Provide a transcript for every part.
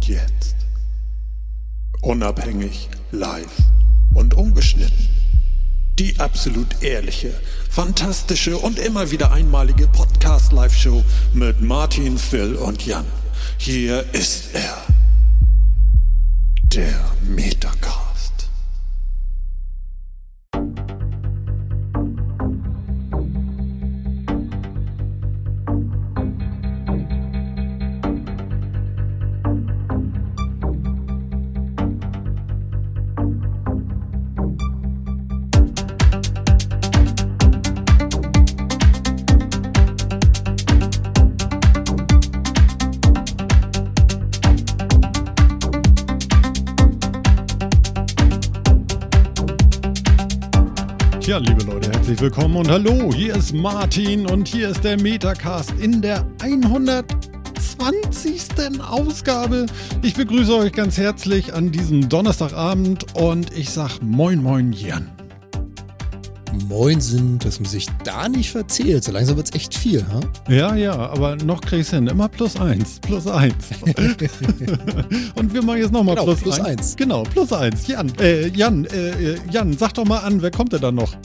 Und jetzt. Unabhängig, live und ungeschnitten. Die absolut ehrliche, fantastische und immer wieder einmalige Podcast-Live-Show mit Martin, Phil und Jan. Hier ist er. Der Metacast. Herzlich willkommen und hallo, hier ist Martin und hier ist der Metacast in der 120. Ausgabe. Ich begrüße euch ganz herzlich an diesem Donnerstagabend und ich sag Moin Moin Jan. Moinsen, dass man sich da nicht verzählt. So langsam wird's echt viel, ha? Ja, ja, aber noch krieg's hin. Immer plus eins, plus eins. und wir machen jetzt nochmal Genau, plus, plus eins. eins. Genau, plus eins. Jan, äh, Jan, äh, Jan, sag doch mal an, wer kommt denn da noch?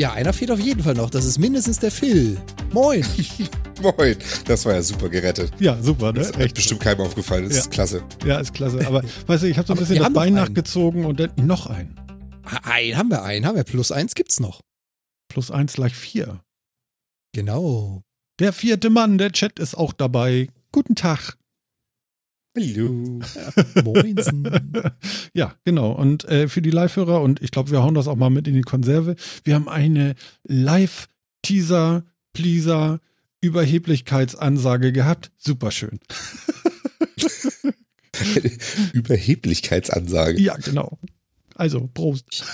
Ja, einer fehlt auf jeden Fall noch. Das ist mindestens der Phil. Moin. Moin, das war ja super gerettet. Ja, super, ne? Das hat bestimmt keinem aufgefallen. Das Ja. ist klasse. Ja, ist klasse. Aber weißt du, ich habe so ein bisschen das Bein einen. nachgezogen und dann noch ein. Ein haben wir, einen haben wir. Plus eins gibt's noch. Plus eins gleich vier. Genau. Der vierte Mann, der Chat ist auch dabei. Guten Tag. Hallo. Moinsen. Ja, genau. Und äh, für die Live-Hörer, und ich glaube, wir hauen das auch mal mit in die Konserve, wir haben eine Live-Teaser, Pleaser, Überheblichkeitsansage gehabt. Superschön. Überheblichkeitsansage. Ja, genau. Also, Prost.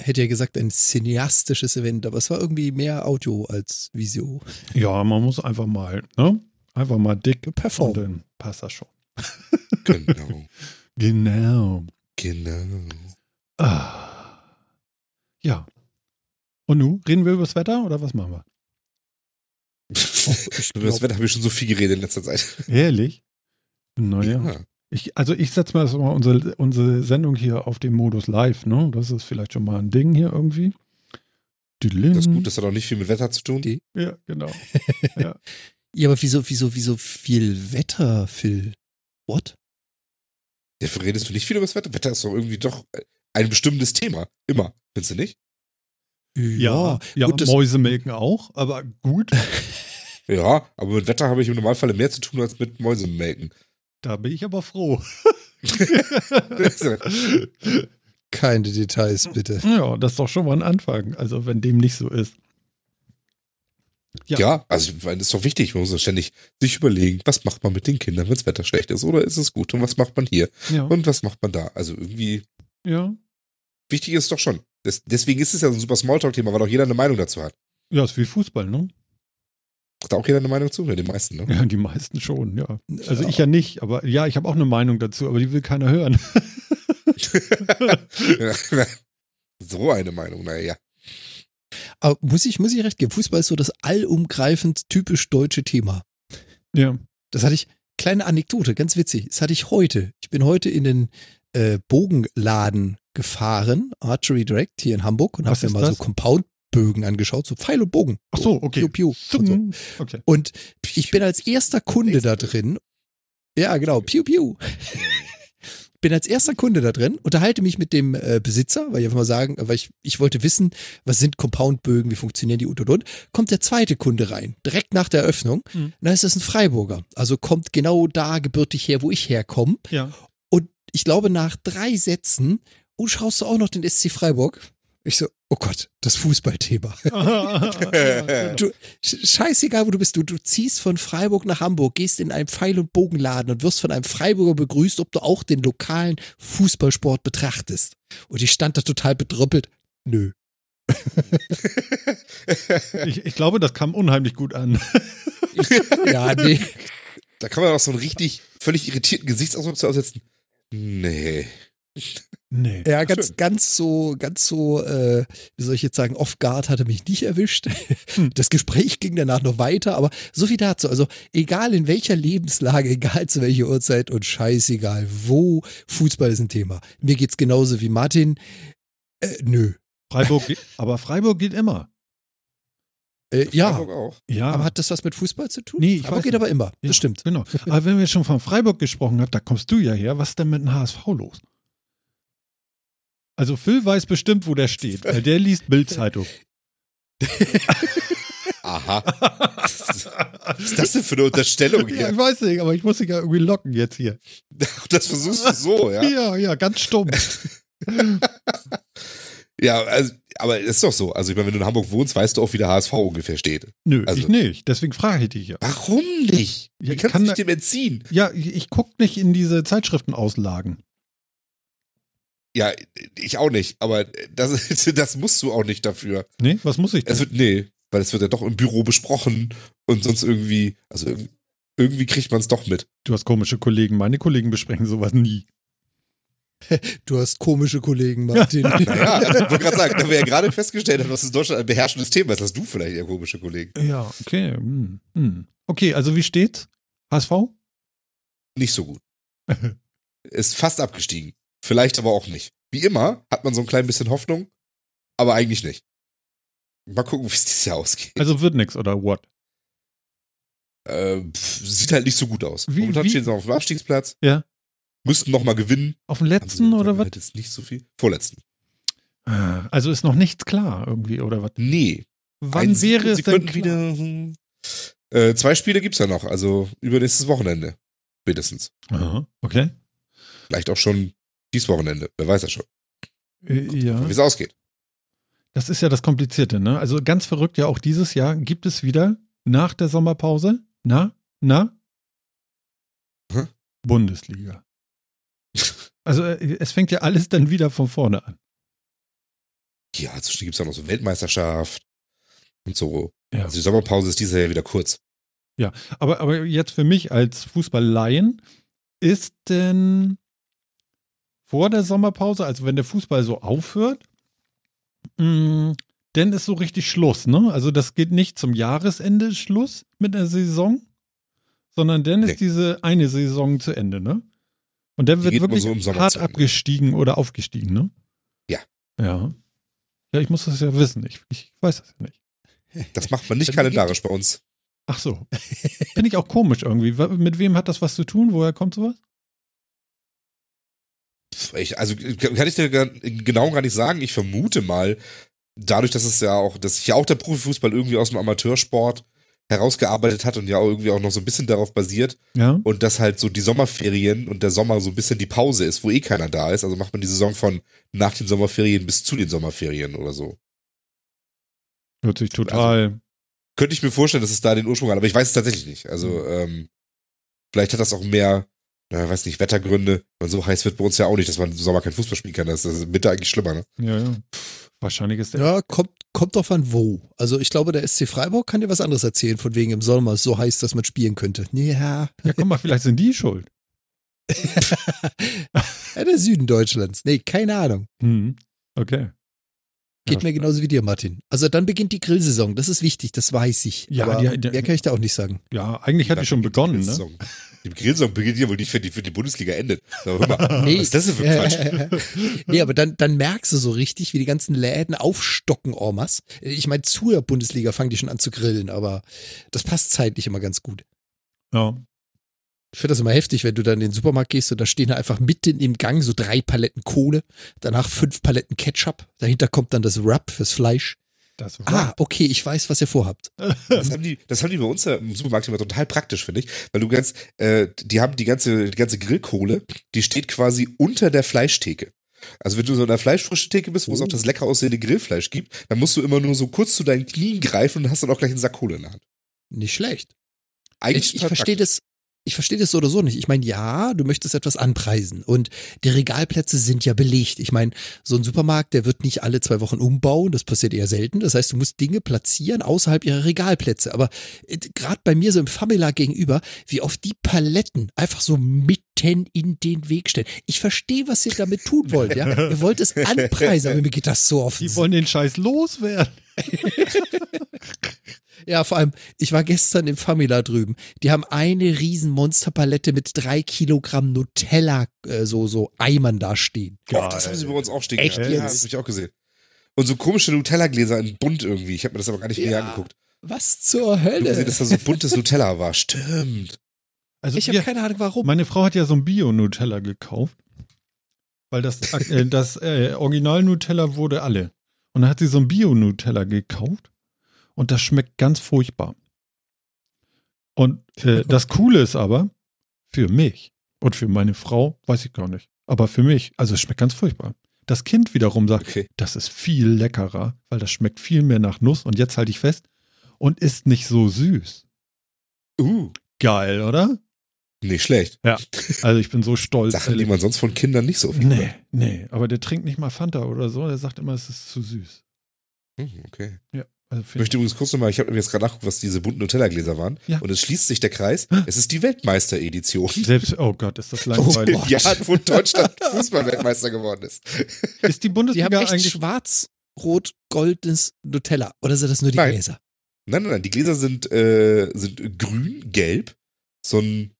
Hätte ja gesagt, ein cineastisches Event, aber es war irgendwie mehr Audio als Visio. Ja, man muss einfach mal, ne? Einfach mal dick und Perform. dann passt das schon. Genau. Genau. Genau. Ah. Ja. Und nun, reden wir über das Wetter oder was machen wir? Über das Wetter habe ich schon so viel geredet in letzter Zeit. Ehrlich? Naja. Ja. Ich, also ich setze mal, mal unsere, unsere Sendung hier auf den Modus live, ne? Das ist vielleicht schon mal ein Ding hier irgendwie. Das ist gut, das hat auch nicht viel mit Wetter zu tun. Die- Ja, genau. Ja, aber wieso, wieso, wieso viel Wetter, Phil? What? Dafür redest du nicht viel über das Wetter. Wetter ist doch irgendwie doch ein bestimmtes Thema. Immer. Findest du nicht? Ja, ja, gut, das- Mäuse melken auch, aber gut, Ja, aber mit Wetter habe ich im Normalfall mehr zu tun als mit Mäusemelken. da bin ich aber froh. Keine Details, bitte. Ja, das ist doch schon mal ein Anfang. Also wenn dem nicht so ist. Ja. Ja. also ich meine, das ist doch wichtig. Man muss doch ständig sich überlegen, was macht man mit den Kindern, wenn das Wetter schlecht ist oder ist es gut und was macht man hier Ja, und was macht man da. Also irgendwie ja. wichtig ist es doch schon. Das, deswegen ist es ja so ein super Smalltalk-Thema, weil auch jeder eine Meinung dazu hat. Ja, ist wie Fußball, ne? Hat auch jeder eine Meinung zu? Ja, die meisten, ne? Ja, die meisten schon, ja. Also ich ja nicht, aber ja, ich habe auch eine Meinung dazu, aber die will keiner hören. so eine Meinung, naja. Aber muss ich, muss ich recht geben, Fußball ist so das allumgreifend typisch deutsche Thema. Ja. Das hatte ich, kleine Anekdote, ganz witzig. Das hatte ich heute. Ich bin heute in den äh, Bogenladen gefahren, Archery Direct hier in Hamburg und habe mir mal das? so Compound-Bögen angeschaut, so Pfeil und Bogen. Ach so, okay. Piu, piu und, so. Okay. und ich bin als erster Kunde da drin. Ja, genau, Piu Piu. Bin als erster Kunde da drin, unterhalte mich mit dem äh, Besitzer, weil ich einfach mal sagen, weil ich, ich wollte wissen, was sind Compound-Bögen, wie funktionieren die und und und. Kommt der zweite Kunde rein, direkt nach der Eröffnung. Mhm. Da ist das ein Freiburger. Also kommt genau da gebürtig her, wo ich herkomme. Ja. Und ich glaube, nach drei Sätzen, oh, schaust du auch noch den SC Freiburg? Ich so, oh Gott, das Fußballthema. Du, sch- scheißegal, wo du bist. Du, du ziehst von Freiburg nach Hamburg, gehst in einen Pfeil- und Bogenladen und wirst von einem Freiburger begrüßt, ob du auch den lokalen Fußballsport betrachtest. Und ich stand da total bedröppelt. Nö. ich, ich glaube, das kam unheimlich gut an. Ja, nee. Da kann man auch so einen richtig völlig irritierten Gesichtsausdruck zu aussetzen. Nee. Nee. Ja, ganz, schön. ganz so, ganz so, äh, wie soll ich jetzt sagen, off-guard hatte mich nicht erwischt. Hm. Das Gespräch ging danach noch weiter, aber so viel dazu. Also, egal in welcher Lebenslage, egal zu welcher Uhrzeit und scheißegal wo, Fußball ist ein Thema. Mir geht's genauso wie Martin. Äh, nö. Freiburg, aber Freiburg geht immer. Äh, ja, Freiburg auch. Ja. aber hat das was mit Fußball zu tun? Nee, ich Freiburg geht nicht. aber immer. Ja, Das stimmt. Genau. Aber wenn wir schon von Freiburg gesprochen haben, da kommst du ja her. Was ist denn mit dem HSV los? Also Phil weiß bestimmt, wo der steht, weil der liest Bildzeitung. Aha. Was ist das denn für eine Unterstellung Ja, hier? ich weiß nicht, aber ich muss dich ja irgendwie locken jetzt hier. Das versuchst du so, ja? Ja, ja, ganz stumm. Ja, also, aber es ist doch so. Also, ich meine, wenn du in Hamburg wohnst, weißt du auch, wie der HSV ungefähr steht. Nö, Also- ich nicht. Deswegen frage ich dich ja. Warum nicht? Ja, Wie ich kannst kann du dich dem entziehen? Ja, ich, ich gucke nicht in diese Zeitschriftenauslagen. Ja, ich auch nicht. Aber das, das musst du auch nicht dafür. Nee, was muss ich denn? Es wird, nee, weil es wird ja doch im Büro besprochen und sonst irgendwie, also irg- irgendwie kriegt man es doch mit. Du hast komische Kollegen. Meine Kollegen besprechen sowas nie. Du hast komische Kollegen, Martin. Naja, also ich wollte gerade sagen, da wir ja gerade festgestellt haben, dass es in Deutschland ein beherrschendes Thema ist, hast du vielleicht eher komische Kollegen. Ja, okay. Hm, hm. Okay, also wie steht's? HSV? Nicht so gut. Ist fast abgestiegen. Vielleicht aber auch nicht. Wie immer hat man so ein klein bisschen Hoffnung, aber eigentlich nicht. Mal gucken, wie es dieses Jahr ausgeht. Also wird nix oder what? Äh, pff, sieht halt nicht so gut aus. Wie- Momentan wie- stehen sie auf dem Abstiegsplatz. Ja. Müssten noch mal gewinnen. Auf dem letzten oder was? halt jetzt nicht so viel. Vorletzten. Ah, Also ist noch nichts klar irgendwie oder was? Nee. Wann Ein wäre es sie denn klar? wieder. hm, Äh, zwei Spiele gibt's ja noch, also übernächstes Wochenende. Spätestens. Aha, okay. Vielleicht auch schon dieses Wochenende. Wer weiß das schon. Äh, Ja, Wie es ausgeht. das ist ja das Komplizierte, ne? Also ganz verrückt ja auch dieses Jahr gibt es wieder nach der Sommerpause, na, na, Hä? Bundesliga. Also äh, es fängt ja alles dann wieder von vorne an. Ja, zwischen gibt's auch noch so Weltmeisterschaft und so. Ja. Also die Sommerpause ist dieses Jahr wieder kurz. Aber, aber jetzt für mich als Fußballleien, ist denn vor der Sommerpause, also wenn der Fußball so aufhört, mh, dann ist so richtig Schluss, ne? Also das geht nicht zum Jahresende Schluss mit der Saison, sondern dann ist Nee. diese eine Saison zu Ende, ne? Und dann wird wirklich so hart abgestiegen oder aufgestiegen, ne? Ja. Ja. Ja, ich muss das ja wissen. Ich, ich weiß das ja nicht. Das macht man nicht kalendarisch bei uns. Ach so. Finde ich auch komisch irgendwie. Mit wem hat das was zu tun? Woher kommt sowas? Ich, also kann ich dir genau gar nicht sagen. Ich vermute mal, dadurch, dass es ja auch, dass sich ja auch der Profifußball irgendwie aus dem Amateursport herausgearbeitet hat und ja auch irgendwie auch noch so ein bisschen darauf basiert Ja. und dass halt so die Sommerferien und der Sommer so ein bisschen die Pause ist, wo eh keiner da ist. Also macht man die Saison von nach den Sommerferien bis zu den Sommerferien oder so. Hört sich total. Könnte ich mir vorstellen, dass es da den Ursprung hat, aber ich weiß es tatsächlich nicht. Also ähm, vielleicht hat das auch mehr, na, weiß nicht, Wettergründe. Weil so heiß wird bei uns ja auch nicht, dass man im Sommer kein Fußball spielen kann. Das ist im Winter eigentlich schlimmer, ne? ja, ja. Wahrscheinlich ist der. Ja, kommt, kommt drauf an, wo. Also ich glaube, der SC Freiburg kann dir was anderes erzählen, von wegen im Sommer ist so heiß, dass man spielen könnte. Ja, Ja, guck mal, vielleicht sind die schuld. ja der Süden Deutschlands. Nee, keine Ahnung. Hm. Okay. Geht Ja. mir genauso wie dir, Martin. Also dann beginnt die Grillsaison, das ist wichtig, das weiß ich. Ja, Aber die- die- mehr kann ich da auch nicht sagen. Ja, eigentlich hat die schon begonnen, ne? Die Grillsaison beginnt ja wohl nicht, wenn die, wenn die Bundesliga endet. Sag mal, Nee. Was ist das denn für Quatsch? nee, aber dann, dann merkst du so richtig, wie die ganzen Läden aufstocken, Ormas. Ich meine, zur Bundesliga fangen die schon an zu grillen, aber das passt zeitlich immer ganz gut. Ja. Ich finde das immer heftig, wenn du dann in den Supermarkt gehst und da stehen da einfach mitten im Gang so drei Paletten Kohle, danach fünf Paletten Ketchup, dahinter kommt dann das Wrap fürs Fleisch. Ah, okay, ich weiß, was ihr vorhabt. Das haben, die, das haben die bei uns ja im Supermarkt immer total praktisch, finde ich. Weil du ganz, äh, die haben die ganze, die ganze Grillkohle, die steht quasi unter der Fleischtheke. Also wenn du so in der fleischfrische Theke bist, wo es Oh. auch das lecker aussehende Grillfleisch gibt, dann musst du immer nur so kurz zu deinen Knien greifen und hast dann auch gleich einen Sack Kohle in der Hand. Nicht schlecht. Eigentlich Ich, ich verstehe das, ich verstehe das so oder so nicht. Ich meine, ja, du möchtest etwas anpreisen und die Regalplätze sind ja belegt. Ich meine, so ein Supermarkt, der wird nicht alle zwei Wochen umbauen, das passiert eher selten. Das heißt, du musst Dinge platzieren außerhalb ihrer Regalplätze. Aber äh, gerade bei mir so im Famila gegenüber, wie oft die Paletten einfach so mitten in den Weg stellen. Ich verstehe, was ihr damit tun wollt, ja. Ihr wollt es anpreisen, aber mir geht das so oft. Die wollen den Scheiß loswerden. Ja, vor allem, ich war gestern im Famila drüben. Die haben eine riesen Monsterpalette mit drei Kilogramm Nutella, äh, so, so Eimern da stehen. Oh, das haben sie bei uns auch stehen. Echt gehabt. jetzt? Ja, das habe ich auch gesehen. Und so komische Nutella-Gläser in bunt irgendwie. Ich habe mir das aber gar nicht Ja. angeguckt. Was zur Hölle? gesehen, dass da so buntes Nutella war. Stimmt. Also Ich habe keine Ahnung, warum. Meine Frau hat ja so ein Bio-Nutella gekauft, weil das, äh, das äh, Original-Nutella wurde alle. Und dann hat sie so ein Bio-Nutella gekauft und das schmeckt ganz furchtbar. Und äh, das Coole ist aber, für mich und für meine Frau, weiß ich gar nicht, aber für mich, also es schmeckt ganz furchtbar. Das Kind wiederum sagt, Okay. das ist viel leckerer, weil das schmeckt viel mehr nach Nuss und jetzt halte ich fest und ist nicht so süß. Uh. Geil, oder? Nicht schlecht. Also ich bin so stolz. Sachen, die man sonst von Kindern nicht so viel Nee, hört. nee, aber der trinkt nicht mal Fanta oder so. Der sagt immer, es ist zu süß. Hm, Okay. Also Ich möchte übrigens kurz nochmal, ich habe jetzt gerade nachgeguckt, was diese bunten Nutella-Gläser waren. Ja. Und es schließt sich der Kreis. Es ist die Weltmeister-Edition. selbst, oh Gott, ist das langweilig. Gott. Ja, wo Deutschland Fußball-Weltmeister geworden ist. ist die Die Bundesliga haben echt eigentlich. schwarz-rot-goldenes Nutella. Oder sind das nur die Nein. Gläser? Nein, nein, nein, die Gläser sind, äh, sind grün, gelb, so ein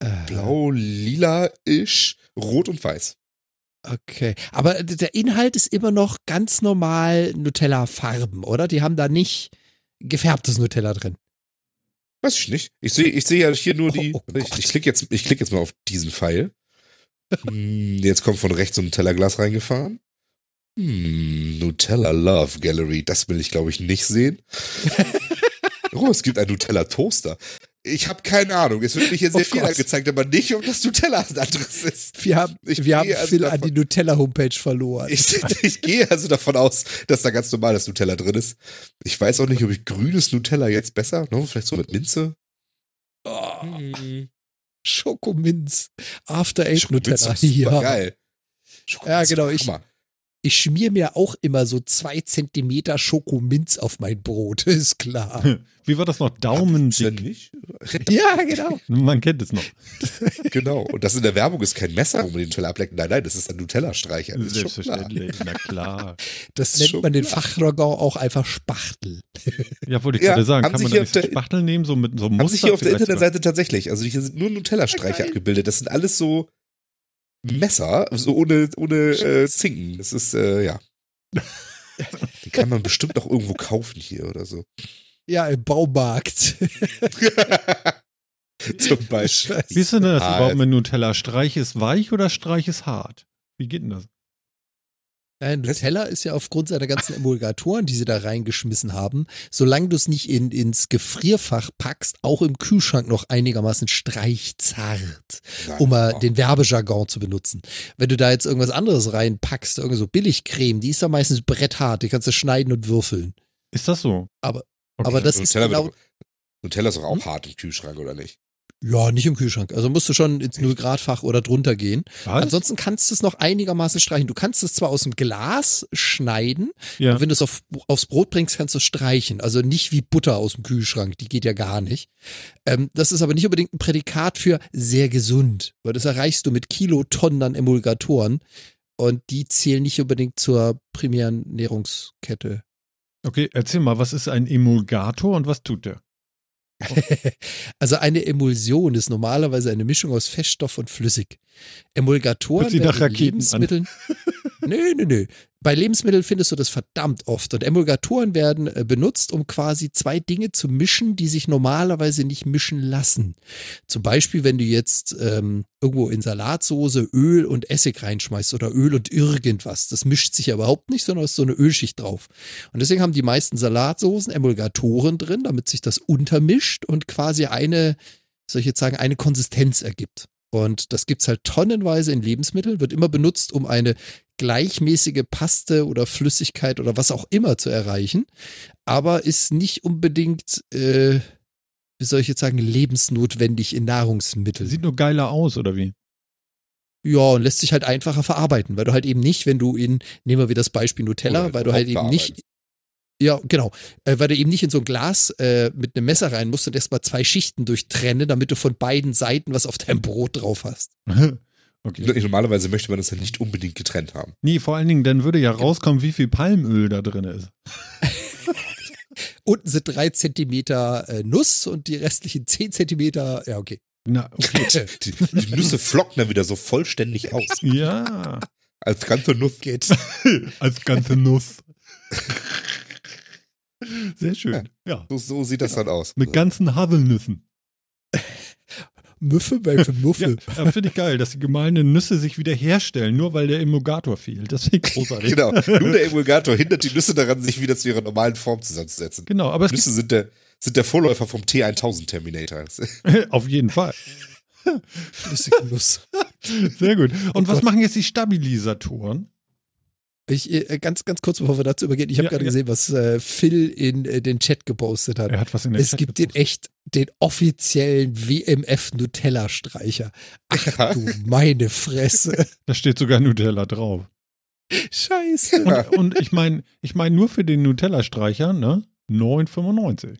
Äh, blau, lila-isch, rot und weiß. Okay. Aber der Inhalt ist immer noch ganz normal Nutella-Farben, oder? Die haben da nicht gefärbtes Nutella drin. Weiß ich nicht. Ich sehe ich sehe ja hier nur die. Oh, oh ich ich klicke jetzt, ich klick jetzt mal auf diesen Pfeil. Hm, jetzt kommt von rechts so ein Nutella-Glas reingefahren. Hm, Nutella Love Gallery. Das will ich, glaube ich, nicht sehen. oh, es gibt einen Nutella-Toaster. Ich habe keine Ahnung. Es wird mir hier sehr Oh viel Gott. angezeigt, aber nicht, ob das Nutella ein anderes ist. Wir haben, Ich wir haben also Phil an davon- die Nutella-Homepage verloren. Ich, ich gehe also davon aus, dass da ganz normales Nutella drin ist. Ich weiß auch nicht, ob ich grünes Nutella jetzt besser, ne? vielleicht so mit Minze. oh, Hm. Schokominz. After Eight Nutella. ist super Ja. geil. Ja, genau, ich-. Ich schmier mir auch immer so zwei Zentimeter Schokominz auf mein Brot, ist klar. Wie war das noch? Ist ja nicht? ja, genau. Man kennt es noch. Genau. Und das in der Werbung ist kein Messer, wo man den Nutella ableckt. Nein, nein, das ist ein Nutella-Streicher. Das ist schon klar. Selbstverständlich. Na klar. Das ist nennt man den. Fachjargon auch einfach Spachtel. Ja, wollte ich Ja, gerade sagen. haben Kann man hier da auf nicht der- Spachtel nehmen, so mit so einem Haben Muster sich hier auf der? Internetseite tatsächlich, also hier sind nur Nutella-Streicher abgebildet. Das sind alles so Messer, so ohne, ohne äh, Zinken. Das ist, äh, ja. Die kann man bestimmt noch irgendwo kaufen hier oder so. Ja, im Baumarkt. Zum Beispiel. Wie ist denn das Ah, überhaupt mit Nutella? Streich ist weich oder Streich ist hart? Wie geht denn das? Nein, Nutella ist ja aufgrund seiner ganzen Emulgatoren, die sie da reingeschmissen haben, solange du es nicht in, ins Gefrierfach packst, auch im Kühlschrank noch einigermaßen streichzart, um mal den Werbejargon zu benutzen. Wenn du da jetzt irgendwas anderes reinpackst, irgendwie so Billigcreme, die ist dann meistens bretthart, die kannst du schneiden und würfeln. Ist das so? Aber- Okay. aber das ist Nutella, genau, wird doch, Nutella ist doch auch Hm? hart im Kühlschrank, oder nicht? Ja, nicht im Kühlschrank. Also musst du schon ins 0-Grad-Fach oder drunter gehen. Was? Ansonsten kannst du es noch einigermaßen streichen. Du kannst es zwar aus dem Glas schneiden, ja. Aber wenn du es auf, aufs Brot bringst, kannst du es streichen. Also nicht wie Butter aus dem Kühlschrank, die geht ja gar nicht. Ähm, das ist aber nicht unbedingt ein Prädikat für sehr gesund, weil das erreichst du mit Kilotonnen an Emulgatoren und die zählen nicht unbedingt zur primären Nährungskette. Okay, erzähl mal, was ist ein Emulgator und was tut der? Also eine Emulsion ist normalerweise eine Mischung aus Feststoff und flüssig. Emulgatoren werden nach in Raketen an. Nö, nö, nö. Bei Lebensmitteln findest du das verdammt oft. Und Emulgatoren werden äh, benutzt, um quasi zwei Dinge zu mischen, die sich normalerweise nicht mischen lassen. Zum Beispiel, wenn du jetzt ähm, irgendwo in Salatsoße Öl und Essig reinschmeißt oder Öl und irgendwas. Das mischt sich ja überhaupt nicht, sondern ist so eine Ölschicht drauf. Und deswegen haben die meisten Salatsoßen Emulgatoren drin, damit sich das untermischt und quasi eine, soll ich jetzt sagen, eine Konsistenz ergibt. Und das gibt's halt tonnenweise in Lebensmitteln, wird immer benutzt, um eine gleichmäßige Paste oder Flüssigkeit oder was auch immer zu erreichen, aber ist nicht unbedingt äh, wie soll ich jetzt sagen, lebensnotwendig in Nahrungsmitteln. Sieht nur geiler aus, oder wie? Ja, und lässt sich halt einfacher verarbeiten, weil du halt eben nicht, wenn du ihn, nehmen wir wieder das Beispiel Nutella, Oder weil du halt eben nicht, ja, genau, äh, weil du eben nicht in so ein Glas äh, mit einem Messer rein musst und erstmal zwei Schichten durchtrennen, damit du von beiden Seiten was auf deinem Brot drauf hast. okay. Normalerweise möchte man das ja nicht unbedingt getrennt haben. Nee, vor allen Dingen, dann würde ja rauskommen, wie viel Palmöl da drin ist. Unten sind drei Zentimeter äh, Nuss und die restlichen zehn Zentimeter, ja, okay. Na, okay. Die, die Nüsse flocken dann wieder so vollständig aus. ja, Als ganze Nuss. Geht. als ganze Nuss. Sehr schön. Ja. So, so sieht das dann aus. Mit ganzen Haselnüssen. Müffe bei für Ja, finde ich geil, dass die gemahlenen Nüsse sich wieder herstellen, nur weil der Emulgator fehlt. Das finde ich großartig. Genau. Nur der Emulgator hindert die Nüsse daran, sich wieder zu ihrer normalen Form zusammenzusetzen. Genau, aber Nüsse sind der, sind der Vorläufer vom T1000 Terminator. auf jeden Fall. Flüssige Nuss. Sehr gut. Und was machen jetzt die Stabilisatoren? Ich, äh, ganz, ganz kurz, bevor wir dazu übergehen, ich habe Ja, gerade ja. gesehen, was äh, Phil in äh, den Chat gepostet hat. Er hat was in den Es Chat gibt den gepostet. echt, den offiziellen WMF-Nutella-Streicher. Ach du meine Fresse. Da steht sogar Nutella drauf. Scheiße. Und, und ich meine, ich meine nur für den Nutella-Streicher, ne? 9,95.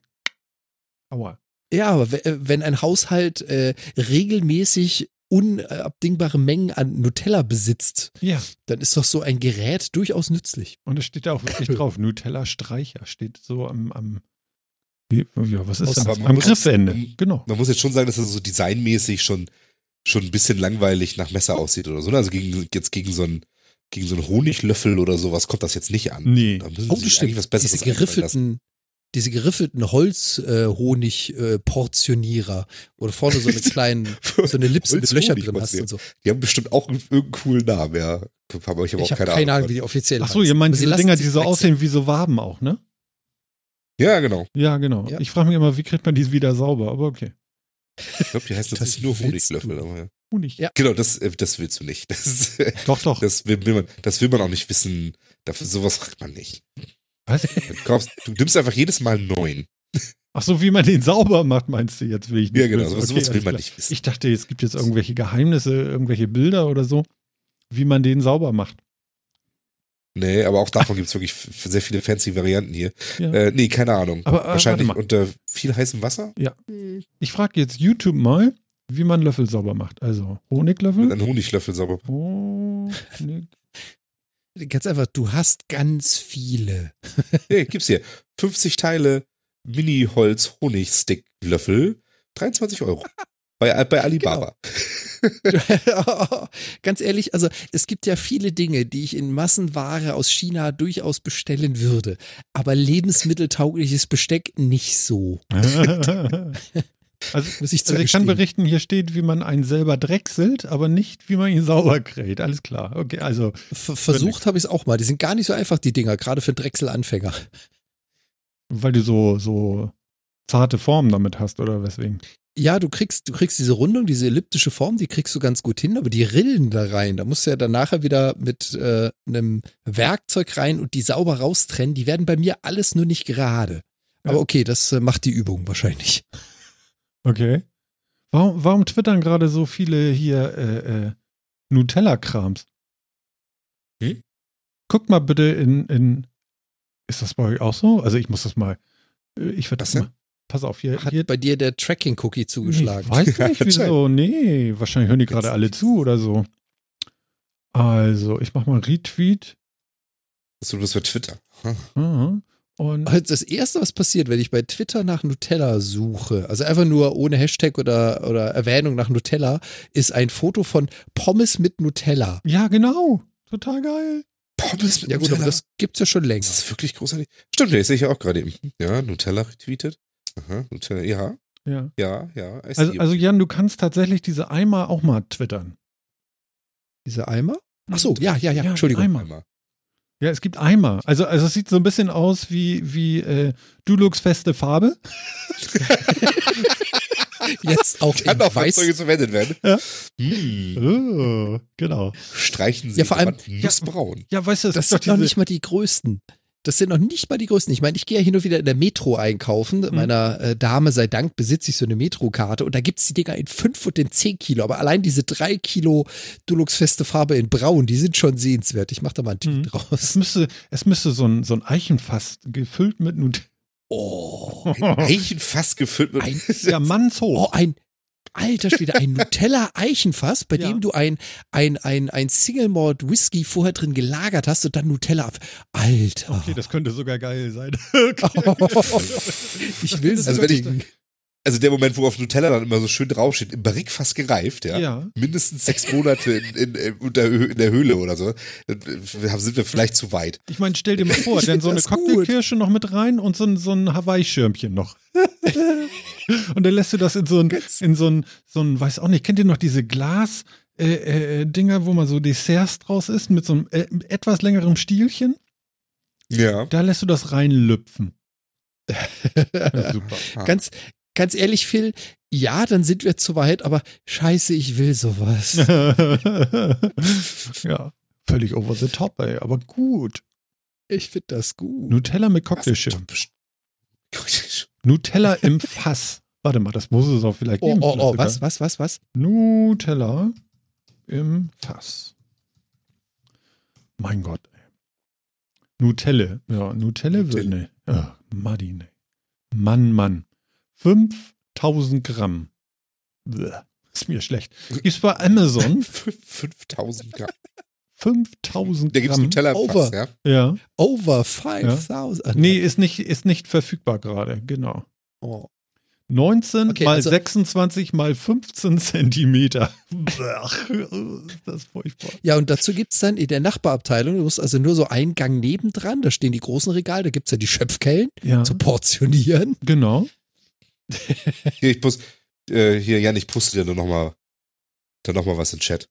Aua. Ja, aber äh, wenn ein Haushalt äh, regelmäßig unabdingbare Mengen an Nutella besitzt, Ja, dann ist doch so ein Gerät durchaus nützlich. und es steht da auch wirklich drauf. Nutella-Streicher steht so am, am wie, ja, was ist das? Am muss- Griffende. man- Genau. Man muss jetzt schon sagen, dass das so designmäßig schon, schon ein bisschen langweilig nach Messer aussieht oder so. ne? Also gegen, jetzt gegen so einen, gegen so einen Honiglöffel oder sowas kommt das jetzt nicht an. Nee. Da müssen Oh, sie das sich stimmt. eigentlich was Besseres diese geriffelten, diese geriffelten Holz-Honig-Portionierer, wo du vorne so eine kleinen, so eine Lips mit Löchern drin hast und so. Die haben bestimmt auch irgendeinen coolen Namen, ja. Aber ich habe auch Ich habe keine, keine Ahnung, wie die offiziell Ach so, ihr meint diese Dinger, die so wechseln. aussehen wie so Waben auch, ne? Ja, genau. Ja, genau. Ja. Ich frage mich immer, wie kriegt man die wieder sauber? Aber okay. Ich glaube, die heißt Das nicht nur Honiglöffel. du. Aber ja. Honig. Ja. Genau, das, äh, das willst du nicht. Das, Doch, doch. das, will, will man, das will man auch nicht wissen. Dafür, sowas fragt man nicht. Was? Du, kaufst, du nimmst einfach jedes Mal einen neuen. Ach so, wie man den sauber macht, meinst du jetzt? Will ich nicht Ja, genau. wissen. Sowas, Okay, sowas will man nicht wissen. Ich dachte, es gibt jetzt irgendwelche Geheimnisse, irgendwelche Bilder oder so, wie man den sauber macht. Nee, aber auch davon gibt es wirklich sehr viele fancy Varianten hier. Ja. Äh, nee, keine Ahnung. Aber, äh, Wahrscheinlich warte mal. unter viel heißem Wasser Ich frage jetzt YouTube mal, wie man Löffel sauber macht. Also mit Honiglöffel. einem Honiglöffel sauber. Honig. Ganz einfach, du hast ganz viele. Nee, gibt's hier. 50 Teile Mini-Holz-Honig-Stick-Löffel. 23 Euro. Bei, bei Alibaba. Ganz ehrlich, also es gibt ja viele Dinge, die ich in Massenware aus China durchaus bestellen würde. Aber lebensmitteltaugliches Besteck nicht so. also, Muss ich also ich kann berichten, hier steht, wie man einen selber drechselt, aber nicht, wie man ihn sauber kräht. Alles klar. Okay, also Ver- Versucht habe ich es auch mal. Die sind gar nicht so einfach, die Dinger, gerade für Drechselanfänger. weil du so, so zarte Formen damit hast oder weswegen? Ja, du kriegst, du kriegst diese Rundung, diese elliptische Form, die kriegst du ganz gut hin, aber die Rillen da rein, da musst du ja dann nachher wieder mit äh, einem Werkzeug rein und die sauber raustrennen. Die werden bei mir alles nur nicht gerade. Aber okay, das äh, macht die Übung wahrscheinlich. Okay. Warum, warum twittern gerade so viele hier äh, äh, Nutella-Krams? Hm? Guckt mal bitte in, in. Ist das bei euch auch so? Also ich muss das mal. äh, Ich werde das mal. Pass auf, hier. Hat hier bei dir der Tracking-Cookie zugeschlagen? Ich weiß nicht, wieso. Nee, wahrscheinlich hören die gerade alle zu oder so. Also, ich mach mal Retweet. So, das wird Twitter. Hm. Und Also Das erste, was passiert, wenn ich bei Twitter nach Nutella suche, also einfach nur ohne Hashtag oder, oder Erwähnung nach Nutella, ist ein Foto von Pommes mit Nutella. ja, genau. Total geil. Pommes mit Ja gut, aber Nutella. das gibt's ja schon länger. Das ist wirklich großartig. Stimmt, das sehe ich ja auch gerade eben. Ja, Nutella retweetet. Aha, Nutella, ja, Ja. ja, ja. Also, also Jan, du kannst tatsächlich diese Eimer auch mal twittern. Diese Eimer? Ach so, ja, ja, ja, Ja, Entschuldigung. Eimer. Ja, es gibt Eimer. Also, also es sieht so ein bisschen aus wie, wie äh, Dulux feste Farbe. Jetzt auch Kann auch weiß. Fahrzeuge verwendet werden. Ja. Hm. Oh, genau. Streichen Sie Ja, vor allem- Wand nussbraun. Ja, weißt du, Das gibt sind doch noch diese, nicht mal die größten. Das sind noch nicht mal die größten. Ich meine, ich gehe ja hin und wieder in der Metro einkaufen. Mhm. Meiner äh, Dame sei Dank besitze ich so eine Metro-Karte und da gibt's die Dinger in 5 und in 10 Kilo. Aber allein diese 3 Kilo Dulux-feste Farbe in Braun, die sind schon sehenswert. Ich mache da mal einen Tweet Mhm. draus. Es müsste, es müsste so ein, so ein Eichenfass gefüllt mit Nutella. Oh, Ein Eichenfass gefüllt mit. Ein- Ja, mannshoch. oh ein alter Schwede, ein Nutella-Eichenfass, bei Ja. dem du ein, ein, ein, ein Single-Malt-Whisky vorher drin gelagert hast und dann Nutella ab. Alter. Okay, das könnte sogar geil sein. ich will es Also wenn ich- trinken. Also der Moment, wo auf Nutella dann immer so schön draufsteht, im Barrique-Fass gereift, ja. Ja. Mindestens sechs Monate in, in, in, unter, Hö- in der Höhle oder so. Dann sind wir vielleicht zu weit. Ich meine, stell dir mal vor, denn so eine das. Cocktailkirsche noch mit rein und so ein, so ein Hawaii-Schirmchen noch. und dann lässt du das in so ein, in so ein, so ein, weiß auch nicht, kennt ihr noch diese Glas, äh, äh, Dinger, wo man so Desserts draus isst mit so einem äh, etwas längerem Stielchen? Ja. Da lässt du das reinlüpfen. Ja, super. Ganz, ganz ehrlich, Phil, ja, dann sind wir zu weit, aber scheiße, ich will sowas. ja, völlig over the top, ey, aber gut. Ich finde das gut. Nutella mit Cocktailschirm. Nutella im Fass. Warte mal, das muss es auch vielleicht Oh, geben. oh, oh, Sogar. was, was, was, was? Nutella im Fass. Mein Gott. Ey. Nutelle. Ja, Nutelle wird ne. Ja, Muddy, ne. Mann, Mann. 5000 Gramm. Bäh, ist mir schlecht. Gibt's bei Amazon 5000 Gramm. 5000 Da gibt's Gramm. Nutella Over. Fass, ja. Ja. Over 5000. Nee, ist nicht, ist nicht verfügbar gerade. Genau. Oh. 19 Okay, mal also- 26 mal 15 Zentimeter. Bäh, ist das furchtbar. Ja, und dazu gibt's dann in der Nachbarabteilung, du musst also nur so einen Gang nebendran, da stehen die großen Regale, da gibt's ja die Schöpfkellen Ja, zu portionieren. genau. Hier, ich post, äh, hier, Jan, ich poste dir nur noch mal, dann noch mal was in Chat.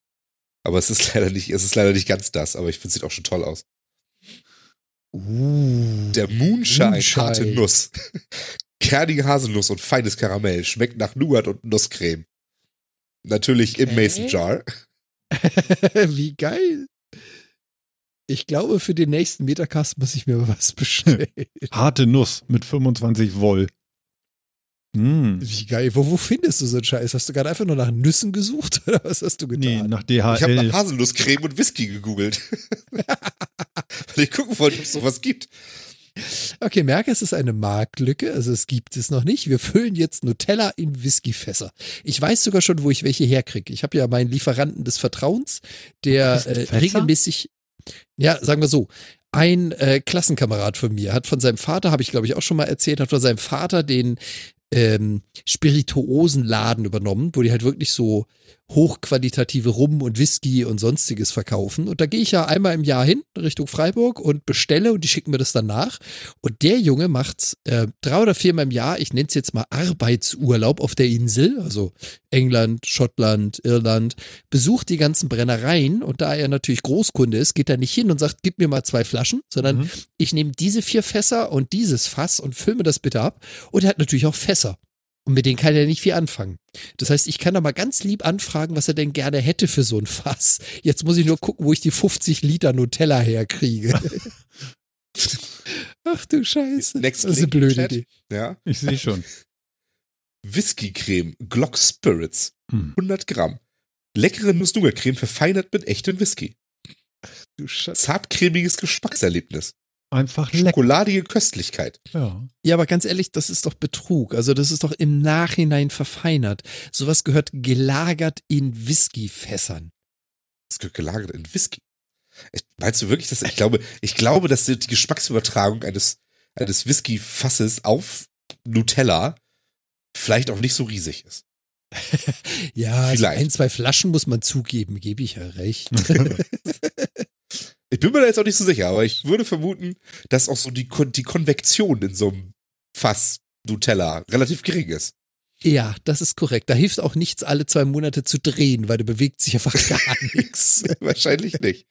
Aber es ist leider nicht, es ist leider nicht ganz das, aber ich finde, es sieht auch schon toll aus. Uh. Der Moonshine, Moonshine. harte Nuss. Kernige Haselnuss und feines Karamell. Schmeckt nach Nougat und Nusscreme. Natürlich im Okay. Mason Jar. Wie geil. Ich glaube, für den nächsten Metacast muss ich mir was bestellen. Harte Nuss mit 25 Woll. Mm. Wie geil. Wo, wo findest du so einen Scheiß? Hast du gerade einfach nur nach Nüssen gesucht oder was hast du Nee, getan? nach Ich habe DHL. nach Haselnusscreme und Whisky gegoogelt. Weil ich gucken wollte, ob es sowas gibt. Okay, merke, es ist eine Marktlücke, also es gibt es noch nicht. Wir füllen jetzt Nutella in Whiskyfässer. Ich weiß sogar schon, wo ich welche herkriege. Ich habe ja meinen Lieferanten des Vertrauens, der äh, regelmäßig, ja, sagen wir so, ein äh, Klassenkamerad von mir hat von seinem Vater, habe ich glaube ich auch schon mal erzählt, hat von seinem Vater den ähm, Spirituosenladen übernommen, wo die halt wirklich so hochqualitative Rum und Whisky und sonstiges verkaufen. Und da gehe ich ja einmal im Jahr hin, Richtung Freiburg und bestelle und die schicken mir das dann nach. Und der Junge macht äh, drei oder viermal im Jahr, ich nenne es jetzt mal Arbeitsurlaub auf der Insel, also England, Schottland, Irland, besucht die ganzen Brennereien und da er natürlich Großkunde ist, geht er nicht hin und sagt, gib mir mal zwei Flaschen, sondern Mhm. ich nehme diese vier Fässer und dieses Fass und fülle mir das bitte ab. Und er hat natürlich auch Fässer. Und mit denen kann er nicht viel anfangen. Das heißt, ich kann da mal ganz lieb anfragen, was er denn gerne hätte für so ein Fass. Jetzt muss ich nur gucken, wo ich die 50 Liter Nutella herkriege. Ach du Scheiße. Next das ist eine blöde Chat. Idee. Ja. Ich sehe schon. Whisky-Creme. Glock Spirits. Hm. 100 Gramm. Leckere Nuss-Nougat-Creme verfeinert mit echtem Whisky. Du Scheiße. Zartcremiges Geschmackserlebnis. Einfach lecker. Schokoladige Köstlichkeit. Ja. Ja, aber ganz ehrlich, das ist doch Betrug. Also das ist doch im Nachhinein verfeinert. Sowas gehört gelagert in Whiskyfässern. Das gehört gelagert in Whisky. Ich- Meinst du wirklich, dass ich glaube, ich glaube, dass die Geschmacksübertragung eines, eines Whisky-Fasses auf Nutella vielleicht auch nicht so riesig ist? Ja, also Vielleicht. ein, zwei Flaschen muss man zugeben, gebe ich ja recht. Ich bin mir da jetzt auch nicht so sicher, aber ich würde vermuten, dass auch so die, Kon die Konvektion in so einem Fass Nutella relativ gering ist. Ja, das ist korrekt. Da hilft auch nichts, alle zwei Monate zu drehen, weil da bewegt sich einfach gar nichts. Wahrscheinlich nicht.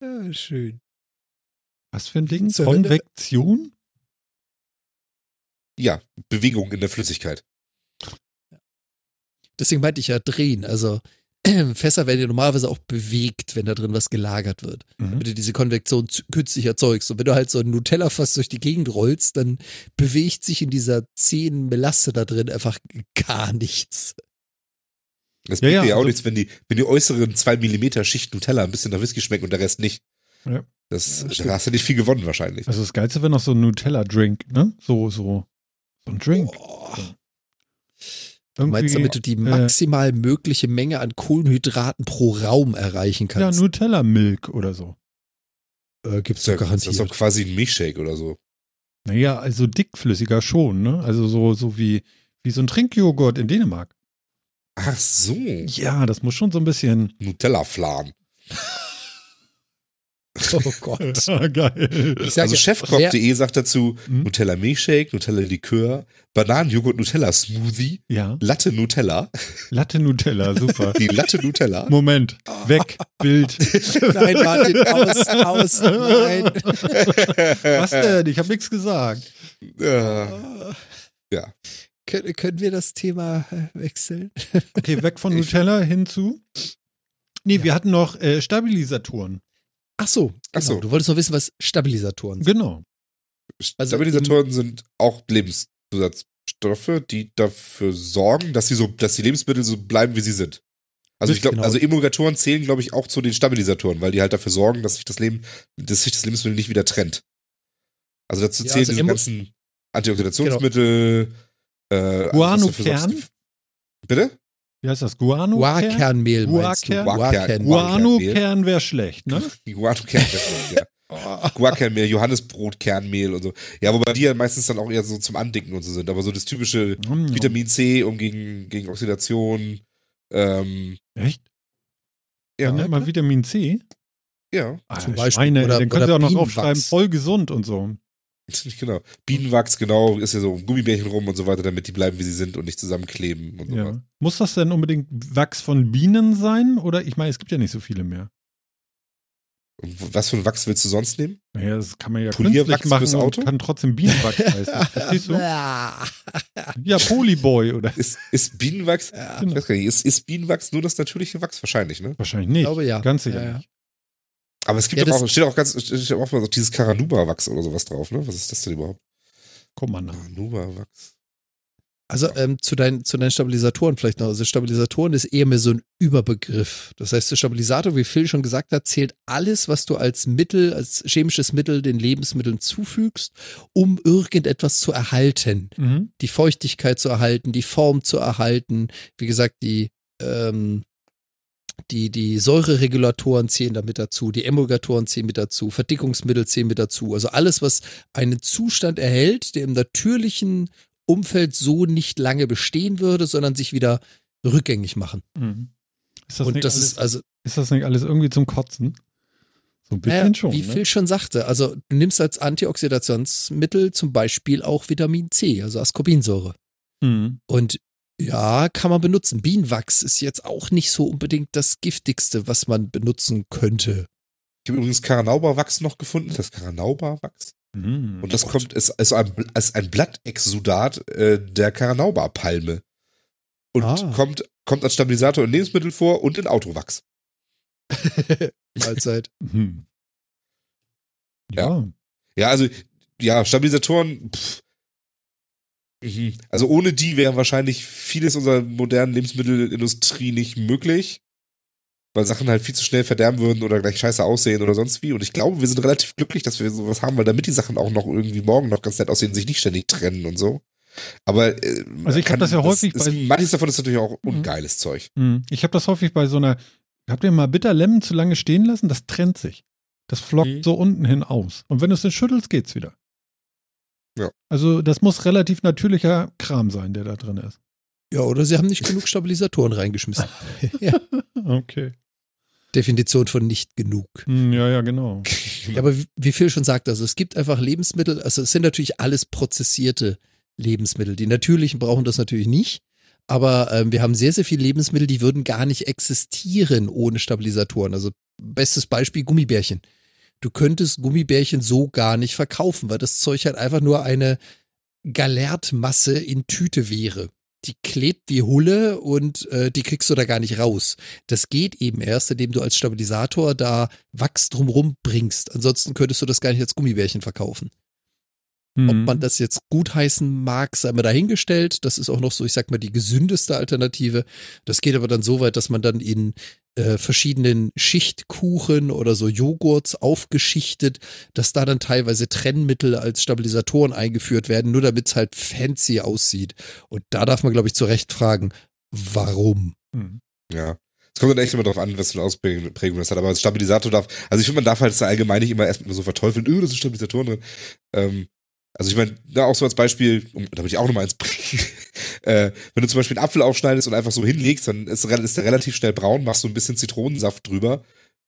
Ja, schön. Was für ein Ding? Konvektion? Ja, Bewegung in der Flüssigkeit. Deswegen meinte ich ja drehen. Also Fässer werden ja normalerweise auch bewegt, wenn da drin was gelagert wird. Mhm. Wenn du diese Konvektion künstlich erzeugst. Und wenn du halt so ein Nutella-Fass durch die Gegend rollst, dann bewegt sich in dieser zähen Melasse da drin einfach gar nichts. Das bringt ja, dir ja auch also- nichts, wenn die, wenn die äußeren zwei Millimeter Schicht Nutella ein bisschen nach Whisky schmecken und der Rest nicht. Ja. Das, Ja, da hast du nicht viel gewonnen wahrscheinlich. Also das Geilste wäre noch so ein Nutella-Drink, ne? So, so. So ein Drink. Boah. Irgendwie, Du meinst, damit du die maximal mögliche Menge an Kohlenhydraten pro Raum erreichen ja, kannst? Nutella-Milk oder so. äh, gibt's Das doch ist, das ist garantiert. doch quasi ein Milchshake oder so. Naja, also dickflüssiger schon, ne? Also so, so wie, wie so ein Trinkjoghurt in Dänemark. Ach so. Ja, das muss schon so ein bisschen. Nutella-Flan. Oh Gott. Geil. Also chefkoch.de sagt dazu Hm? Nutella Milchshake, Nutella Likör, Bananenjoghurt Nutella Smoothie, Ja, Latte Nutella, Latte Nutella, super. die Latte Nutella. Moment, weg, Bild. Nein, Martin, aus, aus, nein. Was denn? Ich habe nichts gesagt. Ja. Ja. Können, können wir das Thema äh, wechseln? Okay, weg von Nutella hinzu. Nee, wir hatten noch äh, Stabilisatoren. Ach so, genau. Ach so. Du wolltest noch wissen, was Stabilisatoren sind. Genau. Also Stabilisatoren sind auch Lebenszusatzstoffe, die dafür sorgen, dass sie so, dass die Lebensmittel so bleiben, wie sie sind. Also ich glaube, Genau. also Emulgatoren zählen, glaube ich, auch zu den Stabilisatoren, weil die halt dafür sorgen, dass sich das Leben, dass sich das Lebensmittel nicht wieder trennt. Also dazu Ja, zählen also diese ganzen Antioxidationsmittel, äh, was dafür Guano-Kern? Bitte? Wie heißt das? Guano? Guarkernmehl meinst du? Guarkern? Guano-Kern wäre schlecht, ne? Guano-Kern, ja. Guarkernmehl, Johannesbrotkernmehl und so. Ja, wobei die ja meistens dann auch eher so zum Andicken und so sind. Aber so das typische Mm, Vitamin C, um gegen, gegen Oxidation. Ähm, Echt? ja, Dann nennt man Vitamin C. ja, Ah, Zum Beispiel. Schweine, Oder- dann können sie oder auch noch Bienenwachs. draufschreiben, voll gesund und so. genau. Bienenwachs, genau, ist ja so um Gummibärchen rum und so weiter, damit die bleiben, wie sie sind und nicht zusammenkleben und so Ja. Muss das denn unbedingt Wachs von Bienen sein? Oder ich meine, es gibt ja nicht so viele mehr. Und was für ein Wachs willst du sonst nehmen? Naja, das kann man ja Polierwachs machen fürs Auto? und kann trotzdem Bienenwachs heißen. Verstehst du? Ja, Polyboy oder Ist, ist Bienenwachs, Ja, ich weiß gar nicht, ist, ist Bienenwachs nur das natürliche Wachs? Wahrscheinlich, ne? wahrscheinlich nicht. ich glaube ja. Ganz sicher Ja, ja. nicht. Aber es gibt Ja, auch, steht auch ganz, steht auch mal so dieses Karanuba-Wachs oder sowas drauf, ne? Was ist das denn überhaupt? Guck mal nach. Karanuba-Wachs. Also ähm, zu, deinen, zu deinen Stabilisatoren vielleicht noch. Also Stabilisatoren ist eher mehr so ein Überbegriff. Das heißt, der Stabilisator, wie Phil schon gesagt hat, zählt alles, was du als Mittel, als chemisches Mittel den Lebensmitteln zufügst, um irgendetwas zu erhalten. Mhm. Die Feuchtigkeit zu erhalten, die Form zu erhalten. Wie gesagt, die, ähm, die, die Säureregulatoren zählen damit dazu, die Emulgatoren zählen mit dazu, Verdickungsmittel zählen mit dazu. Also alles, was einen Zustand erhält, der im natürlichen Umfeld so nicht lange bestehen würde, sondern sich wieder rückgängig machen. Mhm. Ist das, Und nicht das alles, ist also, ist das nicht alles irgendwie zum Kotzen? So ein bisschen naja, schon. wie ne? Phil schon sagte, also du nimmst als Antioxidationsmittel zum Beispiel auch Vitamin C, also Ascorbinsäure. Mhm. Und ja, kann man benutzen. Bienenwachs ist jetzt auch nicht so unbedingt das giftigste, was man benutzen könnte. Ich habe übrigens Karanauba-Wachs noch gefunden, das Karanauba-Wachs. Mhm. Und das Gott. kommt, ist, ein, ein Blattexudat äh, der Karanauba-Palme. Und Ah. kommt, kommt als Stabilisator in Lebensmitteln vor und in Autowachs. Mahlzeit. Mhm. Ja. Ja, also, ja, Stabilisatoren, pff. Mhm. Also ohne die wäre wahrscheinlich vieles unserer modernen Lebensmittelindustrie nicht möglich. Weil Sachen halt viel zu schnell verderben würden oder gleich scheiße aussehen oder sonst wie. Und ich glaube, wir sind relativ glücklich, dass wir sowas haben, weil damit die Sachen auch noch irgendwie morgen noch ganz nett aussehen, sich nicht ständig trennen und so. Aber äh, Also ich hab kann- das ja häufig ist, bei- Manches davon ist natürlich auch Mhm. ungeiles Zeug. Mhm. Ich habe das häufig bei so einer. Habt ihr mal Bitter Lemon zu lange stehen lassen? Das trennt sich. Das flockt Mhm. so unten hin aus. Und wenn du es dann schüttelst, geht's wieder. Ja. Also das muss relativ natürlicher Kram sein, der da drin ist. Ja, oder sie haben nicht genug Stabilisatoren reingeschmissen. ja. Okay. Definition von nicht genug. Hm, ja, ja, genau. Ja, aber wie, wie Phil schon sagt, also es gibt einfach Lebensmittel, also es sind natürlich alles prozessierte Lebensmittel. Die natürlichen brauchen das natürlich nicht. Aber ähm, wir haben sehr, sehr viele Lebensmittel, die würden gar nicht existieren ohne Stabilisatoren. Also bestes Beispiel Gummibärchen. Du könntest Gummibärchen so gar nicht verkaufen, weil das Zeug halt einfach nur eine Galertmasse in Tüte wäre. die klebt wie Hulle und äh, die kriegst du da gar nicht raus. Das geht eben erst, indem du als Stabilisator da Wachs drumrum bringst. Ansonsten könntest du das gar nicht als Gummibärchen verkaufen. Ob Mhm. man das jetzt gutheißen mag, sei mal dahingestellt. Das ist auch noch so, ich sag mal, die gesündeste Alternative. Das geht aber dann so weit, dass man dann in äh, verschiedenen Schichtkuchen oder so Joghurts aufgeschichtet, dass da dann teilweise Trennmittel als Stabilisatoren eingeführt werden, nur damit es halt fancy aussieht. Und da darf man, glaube ich, zu Recht fragen, warum? Mhm. Ja. Es kommt dann echt immer darauf an, was für eine Ausprägung das hat. Aber als Stabilisator darf, also ich finde, man darf halt das allgemein nicht immer erstmal so verteufeln, öh, da sind Stabilisatoren drin. Ähm, also ich meine, da auch so als Beispiel, um, damit ich auch nochmal eins bringe, äh, wenn du zum Beispiel einen Apfel aufschneidest und einfach so hinlegst, dann ist, ist der relativ schnell braun, machst so ein bisschen Zitronensaft drüber,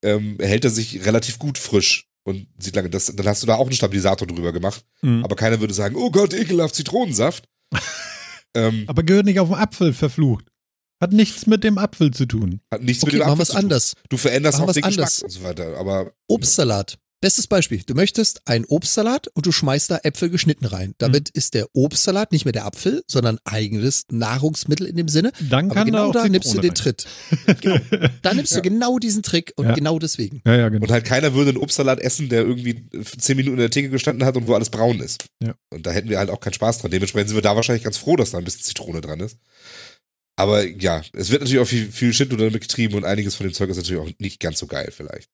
ähm, hält er sich relativ gut frisch und sieht lange, das, dann hast du da auch einen Stabilisator drüber gemacht. Mhm. Aber keiner würde sagen, oh Gott, ekelhaft Zitronensaft. ähm, Aber gehört nicht auf den Apfel verflucht. Hat nichts mit dem Apfel zu tun. hat nichts Okay, mit dem Apfel zu tun. anders. Du veränderst Machen auch den Geschmack und so weiter. Aber Obstsalat. Bestes Beispiel. Du möchtest einen Obstsalat und du schmeißt da Äpfel geschnitten rein. Damit ist der Obstsalat nicht mehr der Apfel, sondern eigenes Nahrungsmittel in dem Sinne. Dann Aber kann genau da da auch nimmst du den Tritt. Genau. Da nimmst du genau diesen Trick und Ja. genau deswegen. Ja, ja, genau. Und halt keiner würde einen Obstsalat essen, der irgendwie zehn Minuten in der Theke gestanden hat und wo alles braun ist. Ja. Und da hätten wir halt auch keinen Spaß dran. Dementsprechend sind wir da wahrscheinlich ganz froh, dass da ein bisschen Zitrone dran ist. Aber ja, es wird natürlich auch viel, viel Shit damit getrieben und einiges von dem Zeug ist natürlich auch nicht ganz so geil vielleicht.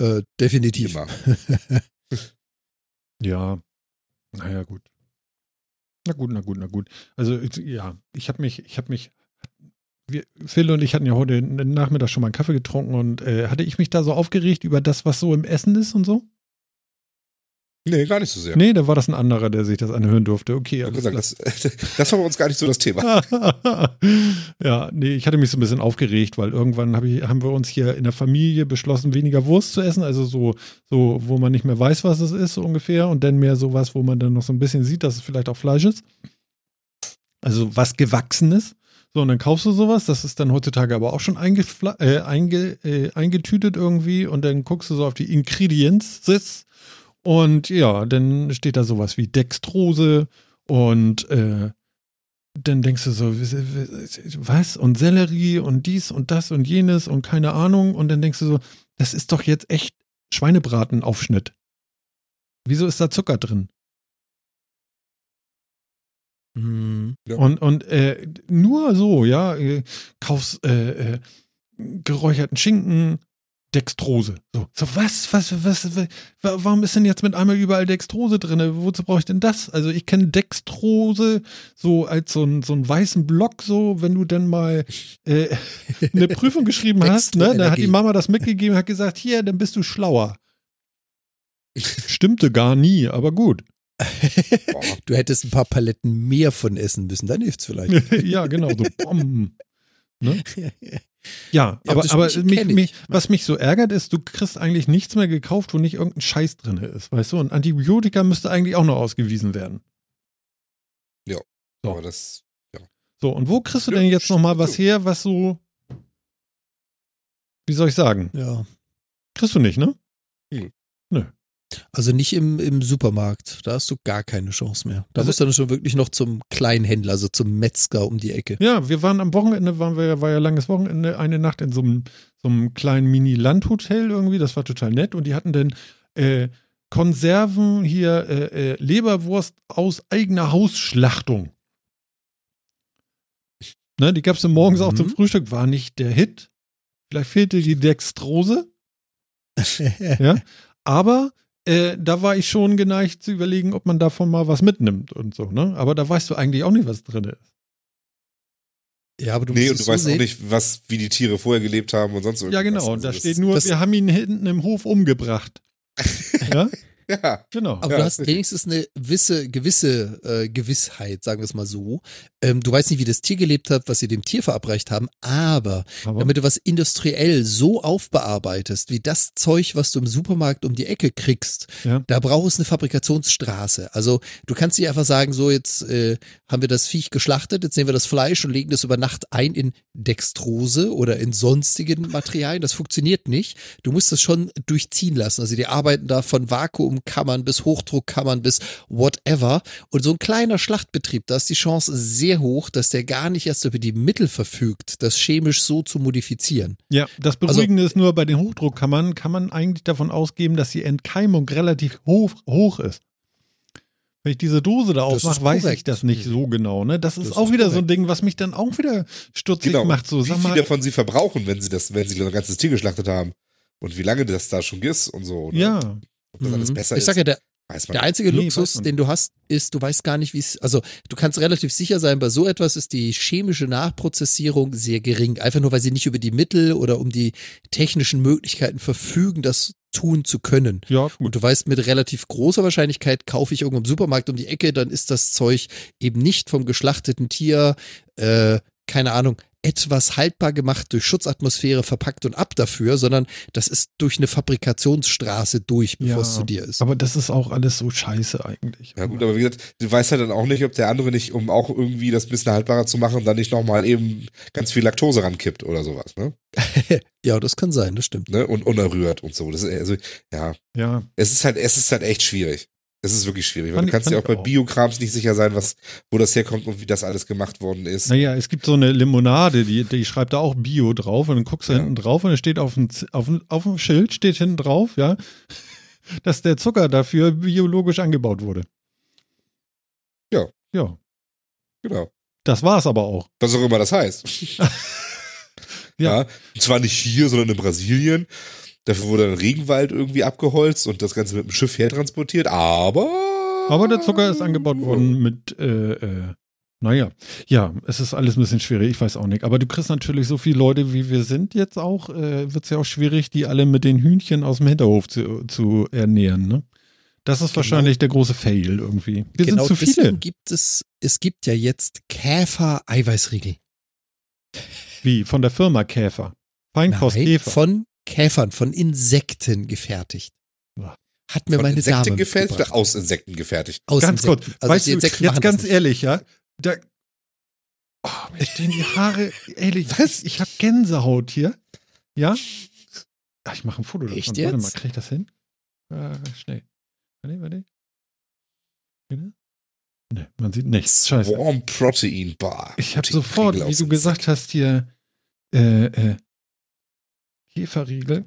Äh, definitiv. Ja, naja, gut. Na gut, na gut, na gut. Also ja, ich habe mich, ich habe mich, wir, Phil und ich hatten ja heute Nachmittag schon mal einen Kaffee getrunken und äh, hatte ich mich da so aufgeregt über das, was so im Essen ist und so? Nee, gar nicht so sehr. Nee, da war das ein anderer, der sich das anhören durfte. Okay, alles gesagt, das, das war bei uns gar nicht so das Thema. ja, nee, ich hatte mich so ein bisschen aufgeregt, weil irgendwann hab ich, haben wir uns hier in der Familie beschlossen, weniger Wurst zu essen, also so, so, wo man nicht mehr weiß, was es ist, so ungefähr, und dann mehr sowas, wo man dann noch so ein bisschen sieht, dass es vielleicht auch Fleisch ist. Also was Gewachsenes. So, und dann kaufst du sowas, das ist dann heutzutage aber auch schon äh, einge, äh, eingetütet irgendwie und dann guckst du so auf die Ingredients und ja, dann steht da sowas wie Dextrose und äh, dann denkst du so, was? Und Sellerie und dies und das und jenes und keine Ahnung. Und dann denkst du so, das ist doch jetzt echt Schweinebratenaufschnitt. Wieso ist da Zucker drin? Hm. Ja. Und, und äh, nur so, ja, äh, kaufst äh, äh, geräucherten Schinken, Dextrose. So, so was, was, was, was, wa- warum ist denn jetzt mit einmal überall Dextrose drin? Wozu brauche ich denn das? Also ich kenne Dextrose so als so, ein, so einen weißen Block, so, wenn du dann mal äh, eine Prüfung geschrieben hast, ne? Da hat die. Mama das mitgegeben, hat gesagt, hier, dann bist du schlauer. Stimmte gar nie, aber gut. Du hättest ein paar Paletten mehr von essen müssen, dann hilft's vielleicht. ja, genau, so bom. Ne? Ja, Ja, aber, aber mich, mich, was mich so ärgert, ist, du kriegst eigentlich nichts mehr gekauft, wo nicht irgendein Scheiß drin ist, weißt du? Und Antibiotika müsste eigentlich auch noch ausgewiesen werden. So. Aber das, So, und wo kriegst du Ja, denn jetzt noch mal was her, was so, wie soll ich sagen? Ja. Kriegst du nicht, ne? Also nicht im, im Supermarkt. Da hast du gar keine Chance mehr. Da Also- musst du dann schon wirklich noch zum Kleinhändler, also zum Metzger um die Ecke. Ja, wir waren am Wochenende, waren wir, war ja langes Wochenende, eine Nacht in so einem, so einem kleinen Mini-Landhotel irgendwie, das war total nett und die hatten dann äh, Konserven hier, äh, äh, Leberwurst aus eigener Hausschlachtung. Ne, die gab es morgens auch Mhm. zum Frühstück, war nicht der Hit. Vielleicht fehlte die Dextrose, ja, aber äh, da war ich schon geneigt zu überlegen, ob man davon mal was mitnimmt und so, ne? Aber da weißt du eigentlich auch nicht, was drin ist. Ja, aber du nee, und du so weißt sehen. auch nicht, was, wie die Tiere vorher gelebt haben und sonst irgendwas. Ja, genau. Und Also da das- steht nur, das- wir haben ihn hinten im Hof umgebracht. ja, Ja, genau. Aber Ja, du hast richtig. wenigstens eine gewisse, gewisse äh, Gewissheit, sagen wir es mal so. Ähm, du weißt nicht, wie das Tier gelebt hat, was sie dem Tier verabreicht haben, aber Aber, damit du was industriell so aufbearbeitest, wie das Zeug, was du im Supermarkt um die Ecke kriegst, Ja. da brauchst du eine Fabrikationsstraße. Also du kannst nicht einfach sagen, so jetzt äh, haben wir das Viech geschlachtet, jetzt nehmen wir das Fleisch und legen das über Nacht ein in Dextrose oder in sonstigen Materialien. Das funktioniert nicht. Du musst das schon durchziehen lassen. Also die arbeiten da von Vakuum Vakuumkammern bis Hochdruckkammern bis whatever. Und so ein kleiner Schlachtbetrieb, da ist die Chance sehr hoch, dass der gar nicht erst über die Mittel verfügt, das chemisch so zu modifizieren. Ja, das Also Beruhigende ist nur, bei den Hochdruckkammern kann man eigentlich davon ausgehen, dass die Entkeimung relativ hoch, hoch ist. Wenn ich diese Dose da Das ist aufmache, weiß ich korrekt. das nicht so genau. Ne? Das ist Das auch ist wieder so ein korrekt. Ding, was mich dann auch wieder stutzig Genau. macht. So, wie viel mal, davon sie verbrauchen, wenn sie das, wenn sie ein ganzes Tier geschlachtet haben. Und wie lange das da schon ist und so. oder? ja, Ob das alles Mhm. besser ich sag ja, ist, der, weiß man Der einzige Nee, Luxus, den du hast, ist, du weißt gar nicht, wie es, also du kannst relativ sicher sein, bei so etwas ist die chemische Nachprozessierung sehr gering. Einfach nur, weil sie nicht über die Mittel oder um die technischen Möglichkeiten verfügen, das tun zu können. ja, Und gut. du weißt, mit relativ großer Wahrscheinlichkeit kaufe ich irgendwo im Supermarkt um die Ecke, dann ist das Zeug eben nicht vom geschlachteten Tier, äh, keine Ahnung, etwas haltbar gemacht durch Schutzatmosphäre verpackt und ab dafür, sondern das ist durch eine Fabrikationsstraße durch, bevor Ja, es zu dir ist. Aber das ist auch alles so scheiße eigentlich. Ja gut, aber wie gesagt, du weißt halt dann auch nicht, ob der andere nicht, um auch irgendwie das ein bisschen haltbarer zu machen, dann nicht nochmal eben ganz viel Laktose rankippt oder sowas, ne? Ja, das kann sein, das stimmt. ne? Und unerrührt und so. Das ist, also, ja, Ja, es ist halt, es ist halt echt schwierig. Es ist wirklich schwierig. Weil Fand du kannst dir auch bei. Biokrams nicht sicher sein, was, wo das herkommt und wie das alles gemacht worden ist. naja, es gibt so eine Limonade, die, die schreibt da auch Bio drauf und dann guckst du Ja. hinten drauf und es steht auf dem, auf, dem, auf dem Schild, steht hinten drauf, ja, dass der Zucker dafür biologisch angebaut wurde. Ja. Ja, Genau. das war's aber auch. Was auch immer das heißt. Ja. ja. Und zwar nicht hier, sondern in Brasilien. Dafür wurde ein Regenwald irgendwie abgeholzt und das Ganze mit dem Schiff hertransportiert, aber. Aber der Zucker ist angebaut worden mit, äh, äh, naja, ja, es ist alles ein bisschen schwierig, ich weiß auch nicht. Aber du kriegst natürlich so viele Leute, wie wir sind jetzt auch, äh, wird es ja auch schwierig, die alle mit den Hühnchen aus dem Hinterhof zu, zu ernähren, ne? Das ist wahrscheinlich der große Fail irgendwie. Wir genau sind zu viele. gibt es, es gibt ja jetzt Käfer-Eiweißriegel. Wie? Von der Firma Käfer. Feinkost Nein, Käfer. von Käfern, von Insekten gefertigt. Hat mir Von meine Insekten Dame gefertigt oder aus Insekten gefertigt? Aus ganz kurz, Insekten. Also weißt du, jetzt ganz ehrlich, ja, da, oh, mir stehen die Haare, ehrlich, ich, ich habe Gänsehaut hier, ja, Ach, ich mache ein Foto davon, Echt warte mal, jetzt? krieg ich das hin? Äh, schnell, warte, warte, Warte. ne, man sieht nichts, scheiße. Warm Protein Bar. Ich habe sofort, wie du gesagt hast, hier äh, äh, Käferriegel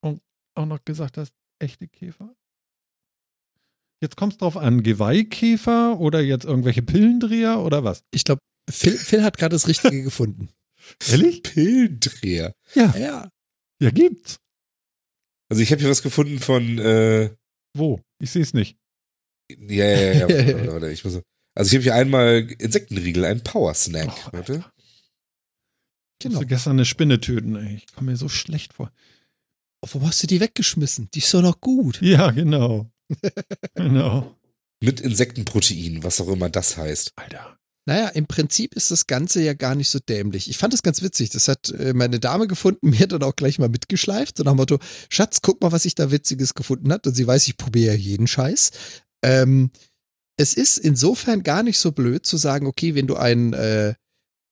und auch noch gesagt hast, echte Käfer. Jetzt kommt es drauf an, Geweihkäfer oder jetzt irgendwelche Pillendreher oder was? Ich glaube, Phil, Phil hat gerade das Richtige gefunden. Ehrlich? Pillendreher. Ja, Ja. ja gibt's. Also ich habe hier was gefunden von, äh, Wo? Ich sehe es nicht. ja, ja, ja, ja warte, warte, warte, ich muss, also ich habe hier einmal Insektenriegel, einen Power Snack. Oh, warte. Alter. Ich Genau. musste gestern eine Spinne töten, ey. Ich komme mir so schlecht vor. Warum hast du die weggeschmissen? Die ist doch noch gut. Ja, genau. genau. Mit Insektenprotein, was auch immer das heißt. Alter. Naja, im Prinzip ist das Ganze ja gar nicht so dämlich. Ich fand das ganz witzig. Das hat äh, meine Dame gefunden, mir dann auch gleich mal mitgeschleift. Und nach dem Motto, Schatz, guck mal, was ich da Witziges gefunden hat. Und sie weiß, ich probiere ja jeden Scheiß. Ähm, es ist insofern gar nicht so blöd zu sagen, okay, wenn du ein, äh,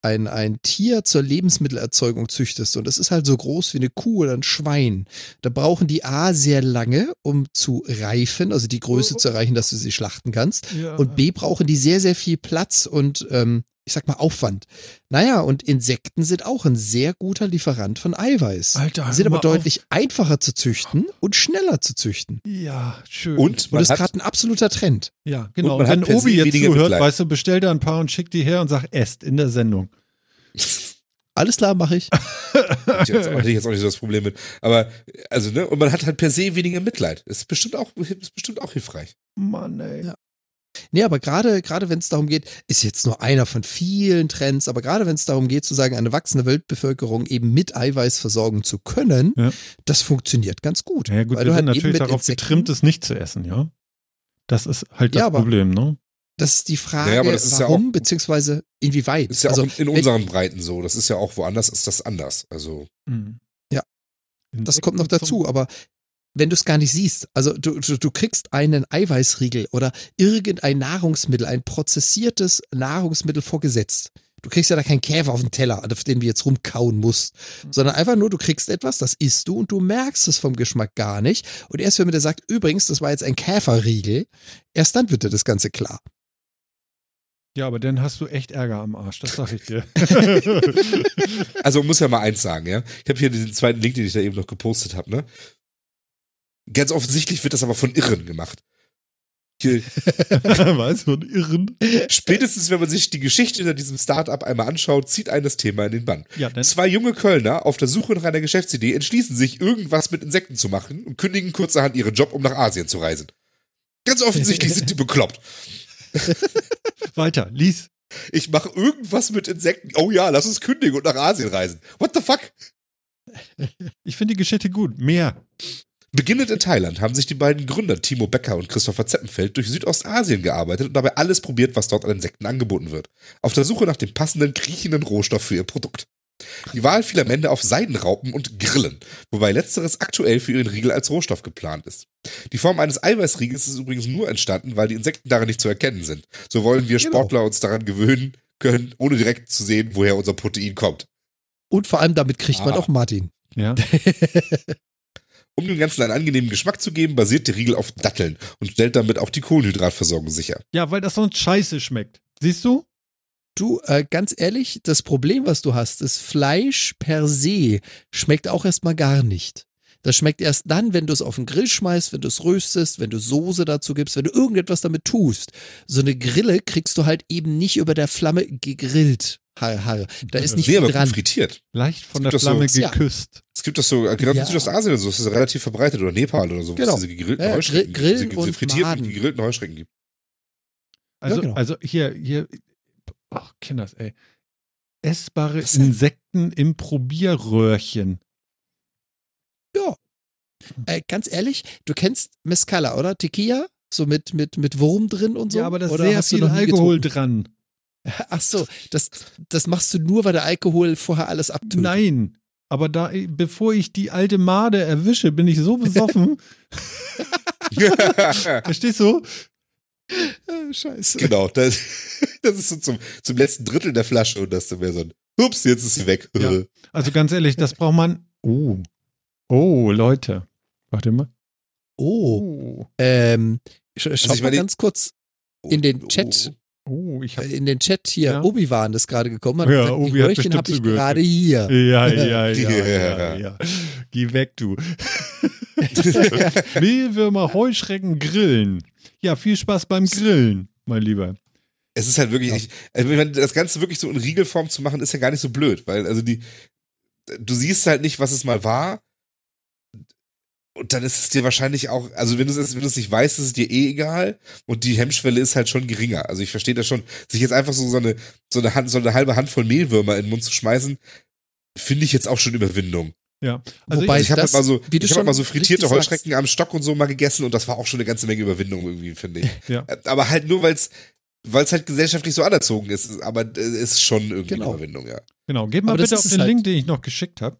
ein, ein Tier zur Lebensmittelerzeugung züchtest und es ist halt so groß wie eine Kuh oder ein Schwein, da brauchen die A sehr lange, um zu reifen, also die Größe zu erreichen, dass du sie schlachten kannst. Ja. Und B brauchen die sehr, sehr viel Platz und ähm, ich sag mal Aufwand. Naja, und Insekten sind auch ein sehr guter Lieferant von Eiweiß. Alter, Die sind hör aber mal auf. deutlich einfacher zu züchten und schneller zu züchten. Ja, schön. Und Und das ist gerade ein absoluter Trend. Ja, genau. Und Wenn Obi jetzt zuhört, Mitleid. weißt du, bestell da ein paar und schick die her und sag, esst in der Sendung. Alles klar, mache ich. hätte ich jetzt auch nicht so das Problem mit. Aber, also, ne, und man hat halt per se weniger Mitleid. Ist bestimmt auch, ist bestimmt auch hilfreich. Mann, ey. Ja. Nee, aber gerade, gerade wenn es darum geht, ist jetzt nur einer von vielen Trends, aber gerade wenn es darum geht, zu sagen, eine wachsende Weltbevölkerung eben mit Eiweiß versorgen zu können, Ja. das funktioniert ganz gut. Ja, gut, Weil wir du sind halt eben natürlich darauf Insekten- getrimmt, es nicht zu essen, ja. Das ist halt das Ja, aber- Problem, ne? Das ist die Frage, Naja, aber das ist ja warum, auch- beziehungsweise inwieweit. Ist ja also, auch in, unseren Breiten so. Das ist ja auch woanders ist das anders. Also, Mhm. Ja. Das kommt noch dazu, aber wenn du es gar nicht siehst, also du, du, du kriegst einen Eiweißriegel oder irgendein Nahrungsmittel, ein prozessiertes Nahrungsmittel vorgesetzt. Du kriegst ja da keinen Käfer auf den Teller, auf den du jetzt rumkauen musst, sondern einfach nur, du kriegst etwas, das isst du und du merkst es vom Geschmack gar nicht. Und erst wenn mir der sagt, übrigens, das war jetzt ein Käferriegel, erst dann wird dir das Ganze klar. Ja, aber dann hast du echt Ärger am Arsch, das sag ich dir. Also man muss ja mal eins sagen, ja. Ich habe hier diesen zweiten Link, den ich da eben noch gepostet habe, ne? Ganz offensichtlich wird das aber von Irren gemacht. Was ein Irren. spätestens, wenn man sich die Geschichte hinter diesem Startup einmal anschaut, zieht einen das Thema in den Bann. Ja, Zwei junge Kölner auf der Suche nach einer Geschäftsidee entschließen sich, irgendwas mit Insekten zu machen und kündigen kurzerhand ihren Job, um nach Asien zu reisen. Ganz offensichtlich sind die bekloppt. weiter, lies. Ich mache irgendwas mit Insekten. Oh ja, lass uns kündigen und nach Asien reisen. What the fuck? Ich finde die Geschichte gut. Mehr. Beginnend in Thailand haben sich die beiden Gründer Timo Becker und Christopher Zeppenfeld durch Südostasien gearbeitet und dabei alles probiert, was dort an Insekten angeboten wird. Auf der Suche nach dem passenden, kriechenden Rohstoff für ihr Produkt. Die Wahl fiel am Ende auf Seidenraupen und Grillen, wobei letzteres aktuell für ihren Riegel als Rohstoff geplant ist. Die Form eines Eiweißriegels ist übrigens nur entstanden, weil die Insekten darin nicht zu erkennen sind. So wollen wir Genau. Sportler uns daran gewöhnen können, ohne direkt zu sehen, woher unser Protein kommt. Und vor allem damit kriegt man Ah. auch Martin. Ja. Um dem Ganzen einen angenehmen Geschmack zu geben, basiert der Riegel auf Datteln und stellt damit auch die Kohlenhydratversorgung sicher. ja, weil das sonst scheiße schmeckt. Siehst du? Du, äh, ganz ehrlich, das Problem, was du hast, ist Fleisch per se schmeckt auch erstmal gar nicht. Das schmeckt erst dann, wenn du es auf den Grill schmeißt, wenn du es röstest, wenn du Soße dazu gibst, wenn du irgendetwas damit tust. So eine Grille kriegst du halt eben nicht über der Flamme gegrillt. Har, har. Da ist nicht Nee, viel dran. frittiert. Leicht von der Flamme so- ja. geküsst. Es gibt das so, gerade Ja. in Südostasien oder so, das ist relativ verbreitet, oder Nepal oder so, wo Genau. es diese gegrillten Ja, ja, Heuschrecken Grill- Grillen gibt, diese, und diese frittierten, Maden. gegrillten Heuschrecken gibt. Also, genau. also hier, hier, ach, Kinders, ey. Essbare? Insekten im Probierröhrchen. Ja. Äh, ganz ehrlich, du kennst Mescala, oder? Tequila? So mit, mit, mit Wurm drin und so? Ja, aber da ist Oder sehr hast du viel Alkohol getrunken? dran. Ach so, das, das machst du nur, weil der Alkohol vorher alles abtötet. Nein. Aber da, bevor ich die alte Made erwische, bin ich so besoffen. Verstehst du? Äh, Scheiße. genau, das, das ist so zum, zum letzten Drittel der Flasche und das ist mehr so ein, ups, jetzt ist sie weg. Ja. Also ganz ehrlich, das braucht man. Oh. Oh, Leute. Warte mal. Oh, Oh, ähm, sch schau ich mal ganz kurz in den Chat, oh ich äh, hab. in den Chat hier. Ja. Obi-Wan ist gerade gekommen. hat Ja, gesagt, Obi die hat bestimmt habe ich zugehört. gerade hier. Ja, ja, ja, Ja. ja. Geh weg, du. Mehlwürmer, Heuschrecken, Grillen. Ja, viel Spaß beim Grillen, mein Lieber. Es ist halt wirklich, ich, also ich meine, das Ganze wirklich so in Riegelform zu machen, ist ja gar nicht so blöd, weil also die, du siehst halt nicht, was es mal war. Und dann ist es dir wahrscheinlich auch, also wenn du es wenn du es nicht weißt, ist es dir eh egal. Und die Hemmschwelle ist halt schon geringer. Also ich verstehe das schon, sich jetzt einfach so, so eine, so eine Hand, so eine halbe Handvoll Mehlwürmer in den Mund zu schmeißen, finde ich jetzt auch schon Überwindung. Ja. Also Wobei- ich, ich habe halt das, mal so, ich habe schon mal so frittierte richtig sagst. Heuschrecken am Stock und so mal gegessen und das war auch schon eine ganze Menge Überwindung irgendwie, finde ich. Ja. Äh, Aber halt nur, weil es weil es halt gesellschaftlich so anerzogen ist, aber es ist schon irgendwie Genau. eine Überwindung, ja. genau, geht mal Aber bitte auf den halt- Link, den ich noch geschickt habe.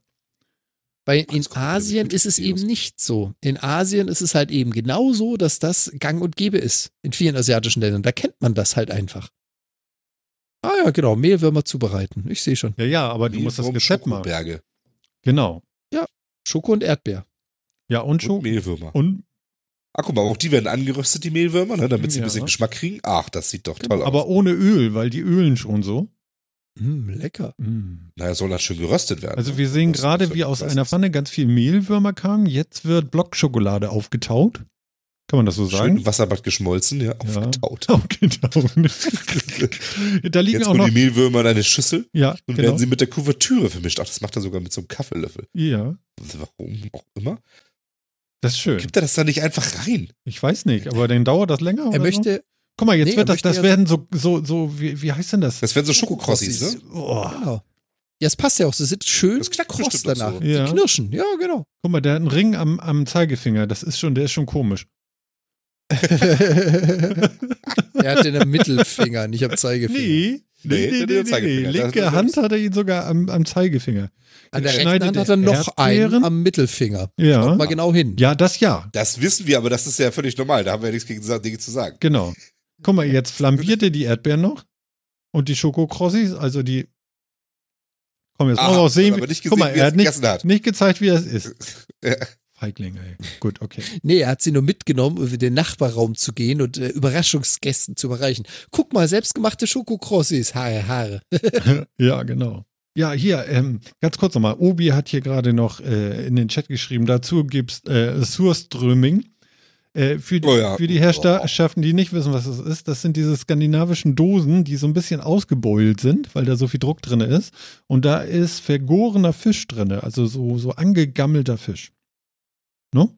Weil in Asien ist es eben nicht so. In Asien ist es halt eben genau so, dass das gang und gäbe ist. In vielen asiatischen Ländern. Da kennt man das halt einfach. Ah ja, genau. Mehlwürmer zubereiten. Ich sehe schon. Ja, ja, aber du musst das Rezept machen. Genau. Schoko und Erdbeer. Ja, und und schon. Mehlwürmer. Und, Ach, guck mal, auch die werden angeröstet, die Mehlwürmer, ne, damit sie Ja. ein bisschen Geschmack kriegen. Ach, das sieht doch toll aus. aber ohne Öl, weil die ölen schon so. Mm, lecker. Mm. naja, soll das schön geröstet werden. Also wir sehen gerade, wie aus einer Pfanne ganz viel Mehlwürmer kamen. Jetzt wird Blockschokolade aufgetaut. Kann man das so Schön sagen? im Wasserbad geschmolzen, ja, aufgetaut. Aufgetaut. da liegen Jetzt auch kommen noch. die Mehlwürmer in eine Schüssel Ja, und genau. werden sie mit der Kuvertüre vermischt. Ach, das macht er sogar mit so einem Kaffeelöffel. Ja, Warum auch immer. das ist schön. Gibt er das da nicht einfach rein? Ich weiß nicht, aber dann dauert das länger. Er oder möchte, So? Guck mal, jetzt Nee, wird das, das ja- werden so, so, so, wie, wie heißt denn das? Das wären so Schokokrossis, ne? Oh, genau. Ja, es passt ja auch. Sie sind schön Das kross danach. so. Ja. Die knirschen. Ja, genau. guck mal, der hat einen Ring am, am Zeigefinger. Das ist schon, der ist schon komisch. er hat den am Mittelfinger, nicht am Zeigefinger. Nee. Nee, Nee, nee, nee, nee, Zeigefinger. nee. Das- Linke das- Hand hat er ihn sogar am, am Zeigefinger. An der rechten Hand hat er noch einen am Mittelfinger. Ja. Schaut mal genau hin. Ja, das ja. Das wissen wir, aber das ist ja völlig normal. Da haben wir ja nichts gegen Dinge zu sagen. Genau. Guck mal, jetzt flambiert er die Erdbeeren noch Und die Schokokrossis, also die. Komm, jetzt wir auch sehen. aber nicht Guck gesehen, mal, wie er hat es nicht, hat. nicht gezeigt, wie er es ist. Ja. Feigling, ey. Gut, okay. Nee, er hat sie nur mitgenommen, um in den Nachbarraum zu gehen und äh, Überraschungsgästen zu überreichen. Guck mal, selbstgemachte Schokokrossis. Haare, Haare. Ja, genau. Ja, hier, ähm, ganz kurz nochmal. Obi hat hier gerade noch äh, in den Chat geschrieben, dazu gibt's äh, Surströmming. Äh, für, die, Oh ja. für die Herrschaften, die nicht wissen, was es ist, das sind diese skandinavischen Dosen, die so ein bisschen ausgebeult sind, weil da so viel Druck drin ist. Und da ist vergorener Fisch drin, also so, so angegammelter Fisch. No?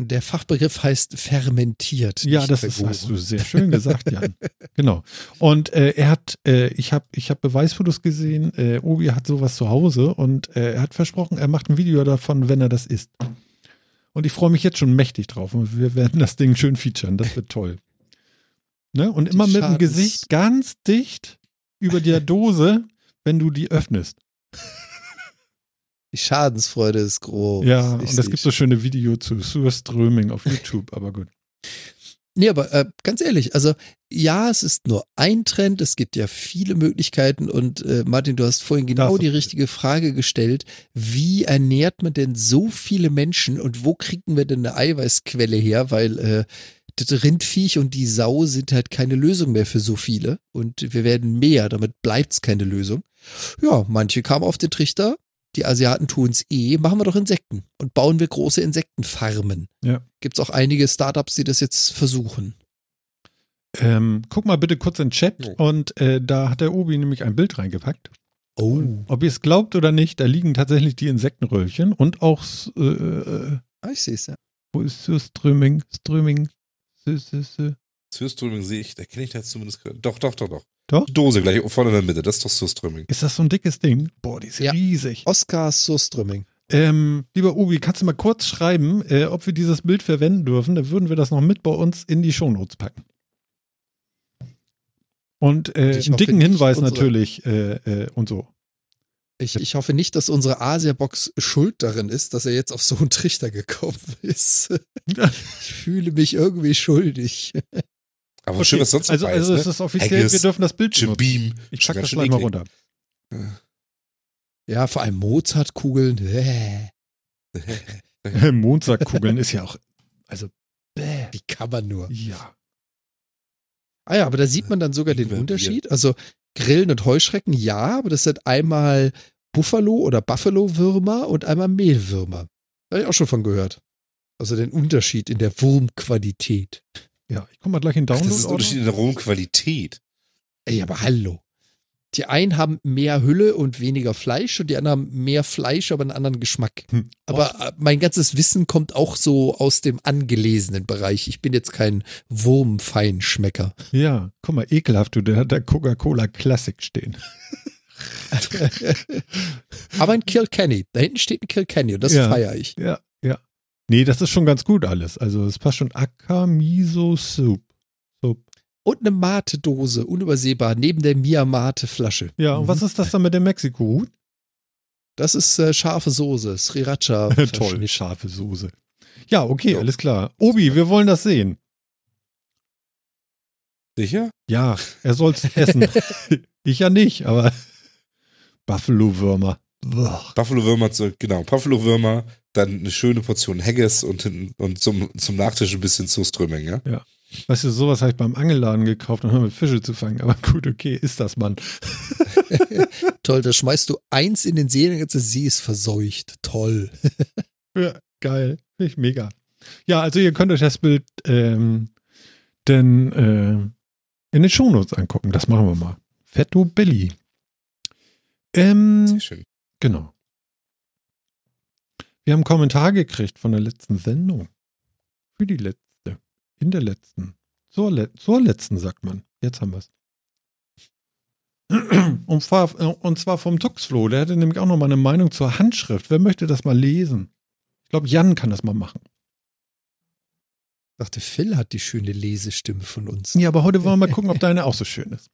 Der Fachbegriff heißt fermentiert. Ja, das ist, hast du sehr schön gesagt, Jan. genau. Und äh, er hat, äh, ich habe ich hab Beweisfotos gesehen, äh, Obi hat sowas zu Hause und äh, er hat versprochen, er macht ein Video davon, wenn er das isst. Und ich freue mich jetzt schon mächtig drauf und wir werden das Ding schön featuren, das wird toll. Ne? Und Die immer mit dem Schadens- Gesicht ganz dicht über der Dose, wenn du die öffnest. Die Schadensfreude ist groß. ja, Ich und es gibt so schöne Videos zu Surströming auf YouTube, aber gut. Nee, aber äh, ganz ehrlich, also ja, es ist nur ein Trend, es gibt ja viele Möglichkeiten und äh, Martin, du hast vorhin genau Das- die richtige Frage gestellt, wie ernährt man denn so viele Menschen und wo kriegen wir denn eine Eiweißquelle her, weil äh, das Rindviech und die Sau sind halt keine Lösung mehr für so viele und wir werden mehr, damit bleibt's keine Lösung. Ja, manche kamen auf den Trichter, die Asiaten tun's eh, machen wir doch Insekten und bauen wir große Insektenfarmen. Ja. Gibt's auch einige Startups, die das jetzt versuchen. Ähm, guck mal bitte kurz in den Chat Jo. und äh, da hat der Obi nämlich ein Bild reingepackt. Oh. Ob ihr es glaubt oder nicht, da liegen tatsächlich die Insektenröllchen und auch, äh, äh, Ah, ich sehe es ja. wo ist Surströming? Ströming? Sü- sü- sü- Surströmming sehe ich, da kenne ich das zumindest. Doch, doch, doch, doch. Doch? Dose gleich vorne in der Mitte, das ist doch Surströmming. Ist das so ein dickes Ding? Boah, die ist Ja. riesig. Oskar Surströmming. Ähm, lieber Obi, kannst du mal kurz schreiben, äh, ob wir dieses Bild verwenden dürfen? Dann würden wir das noch mit bei uns in die Shownotes packen. Und äh, einen hoffe dicken Hinweis unsere- natürlich äh, äh, und so. Ich, ich hoffe nicht, dass unsere Asia-Box schuld darin ist, dass er jetzt auf so einen Trichter gekommen ist. Ich fühle mich irgendwie schuldig. Aber schön, was sonst also, dabei also ist, es ne? ist offiziell, Haggis, wir dürfen das Bild benutzen. Beam. Ich pack das gleich mal runter. Ja, vor allem Mozartkugeln. Bäh. Mondsackkugeln ist ja auch, also, bäh. Wie kann man nur? Ja. Ah ja, aber da sieht man dann sogar den. Unterschied. Also Grillen und Heuschrecken, ja, aber das sind einmal Buffalo- oder Buffalo-Würmer und einmal Mehlwürmer. Da habe ich auch schon von gehört. Also den Unterschied in der Wurmqualität. Ja, ich komme mal gleich in Ach, Download. das ist ein Unterschied in der rohen Qualität. Ey, aber hallo. Die einen haben mehr Hülle und weniger Fleisch und die anderen haben mehr Fleisch, aber einen anderen Geschmack. Hm. Aber äh, mein ganzes Wissen kommt auch so aus dem angelesenen Bereich. Ich bin jetzt kein Wurmfeinschmecker. Ja, guck mal, ekelhaft, du, der hat da Coca-Cola Classic stehen. Aber ein Kilkenny. Da hinten steht ein Kilkenny und das Ja. feiere ich. Ja. Nee, das ist schon ganz gut alles. Also, es passt schon Akka Miso Soup. Soup. Und eine Mate-Dose, unübersehbar, neben der Mia Mate-Flasche. Ja, und Mhm. was ist das dann mit dem Mexiko-Hut? Das ist äh, scharfe Soße, Sriracha. Toll, scharfe Soße. Ja, okay, Ja. alles klar. Obi, wir wollen das sehen. Sicher? Ja, er soll's essen. ich ja nicht, aber Buffalo-Würmer. Buffalo-Würmer, zu- genau, Buffalo-Würmer, dann eine schöne Portion Haggis und, hinten- und zum, zum Nachtisch ein bisschen Surströmming, ja? Weißt du, sowas habe ich beim Angelladen gekauft, um mit Fische zu fangen. Aber gut, okay, ist das, Mann. Toll, da schmeißt du eins in den See, der ganze See ist verseucht. Toll. Ja, geil. Ich mega. Ja, also ihr könnt euch das Bild ähm, denn äh, in den Shownotes angucken. Das machen wir mal. Fetto Belly. Ähm, Sehr schön. genau. Wir haben einen Kommentar gekriegt von der letzten Sendung. Für die letzte. In der letzten. Zur, le zur letzten, sagt man. Jetzt haben wir es. Und zwar, äh, und zwar vom Tuxflo. Der hatte nämlich auch noch mal eine Meinung zur Handschrift. Wer möchte das mal lesen? Ich glaube, Jan kann das mal machen. Ich dachte, Phil hat die schöne Lesestimme von uns. Ja, aber heute wollen wir mal gucken, ob deine auch so schön ist.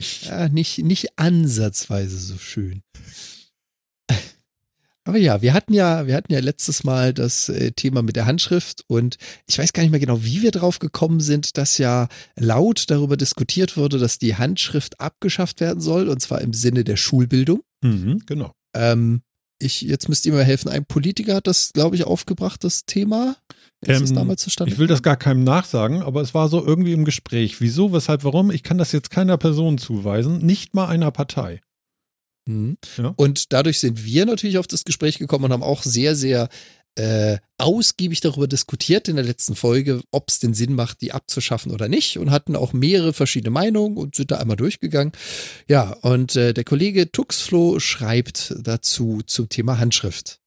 Ja, nicht, nicht ansatzweise so schön. Aber ja, wir hatten ja, wir hatten ja letztes Mal das äh, Thema mit der Handschrift und ich weiß gar nicht mehr genau, wie wir drauf gekommen sind, dass ja laut darüber diskutiert wurde, dass die Handschrift abgeschafft werden soll und zwar im Sinne der Schulbildung. Mhm, genau. Ähm, ich, jetzt müsst ihr mir helfen. Ein Politiker hat das, glaube ich, aufgebracht, das Thema. Ist Ähm, das damals zustande Ich will das gar keinem nachsagen, aber es war so irgendwie im Gespräch. Wieso, weshalb, warum? Ich kann das jetzt keiner Person zuweisen, nicht mal einer Partei. Mhm. Ja. Und dadurch sind wir natürlich auf das Gespräch gekommen und haben auch sehr, sehr äh, ausgiebig darüber diskutiert in der letzten Folge, ob es den Sinn macht, die abzuschaffen oder nicht und hatten auch mehrere verschiedene Meinungen und sind da einmal durchgegangen. Ja, und äh, der Kollege Tuxflo schreibt dazu zum Thema Handschrift.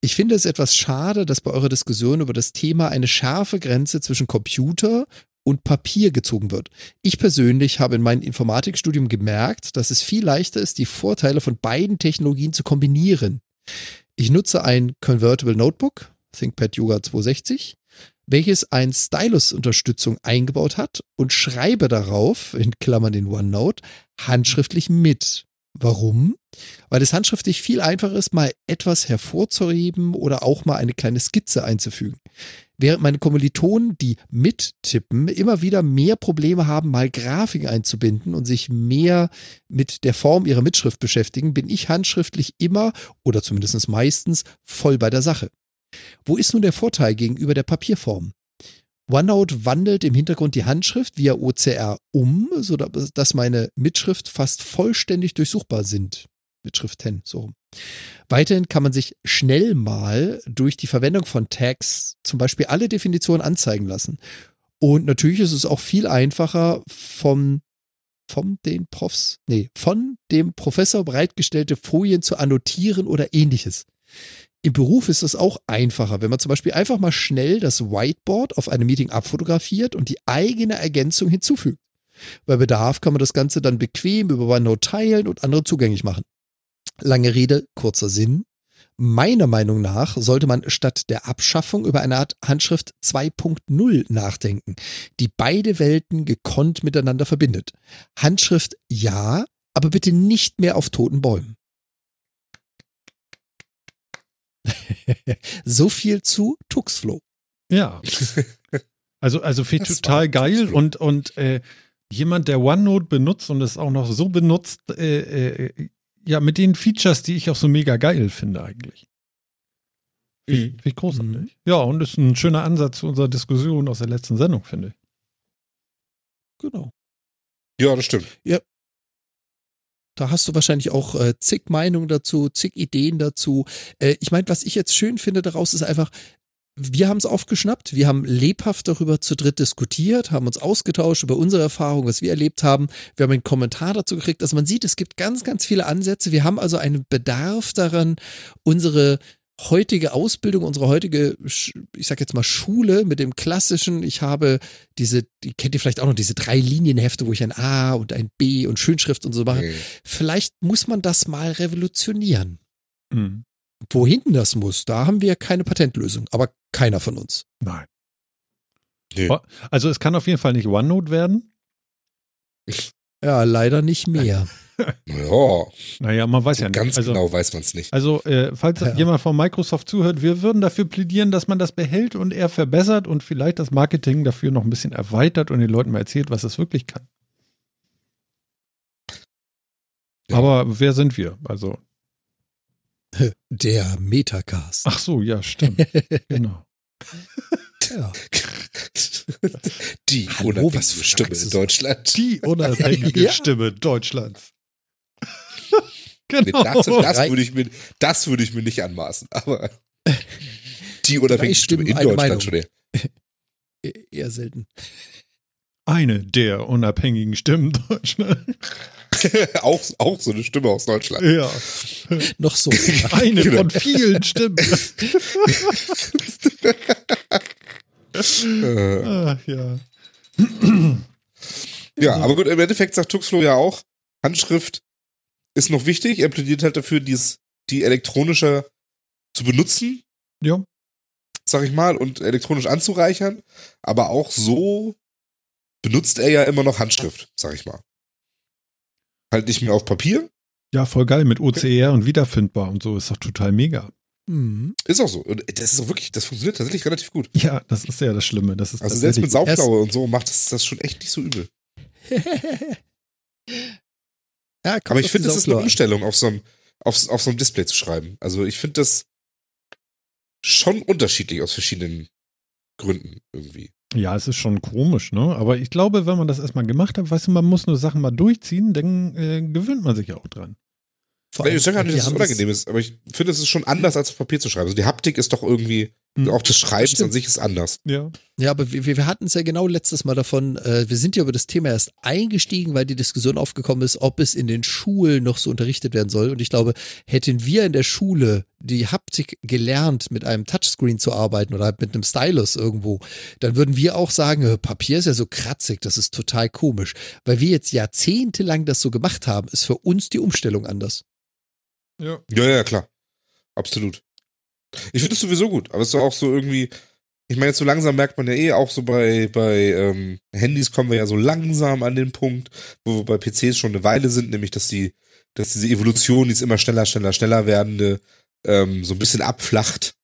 Ich finde es etwas schade, dass bei eurer Diskussion über das Thema eine scharfe Grenze zwischen Computer und Papier gezogen wird. Ich persönlich habe in meinem Informatikstudium gemerkt, dass es viel leichter ist, die Vorteile von beiden Technologien zu kombinieren. Ich nutze ein Convertible Notebook, ThinkPad Yoga 260, welches ein Stylus-Unterstützung eingebaut hat und schreibe darauf, in Klammern den OneNote, handschriftlich mit. Warum? Weil es handschriftlich viel einfacher ist, mal etwas hervorzuheben oder auch mal eine kleine Skizze einzufügen. Während meine Kommilitonen, die mittippen, immer wieder mehr Probleme haben, mal Grafiken einzubinden und sich mehr mit der Form ihrer Mitschrift beschäftigen, bin ich handschriftlich immer oder zumindest meistens voll bei der Sache. Wo ist nun der Vorteil gegenüber der Papierform? OneNote wandelt im Hintergrund die Handschrift via OCR um, sodass meine Mitschrift fast vollständig durchsuchbar sind. Mitschrift 10, so rum. Weiterhin kann man sich schnell mal durch die Verwendung von Tags zum Beispiel alle Definitionen anzeigen lassen. Und natürlich ist es auch viel einfacher vom von den Profs, nee, von dem Professor bereitgestellte Folien zu annotieren oder ähnliches. Im Beruf ist es auch einfacher, wenn man zum Beispiel einfach mal schnell das Whiteboard auf einem Meeting abfotografiert und die eigene Ergänzung hinzufügt. Bei Bedarf kann man das Ganze dann bequem über OneNote teilen und andere zugänglich machen. Lange Rede, kurzer Sinn. Meiner Meinung nach sollte man statt der Abschaffung über eine Art Handschrift 2.0 nachdenken, die beide Welten gekonnt miteinander verbindet. Handschrift ja, aber bitte nicht mehr auf toten Bäumen. so viel zu Tuxflo. Ja. Also, also finde ich total geil Tuxflo. und, und äh, jemand, der OneNote benutzt und es auch noch so benutzt, äh, äh, ja, mit den Features, die ich auch so mega geil finde eigentlich. Mhm. Finde ich großartig. Mhm. Ja, und ist ein schöner Ansatz zu unserer Diskussion aus der letzten Sendung, finde ich. Genau. Ja, das stimmt. Da hast du wahrscheinlich auch äh, zig Meinungen dazu, zig Ideen dazu. Äh, ich meine, was ich jetzt schön finde daraus ist einfach, wir haben es aufgeschnappt, wir haben lebhaft darüber zu dritt diskutiert, haben uns ausgetauscht über unsere Erfahrungen, was wir erlebt haben. Wir haben einen Kommentar dazu gekriegt. Also man sieht, es gibt ganz, ganz viele Ansätze. Wir haben also einen Bedarf daran, unsere heutige Ausbildung, unsere heutige, ich sag jetzt mal Schule mit dem klassischen, ich habe diese, die kennt ihr vielleicht auch noch, diese drei Linienhefte, wo ich ein A und ein B und Schönschrift und so mache. Mhm. Vielleicht muss man das mal revolutionieren. Mhm. Wohin das muss, da haben wir keine Patentlösung, aber keiner von uns. Nein. Nee. Oh, Also es kann auf jeden Fall nicht OneNote werden. Ja, leider nicht mehr. Ja, Naja, man weiß ja nicht. ganz also, genau weiß man es nicht. Also, äh, falls Ja. jemand von Microsoft zuhört, wir würden dafür plädieren, dass man das behält und eher verbessert und vielleicht das Marketing dafür noch ein bisschen erweitert und den Leuten mal erzählt, was es wirklich kann. Ja. Aber wer sind wir? Also, Der Metacast. ach so, ja, stimmt. genau. Ja. Die Hallo, unabhängige Stimme in? Deutschland. Die unabhängige Ja. Stimme Deutschlands. Genau. Das, das würde ich, mir- das würde ich mir nicht anmaßen. Aber die unabhängige Stimme in Deutschland Meinung. schon. eher. E- Eher selten. Eine der unabhängigen Stimmen Deutschlands. auch, auch so eine Stimme aus Deutschland. Ja. Noch so. Eine Genau. von vielen Stimmen. Äh, Ach, ja. ja, aber gut, im Endeffekt sagt Tuxflo ja auch, Handschrift ist noch wichtig. Er plädiert halt dafür, dies, die elektronische zu benutzen, Ja. sag ich mal, und elektronisch anzureichern. Aber auch so benutzt er ja immer noch Handschrift, sag ich mal. Halt nicht mehr auf Papier, Ja, voll geil mit OCR und wiederfindbar und so. Ist doch total mega. Mhm. Ist auch so. Und das ist auch wirklich, das funktioniert tatsächlich relativ gut. Ja, das ist ja das Schlimme. Das ist Also selbst mit Sauklaue und so macht das, das schon echt nicht so übel. ja, Aber ich finde, das ist eine. Umstellung, auf so einem, auf, auf so einem Display zu schreiben. Also ich finde das schon unterschiedlich aus verschiedenen Gründen irgendwie. Ja, es ist schon komisch, ne? Aber ich glaube, wenn man das erstmal gemacht hat, weißt du, man muss nur Sachen mal durchziehen, dann äh, gewöhnt man sich ja auch dran. Vor ich sage gar nicht, dass es unangenehm ist, aber ich finde, es ist schon anders als auf Papier zu schreiben. Also die Haptik ist doch irgendwie, Hm. auch das Schreiben an sich ist anders. Ja. Ja, aber wir, wir hatten es ja genau letztes Mal davon, äh, wir sind ja über das Thema erst eingestiegen, weil die Diskussion aufgekommen ist, ob es in den Schulen noch so unterrichtet werden soll. Und ich glaube, hätten wir in der Schule die Haptik gelernt, mit einem Touchscreen zu arbeiten oder halt mit einem Stylus irgendwo, dann würden wir auch sagen, äh, Papier ist ja so kratzig, das ist total komisch. Weil wir jetzt jahrzehntelang das so gemacht haben, ist für uns die Umstellung anders. Ja. Ja, ja, klar. Absolut. Ich finde es sowieso gut, aber es ist auch so irgendwie, ich meine, jetzt so langsam merkt man ja eh auch so bei, bei ähm, Handys kommen wir ja so langsam an den Punkt, wo wir bei PCs schon eine Weile sind, nämlich dass die, dass diese Evolution, die ist immer schneller, schneller, schneller werdende, ähm, so ein bisschen abflacht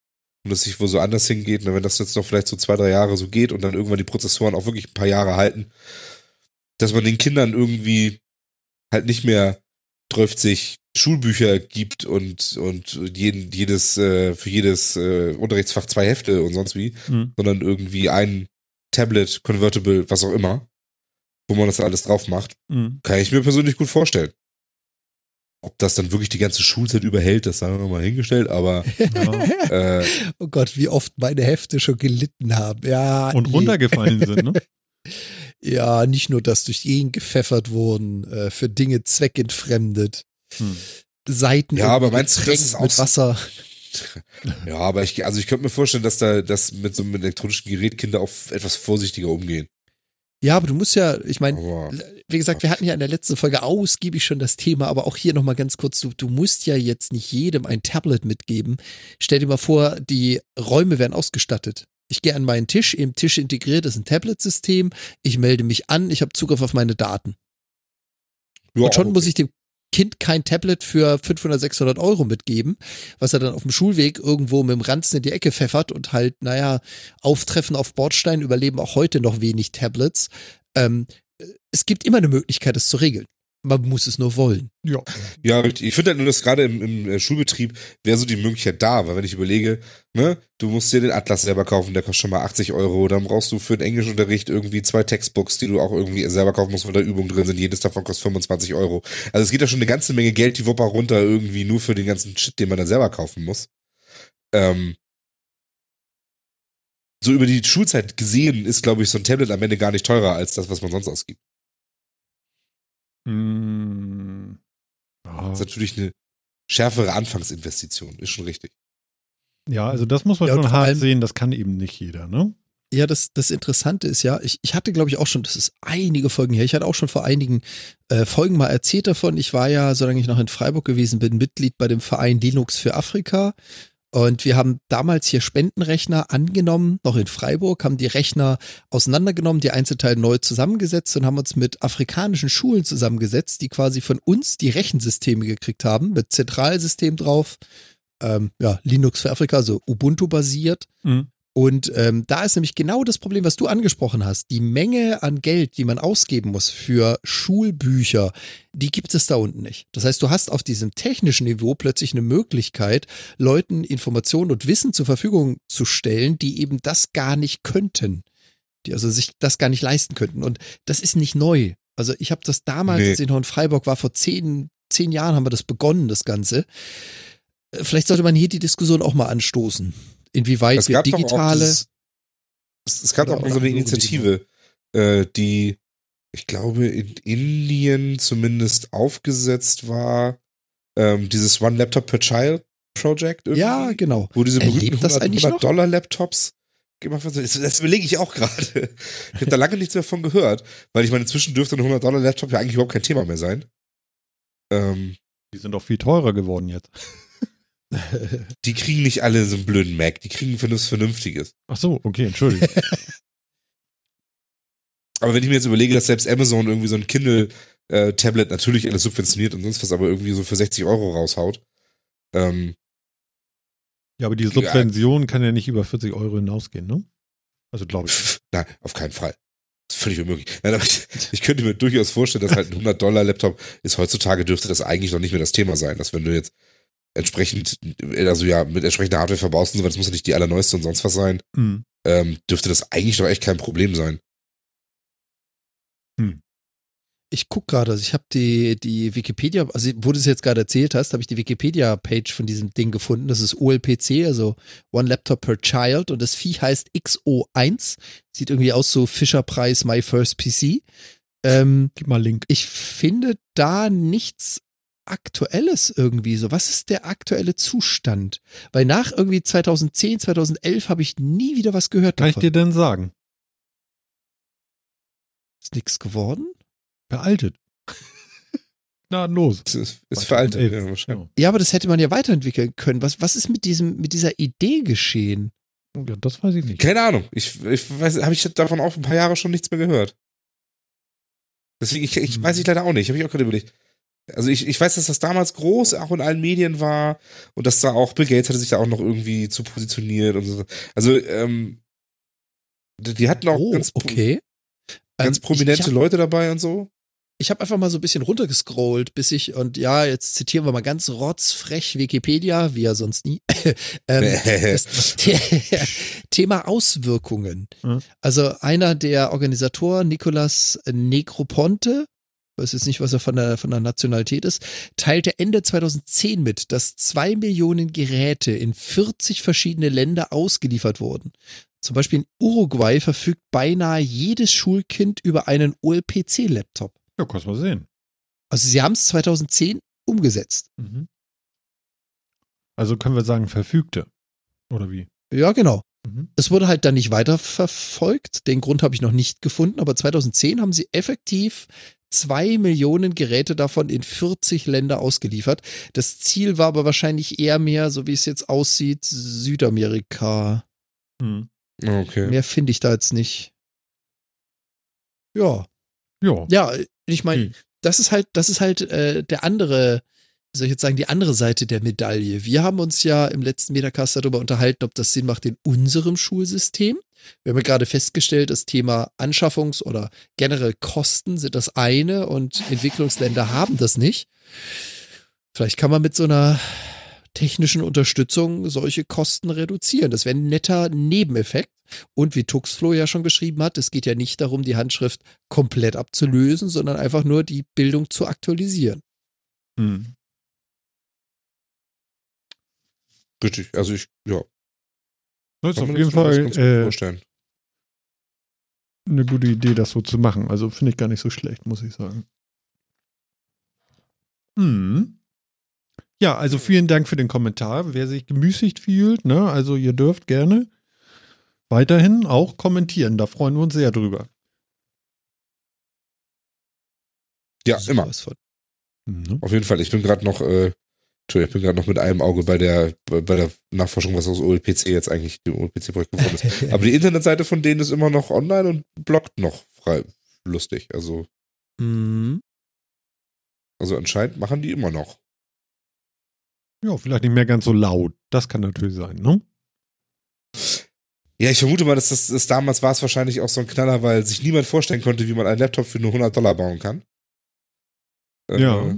und dass sich wo so anders hingeht. Und wenn das jetzt noch vielleicht so zwei, drei Jahre so geht und dann irgendwann die Prozessoren auch wirklich ein paar Jahre halten, dass man den Kindern irgendwie halt nicht mehr 30 Schulbücher gibt und, und jeden, jedes, äh, für jedes äh, Unterrichtsfach zwei Hefte und sonst wie, Hm. sondern irgendwie ein Tablet, Convertible, was auch immer, wo man das alles drauf macht, Hm. kann ich mir persönlich gut vorstellen. Ob das dann wirklich die ganze Schulzeit überhält, das sagen wir mal hingestellt, aber Ja. äh, Oh Gott, wie oft meine Hefte schon gelitten haben. Ja, Und nee. runtergefallen sind, ne? Ja, nicht nur, dass durch ihn gepfeffert wurden, äh, für Dinge zweckentfremdet, Hm. Seiten Ja, aber meinst du, das ist auch mit Wasser. ja, aber ich, also ich könnte mir vorstellen, dass da, dass mit so einem elektronischen Gerät Kinder auch etwas vorsichtiger umgehen. Ja, aber du musst ja, ich meine, wie gesagt, wir hatten ja in der letzten Folge ausgiebig schon das Thema, aber auch hier nochmal ganz kurz, du, du musst ja jetzt nicht jedem ein Tablet mitgeben. Stell dir mal vor, die Räume werden ausgestattet. Ich gehe an meinen Tisch, im Tisch integriert ist ein Tablet-System, ich melde mich an, ich habe Zugriff auf meine Daten. ja, Und schon okay. muss ich dem Kind kein Tablet für 500, 600 Euro mitgeben, was er dann auf dem Schulweg irgendwo mit dem Ranzen in die Ecke pfeffert und halt, naja, Auftreffen auf Bordstein überleben auch heute noch wenig Tablets. Ähm, es gibt immer eine Möglichkeit, das zu regeln. Man muss es nur wollen. Ja. Ja, richtig. Ich finde halt nur, dass gerade im, im äh, Schulbetrieb wäre so die Möglichkeit da, weil wenn ich überlege, ne, du musst dir den Atlas selber kaufen, der kostet schon mal 80 Euro, dann brauchst du für den Englischunterricht irgendwie zwei Textbooks, die du auch irgendwie selber kaufen musst, weil da Übungen drin sind, jedes davon kostet 25 Euro. Also es geht ja schon eine ganze Menge Geld die Wupper runter irgendwie nur für den ganzen Shit, den man dann selber kaufen muss. Ähm, so über die Schulzeit gesehen ist, glaube ich, so ein Tablet am Ende gar nicht teurer als das, was man sonst ausgibt. Hm. Ja. Das ist natürlich eine schärfere Anfangsinvestition, ist schon richtig. ja, also das muss man Ja, schon hart allem- sehen, das kann eben nicht jeder, ne? Ja, das, das Interessante ist ja, ich, ich hatte, glaube ich, auch schon, das ist einige Folgen her, ich hatte auch schon vor einigen äh, Folgen mal erzählt davon. Ich war ja, solange ich noch in Freiburg gewesen bin, Mitglied bei dem Verein Linux für Afrika. Und wir haben damals hier Spendenrechner angenommen, noch in Freiburg, haben die Rechner auseinandergenommen, die Einzelteile neu zusammengesetzt und haben uns mit afrikanischen Schulen zusammengesetzt, die quasi von uns die Rechensysteme gekriegt haben, mit Zentralsystem drauf. Ähm, ja, Linux für Afrika, also Ubuntu basiert. Mhm. Und ähm, da ist nämlich genau das Problem, was du angesprochen hast. Die Menge an Geld, die man ausgeben muss für Schulbücher, die gibt es da unten nicht. Das heißt, du hast auf diesem technischen Niveau plötzlich eine Möglichkeit, Leuten Informationen und Wissen zur Verfügung zu stellen, die eben das gar nicht könnten. Die also sich das gar nicht leisten könnten. Und das ist nicht neu. Also ich habe das damals, Nee. als ich noch in Freiburg war, vor zehn, zehn Jahren haben wir das begonnen, das Ganze. Äh, Vielleicht sollte man hier die Diskussion auch mal anstoßen. Inwieweit Es wir doch digitale. dieses- es, es gab auch mal so eine Initiative, äh, die, ich glaube, in Indien zumindest aufgesetzt war, ähm, dieses One Laptop per Child Project. irgendwie, Ja, genau. Wo diese berühmten das 100, eigentlich 100 noch? Dollar Laptops gemacht werden. Das, das überlege ich auch gerade. Ich habe da lange nichts mehr von gehört, weil ich meine, inzwischen dürfte ein 100 Dollar Laptop ja eigentlich überhaupt kein Thema mehr sein. Ähm, Die sind auch viel teurer geworden jetzt. Die kriegen nicht alle so einen blöden Mac, die kriegen was Vernünftiges. Ach so, okay, Entschuldigung. Aber wenn ich mir jetzt überlege, dass selbst Amazon irgendwie so ein Kindle äh, Tablet natürlich alles subventioniert und sonst was, aber irgendwie so für 60 Euro raushaut. Ähm, Ja, aber die Subvention kann ja nicht über 40 Euro hinausgehen, ne? Also glaube ich. nein, auf keinen Fall. Das ist völlig unmöglich. Nein, aber ich, ich könnte mir durchaus vorstellen, dass halt ein 100-Dollar-Laptop ist heutzutage dürfte das eigentlich noch nicht mehr das Thema sein, dass wenn du jetzt entsprechend, also ja, mit entsprechender Hardware verbaust und so, das muss ja nicht die allerneueste und sonst was sein, Hm. ähm, dürfte das eigentlich doch echt kein Problem sein. Ich guck gerade, also ich habe die, die Wikipedia, also wo du es jetzt gerade erzählt hast, habe ich die Wikipedia-Page von diesem Ding gefunden. Das ist OLPC, also One Laptop per Child und das Vieh heißt XO1. Sieht irgendwie aus so Fischerpreis My First PC. Ähm, Gib mal Link. ich finde da nichts Aktuelles irgendwie so. Was ist der aktuelle Zustand? Weil nach irgendwie 2010, 2011 habe ich nie wieder was gehört Kann ich dir denn sagen? Ist nichts geworden? Veraltet. Gnadenlos. Das ist, ist veraltet. 2011. Ja, wahrscheinlich. Ja, aber das hätte man ja weiterentwickeln können. Was, was ist mit diesem, mit dieser Idee geschehen? Ja, das weiß ich nicht. Keine Ahnung. Ich, ich weiß, habe ich davon auch ein paar Jahre schon nichts mehr gehört. Deswegen, ich, ich weiß ich leider auch nicht. Habe ich auch gerade überlegt. Also ich, ich weiß, dass das damals groß auch in allen Medien war und dass da auch Bill Gates hatte sich da auch noch irgendwie zu positioniert und so. Also ähm, die hatten auch Oh, ganz, okay. ganz Ähm, prominente Ich, ich habe Leute dabei und so. ich hab einfach mal so ein bisschen runtergescrollt, bis ich, und ja, jetzt zitieren wir mal ganz rotzfrech Wikipedia, wie ja sonst nie. ähm, das Thema Auswirkungen. Mhm. Also einer der Organisatoren, Nicolas Necroponte, weiß jetzt nicht, was er von der, von der Nationalität ist, teilte Ende 2010 mit, dass zwei Millionen Geräte in 40 verschiedene Länder ausgeliefert wurden. Zum Beispiel in Uruguay verfügt beinahe jedes Schulkind über einen OLPC-Laptop. Ja, kannst mal sehen. Also sie haben es 2010 umgesetzt. Mhm. Also können wir sagen, verfügte. Oder wie? Ja, genau. Mhm. Es wurde halt dann nicht weiterverfolgt. Den Grund habe ich noch nicht gefunden, aber 2010 haben sie effektiv zwei Millionen Geräte davon in 40 Länder ausgeliefert. Das Ziel war aber wahrscheinlich eher mehr, so wie es jetzt aussieht, Südamerika. Mhm. Okay. Mehr finde ich da jetzt nicht. Ja, Ja. ja, ich meine, Hm. das ist halt, das ist halt äh, der andere, soll ich jetzt sagen, die andere Seite der Medaille. Wir haben uns ja im letzten Metacast darüber unterhalten, ob das Sinn macht in unserem Schulsystem. Wir haben ja gerade festgestellt, das Thema Anschaffungs- oder generell Kosten sind das eine und Entwicklungsländer haben das nicht. Vielleicht kann man mit so einer technischen Unterstützung solche Kosten reduzieren. Das wäre ein netter Nebeneffekt. Und wie Tuxflo ja schon geschrieben hat, es geht ja nicht darum, die Handschrift komplett abzulösen, sondern einfach nur die Bildung zu aktualisieren. Mhm. Richtig. Also ich, ja. Das ist kann auf jeden Fall äh, vorstellen. eine gute Idee, das so zu machen. Also finde ich gar nicht so schlecht, muss ich sagen. Hm. Ja, also vielen Dank für den Kommentar. Wer sich gemüßigt fühlt, ne, also ihr dürft gerne weiterhin auch kommentieren. Da freuen wir uns sehr drüber. Ja, immer. Mhm. Auf jeden Fall. Ich bin gerade noch, äh, Entschuldigung, ich bin gerade noch mit einem Auge bei der, bei der Nachforschung, was aus OLPC jetzt eigentlich dem OLPC-Projekt geworden ist. Aber die Internetseite von denen ist immer noch online und bloggt noch frei lustig. Also, Mhm. also anscheinend machen die immer noch. Ja, vielleicht nicht mehr ganz so laut. Das kann natürlich sein, ne? Ja, ich vermute mal, dass das, das damals war es wahrscheinlich auch so ein Knaller, weil sich niemand vorstellen konnte, wie man einen Laptop für nur 100 Dollar bauen kann. Äh, Ja.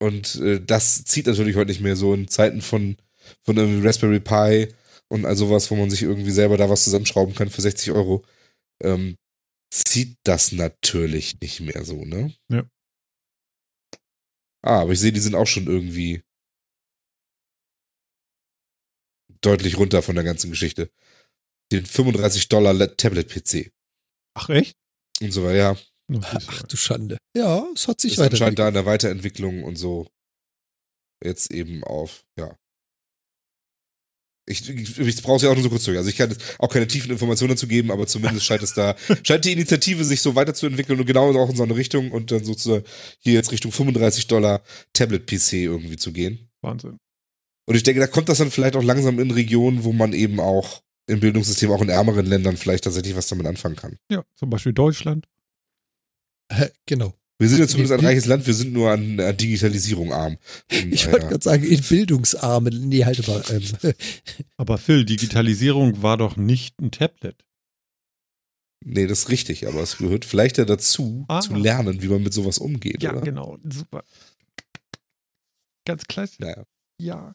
Und äh, das zieht natürlich heute nicht mehr so in Zeiten von, von irgendwie Raspberry Pi und all sowas, wo man sich irgendwie selber da was zusammenschrauben kann für 60 Euro. Ähm, zieht das natürlich nicht mehr so, ne? Ja. Ah, aber ich sehe, die sind auch schon irgendwie deutlich runter von der ganzen Geschichte. Den 35 Dollar La- Tablet-PC Ach, echt? und so weiter, ja. Ach du Schande. Ja, es hat sich Ist anscheinend weiterentwickelt. da in der Weiterentwicklung und so jetzt eben auf, ja. Ich, ich, ich brauche es ja auch nur so kurz durch. Also ich kann jetzt auch keine tiefen Informationen dazu geben, aber zumindest scheint es da, scheint die Initiative sich so weiterzuentwickeln und genau auch in so eine Richtung und dann sozusagen hier jetzt Richtung 35 Dollar Tablet-PC irgendwie zu gehen. Wahnsinn. Und ich denke, da kommt das dann vielleicht auch langsam in Regionen, wo man eben auch im Bildungssystem, auch in ärmeren Ländern vielleicht tatsächlich was damit anfangen kann. Ja, zum Beispiel Deutschland. Genau. Wir sind ja zumindest ein reiches Land, wir sind nur an, an Digitalisierung arm. Und, Ich wollte gerade sagen, in Bildungsarmen. Nee, halt mal. Ähm, Aber Phil, Digitalisierung war doch nicht ein Tablet. nee, das ist richtig, aber es gehört vielleicht ja dazu, Ah. zu lernen, wie man mit sowas umgeht, Ja, oder? genau. Super. Ganz klasse. Naja. Ja.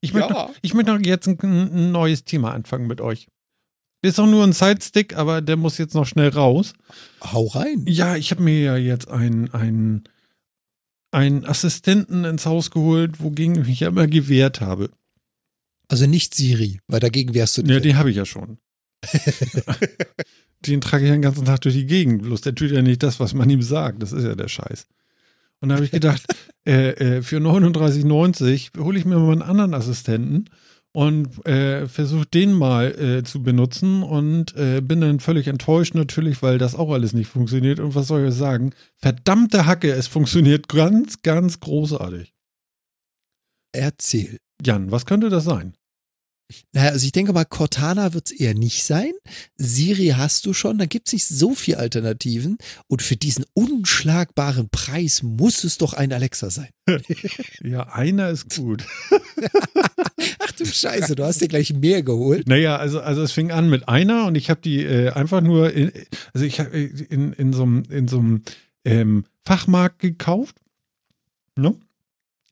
Ich möchte, noch, ich möchte noch jetzt ein, ein neues Thema anfangen mit euch. Ist auch nur ein Sidestick, aber der muss jetzt noch schnell raus. hau rein. Ja, ich habe mir ja jetzt einen, einen, einen Assistenten ins Haus geholt, wogegen ich mich ja immer gewehrt habe. Also nicht Siri, weil dagegen wärst du Ja, nicht. den habe ich ja schon. den trage ich den ganzen Tag durch die Gegend. Bloß der tut ja nicht das, was man ihm sagt. Das ist ja der Scheiß. Und da habe ich gedacht, äh, äh, für 39,90 hole ich mir mal einen anderen Assistenten und äh, versuche den mal äh, zu benutzen und äh, bin dann völlig enttäuscht natürlich, weil das auch alles nicht funktioniert. Und was soll ich sagen? Verdammte Hacke, es funktioniert ganz, ganz großartig. Erzähl. Jan, was könnte das sein? Naja, also ich denke mal, Cortana wird es eher nicht sein. Siri hast du schon, da gibt es nicht so viele Alternativen. Und für diesen unschlagbaren Preis muss es doch ein Alexa sein. Ja, einer ist gut. Ach du Scheiße, du hast dir gleich mehr geholt. Naja, also, also es fing an mit einer und ich habe die äh, einfach nur, in, also ich habe in, in so einem in so einem, ähm, Fachmarkt gekauft. Ne?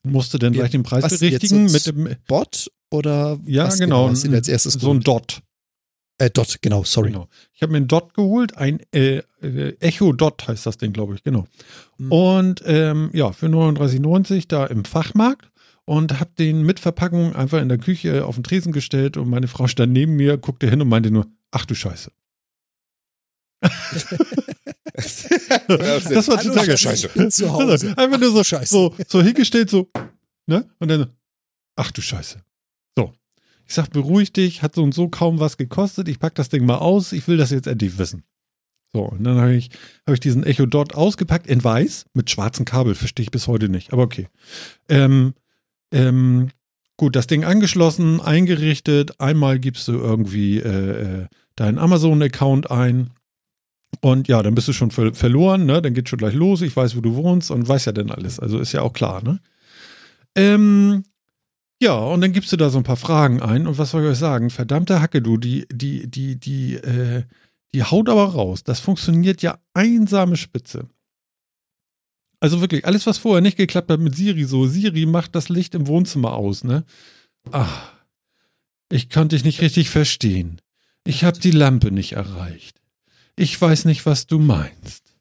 Musste dann gleich den Preis was, berichtigen jetzt mit so dem, Bot oder ja was genau, hast du dir als erstes so ein? Dot. Äh, Dot, genau, sorry. Genau. Ich habe mir ein Dot geholt, ein äh, äh, Echo Dot heißt das Ding, glaube ich, genau. Mhm. Und ähm, ja, für 39,90 da im Fachmarkt und habe den mit Verpackung einfach in der Küche auf den Tresen gestellt und meine Frau stand neben mir, guckte hin und meinte nur, ach du Scheiße. Das war Hallo, total Hause. Also, einfach nur so, Scheiße. so, so hingestellt, so, ne? Und dann, ach du Scheiße. Ich sag, beruhig dich, hat so und so kaum was gekostet. Ich pack das Ding mal aus, ich will das jetzt endlich wissen. So, und dann habe ich, hab ich diesen Echo Dot ausgepackt in weiß mit schwarzem Kabel, verstehe ich bis heute nicht, aber okay. Ähm, ähm, gut, das Ding angeschlossen, eingerichtet. Einmal gibst du irgendwie äh, äh, deinen Amazon-Account ein. Und ja, dann bist du schon ver verloren, ne? Dann geht schon gleich los. Ich weiß, wo du wohnst und weiß ja dann alles. Also ist ja auch klar, ne? Ähm, ja, und dann gibst du da so ein paar Fragen ein. Und was soll ich euch sagen? Verdammte Hacke, du, die, die, die, die, äh, die haut aber raus. Das funktioniert ja einsame Spitze. Also wirklich, alles, was vorher nicht geklappt hat mit Siri, so, Siri macht das Licht im Wohnzimmer aus, ne? Ach, ich konnte dich nicht richtig verstehen. Ich habe die Lampe nicht erreicht. Ich weiß nicht, was du meinst.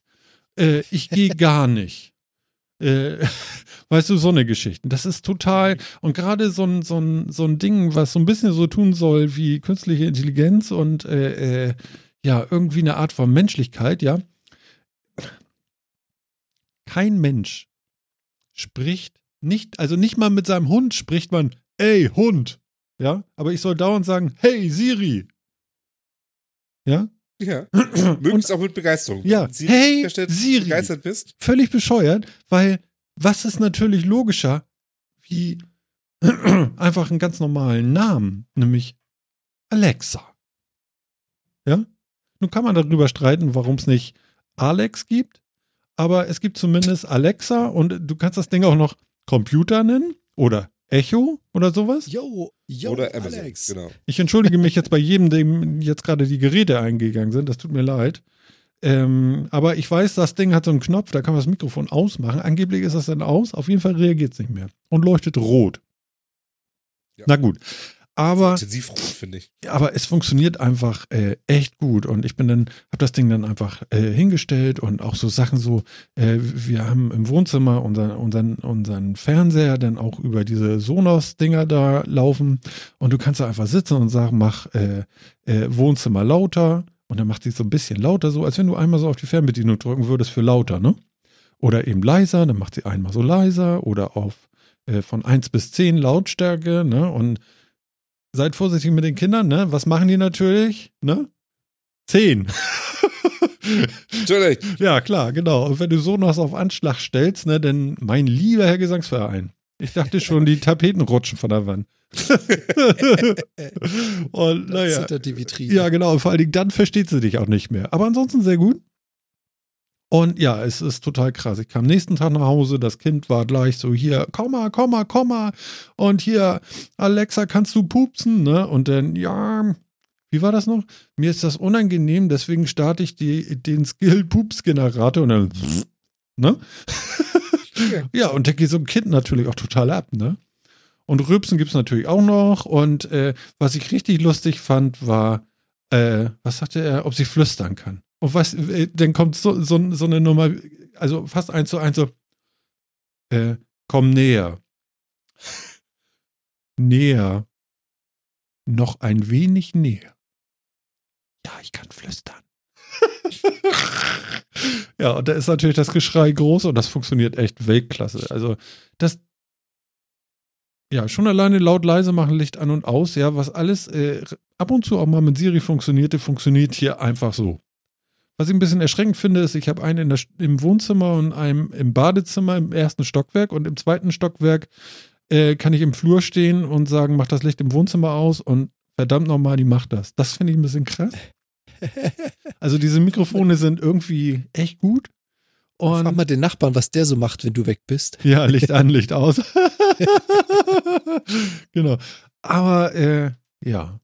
Äh, ich gehe gar nicht. Äh, weißt du, so eine Geschichte. Das ist total, und gerade so ein, so, ein, so ein Ding, was so ein bisschen so tun soll wie künstliche Intelligenz und äh, äh, ja, irgendwie eine Art von Menschlichkeit, ja. Kein Mensch spricht nicht, also nicht mal mit seinem Hund spricht man, ey, Hund. Ja, aber ich soll dauernd sagen, hey, Siri. Ja, Ja. Möglichst auch mit Begeisterung. Ja. Wenn Sie Hey, Siri. begeistert bist. völlig bescheuert, weil was ist natürlich logischer wie einfach einen ganz normalen Namen, nämlich Alexa. Ja? Nun kann man darüber streiten, warum es nicht Alex gibt, aber es gibt zumindest Alexa und du kannst das Ding auch noch Computer nennen oder Echo oder sowas. Yo, yo, Oder Amazon. Alex. Genau. Ich entschuldige mich jetzt bei jedem, dem jetzt gerade die Geräte eingegangen sind. Das tut mir leid. Ähm, aber ich weiß, das Ding hat so einen Knopf, da kann man das Mikrofon ausmachen. Angeblich ist das dann aus. Auf jeden Fall reagiert es nicht mehr und leuchtet rot. Ja. Na gut. Aber, Intensivrot, finde ich. aber es funktioniert einfach äh, echt gut und ich bin dann, habe das Ding dann einfach äh, hingestellt und auch so Sachen so, äh, wir haben im Wohnzimmer unseren, unseren, unseren Fernseher dann auch über diese Sonos-Dinger da laufen und du kannst da einfach sitzen und sagen, mach äh, äh, Wohnzimmer lauter und dann macht sie so ein bisschen lauter, so als wenn du einmal so auf die Fernbedienung drücken würdest für lauter, ne? Oder eben leiser, dann macht sie einmal so leiser oder auf äh, von 1 bis 10 Lautstärke, ne? Und seid vorsichtig mit den Kindern, ne? Was machen die natürlich, ne? 10. Natürlich. ja, klar, genau. Und wenn du Sonos auf Anschlag stellst, ne, dann mein lieber Herr Gesangsverein. Ich dachte schon, die Tapeten rutschen von der Wand. Und Da naja. zittert die Vitrine. Ja, genau. Und vor allen Dingen dann versteht sie dich auch nicht mehr. Aber ansonsten sehr gut. Und ja, es ist total krass. Ich kam nächsten Tag nach Hause, das Kind war gleich so hier, komm mal, komm mal, komm mal. Und hier, Alexa, kannst du pupsen? Ne? Und dann, ja, wie war das noch? Mir ist das unangenehm, deswegen starte ich die, den Skill-Pups-Generator und dann, ne? ja, und da geht so ein Kind natürlich auch total ab, ne? Und Rübsen gibt es natürlich auch noch. Und äh, was ich richtig lustig fand, war, äh, was sagte er, ob sie flüstern kann. Und was, äh, dann kommt so, so, so eine Nummer, also fast eins zu eins so, äh, komm näher. näher. Noch ein wenig näher. Ja, ich kann flüstern. ja, und da ist natürlich das Geschrei groß und das funktioniert echt Weltklasse. Also, das, ja, schon alleine laut leise machen, Licht an und aus, ja, was alles äh, ab und zu auch mal mit Siri funktionierte, funktioniert hier einfach so. Was ich ein bisschen erschreckend finde, ist, ich habe einen in der, im Wohnzimmer und einen im Badezimmer im ersten Stockwerk und im zweiten Stockwerk äh, kann ich im Flur stehen und sagen, mach das Licht im Wohnzimmer aus und verdammt nochmal, die macht das. Das finde ich ein bisschen krass. Also diese Mikrofone sind irgendwie echt gut. Und Frag mal den Nachbarn, was der so macht, wenn du weg bist. ja, Licht an, Licht aus. genau. Aber äh, ja.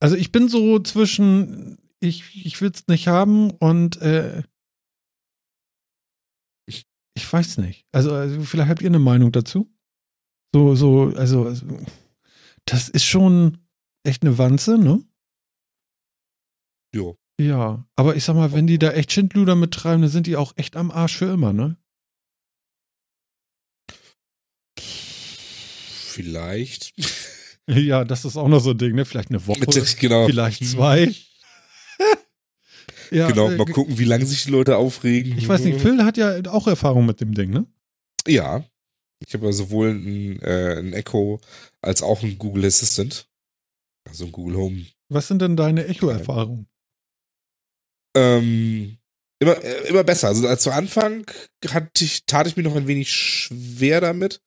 Also ich bin so zwischen, ich, ich will es nicht haben und äh, ich, ich weiß nicht. Also, also vielleicht habt ihr eine Meinung dazu. So, so, also, also das ist schon echt eine Wanze, ne? Jo. Ja, aber ich sag mal, wenn die da echt Schindluder mittreiben, dann sind die auch echt am Arsch für immer, ne? Vielleicht. Ja, das ist auch noch so ein Ding, ne? Vielleicht eine Woche, genau. vielleicht zwei. ja, genau, äh, mal gucken, wie lange sich die Leute aufregen. Ich weiß nicht, Phil hat ja auch Erfahrung mit dem Ding, ne? Ja. Ich habe ja sowohl ein, äh, ein Echo als auch ein Google Assistant. Also ein Google Home. Was sind denn deine Echo-Erfahrungen? Ähm, immer, äh, immer besser. Also als zu Anfang hatte ich, tat ich mir noch ein wenig schwer damit,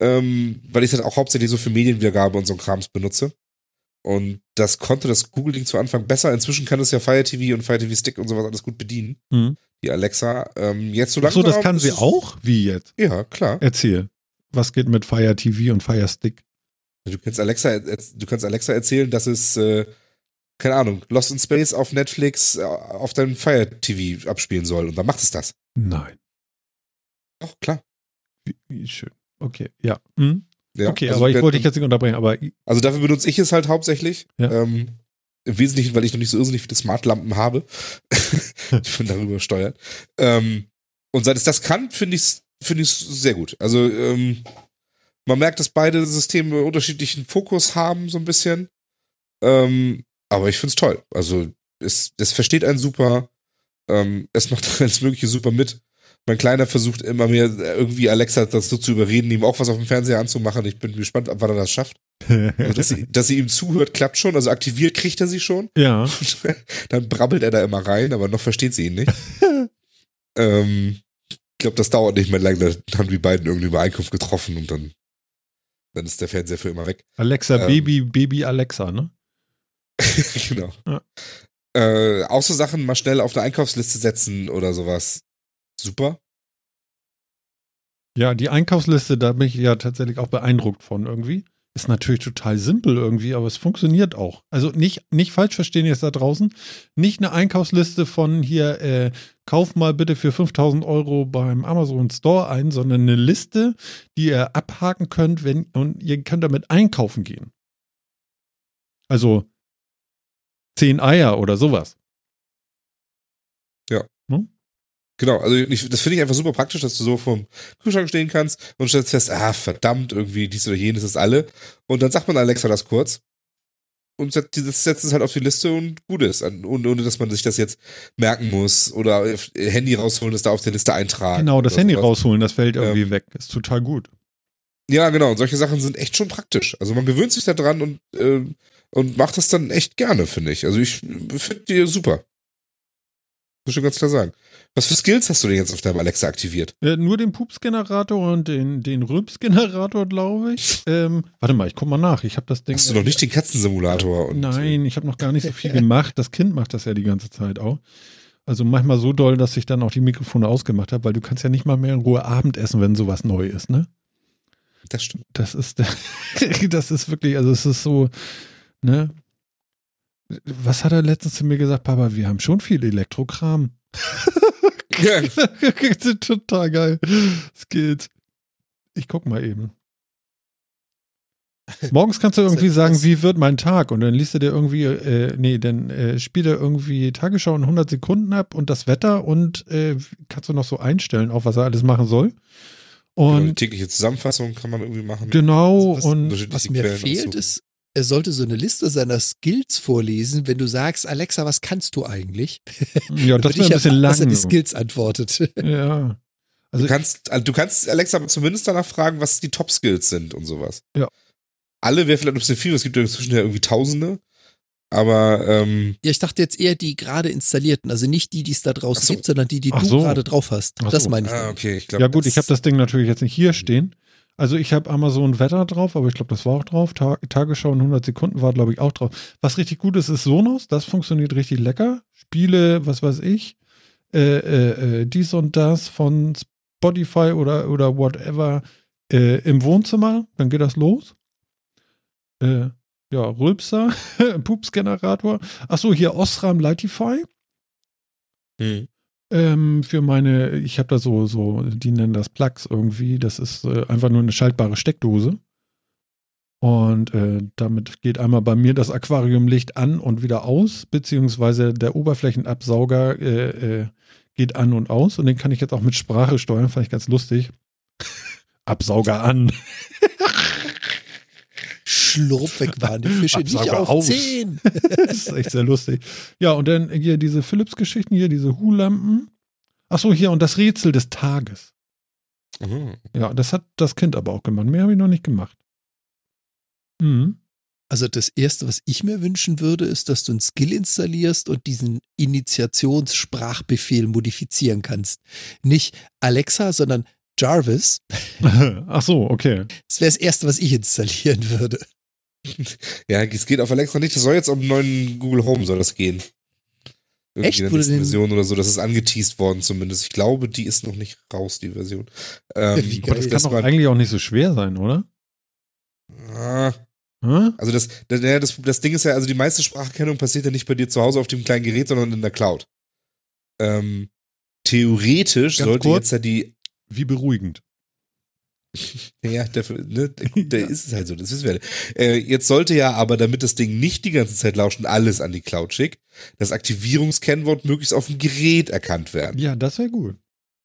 ähm, weil ich es halt auch hauptsächlich so für Medienwiedergabe und so ein Krams benutze. Und das konnte das Google-Ding zu Anfang besser. Inzwischen kann es ja Fire TV und Fire TV Stick und sowas alles gut bedienen. Hm. Die Alexa. Ähm, jetzt so Ach so, das kann sie auch? Wie jetzt? Ja, klar. Erzähl. Was geht mit Fire TV und Fire Stick? Du kannst Alexa, du kannst Alexa erzählen, dass es, äh, keine Ahnung, Lost in Space auf Netflix äh, auf deinem Fire TV abspielen soll. Und dann macht es das. Nein. Doch, klar. Wie, wie schön. Okay, ja. Hm? Ja, okay, also aber ich wollte dich jetzt nicht unterbrechen, aber Also dafür benutze ich es halt hauptsächlich. Ja. Ähm, Im Wesentlichen, weil ich noch nicht so irrsinnig viele Smartlampen habe. ich bin darüber steuert. Ähm, und seit es das kann, finde ich es find ich's sehr gut. Also ähm, man merkt, dass beide Systeme unterschiedlichen Fokus haben, so ein bisschen. Ähm, aber ich finde es toll. Also es, es versteht einen super. Ähm, es macht alles Mögliche super mit. Mein Kleiner versucht immer mehr irgendwie Alexa dazu zu überreden, ihm auch was auf dem Fernseher anzumachen. Ich bin gespannt, wann er das schafft. Also, dass, sie, dass sie ihm zuhört, klappt schon. Also aktiviert kriegt er sie schon. ja. Dann brabbelt er da immer rein, aber noch versteht sie ihn nicht. ähm, ich glaube, das dauert nicht mehr lange. Dann haben die beiden irgendwie Übereinkunft getroffen und dann, dann ist der Fernseher für immer weg. Alexa, Ähm. Baby, Baby Alexa, ne? genau. Ja. Äh, auch so Sachen mal schnell auf eine Einkaufsliste setzen oder sowas. Super. Ja, die Einkaufsliste, da bin ich ja tatsächlich auch beeindruckt von irgendwie. Ist natürlich total simpel irgendwie, aber es funktioniert auch. Also nicht, nicht falsch verstehen jetzt da draußen. Nicht eine Einkaufsliste von hier, äh, kauf mal bitte für 5000 Euro beim Amazon Store ein, sondern eine Liste, die ihr abhaken könnt, wenn, und ihr könnt damit einkaufen gehen. Also zehn Eier oder sowas. Genau, also ich, das finde ich einfach super praktisch, dass du so vom Kühlschrank stehen kannst und stellst fest, ah, verdammt, irgendwie dies oder jenes ist alle. Und dann sagt man Alexa das kurz und setzt, das setzt es halt auf die Liste und gut ist. Und ohne, dass man sich das jetzt merken muss oder äh, Handy rausholen, das da auf der Liste eintragen. Genau, das Handy sowas. rausholen, das fällt irgendwie weg. Ist total gut. Ja, genau. Und solche Sachen sind echt schon praktisch. Also man gewöhnt sich da dran und, äh, und macht das dann echt gerne, finde ich. Also ich finde die super. Muss schon ganz klar sagen. Was für Skills hast du denn jetzt auf deinem Alexa aktiviert? Äh, nur den Pups-Generator und den, den Rübs-Generator, glaube ich. Ähm, warte mal, ich guck mal nach. Ich habe das Ding. Hast du noch nicht den Katzensimulator? Und, Nein, ich habe noch gar nicht so viel gemacht. Das Kind macht das ja die ganze Zeit auch. Also manchmal so doll, dass ich dann auch die Mikrofone ausgemacht habe, weil du kannst ja nicht mal mehr in Ruhe Abendessen, wenn sowas neu ist, ne? Das stimmt. Das ist, das ist wirklich, also es ist so, ne? Was hat er letztens zu mir gesagt, Papa? Wir haben schon viel Elektrokram. Total geil. Es geht. Ich guck mal eben. Morgens kannst du irgendwie sagen, wie wird mein Tag? Und dann liest du dir irgendwie, äh, nee, dann äh, spielt er irgendwie Tagesschau in 100 Sekunden ab und das Wetter und äh, kannst du noch so einstellen, auch was er alles machen soll. Genau, die Und tägliche Zusammenfassung kann man irgendwie machen. genau, Was- und Was mir Quellen fehlt, ist, er sollte so eine Liste seiner Skills vorlesen, wenn du sagst, Alexa, was kannst du eigentlich? ja, das wäre ich ein bisschen lang. Dass er die Skills antwortet. Ja. Also du kannst, also du kannst Alexa aber zumindest danach fragen, was die Top-Skills sind und sowas. Ja. Alle wäre vielleicht ein bisschen viel, es gibt ja inzwischen ja irgendwie Tausende. Aber ähm, Ja, ich dachte jetzt eher die gerade installierten, also nicht die, die es da draußen so. gibt, sondern die, die Ach du so. gerade drauf hast. Ach Das so. meine ich. ah, okay, ich glaube. Ja gut, ich habe das Ding natürlich jetzt nicht hier stehen. Also ich habe Amazon Wetter drauf, aber ich glaube, das war auch drauf. Ta Tagesschau in 100 Sekunden war, glaube ich, auch drauf. Was richtig gut ist, ist Sonos. Das funktioniert richtig lecker. Spiele, was weiß ich, äh, äh, äh, dies und das von Spotify oder, oder whatever äh, im Wohnzimmer. Dann geht das los. Äh, ja, Rülpser, Pupsgenerator. Achso, hier Osram Lightify Hm. Ähm, für meine, ich habe da so, so, die nennen das Plugs irgendwie. Das ist äh, einfach nur eine schaltbare Steckdose. Und äh, damit geht einmal bei mir das Aquariumlicht an und wieder aus, beziehungsweise der Oberflächenabsauger äh, äh, geht an und aus. Und den kann ich jetzt auch mit Sprache steuern, fand ich ganz lustig. Absauger an. Schlurp weg waren die Fische nicht Absauger auf aus. 10. das ist echt sehr lustig. Ja, und dann hier diese Philips-Geschichten, hier diese Hu-Lampen. Achso, hier und das Rätsel des Tages. Mhm. Ja, das hat das Kind aber auch gemacht. Mehr habe ich noch nicht gemacht. Mhm. Also das Erste, was ich mir wünschen würde, ist, dass du ein Skill installierst und diesen Initiationssprachbefehl modifizieren kannst. Nicht Alexa, sondern Jarvis. Ach so, okay. Das wäre das Erste, was ich installieren würde. Ja, es geht auf Alexa nicht. Das soll jetzt auf dem neuen Google Home soll das gehen. Irgendwie Echt? in der nächsten den- Version oder so. Das ist angeteased worden zumindest. Ich glaube, die ist noch nicht raus, die Version. Ähm, Aber das kann doch eigentlich auch nicht so schwer sein, oder? Ah, Hm? Also das, das, das, das Ding ist ja, also die meiste Spracherkennung passiert ja nicht bei dir zu Hause auf dem kleinen Gerät, sondern in der Cloud. Ähm, theoretisch Ganz sollte kurz. jetzt ja die, Wie beruhigend. ja, der, ne, der, ist es halt so, das wissen wir. Äh, jetzt sollte ja aber, damit das Ding nicht die ganze Zeit lauscht und alles an die Cloud schickt, das Aktivierungskennwort möglichst auf dem Gerät erkannt werden. Ja, das wäre gut.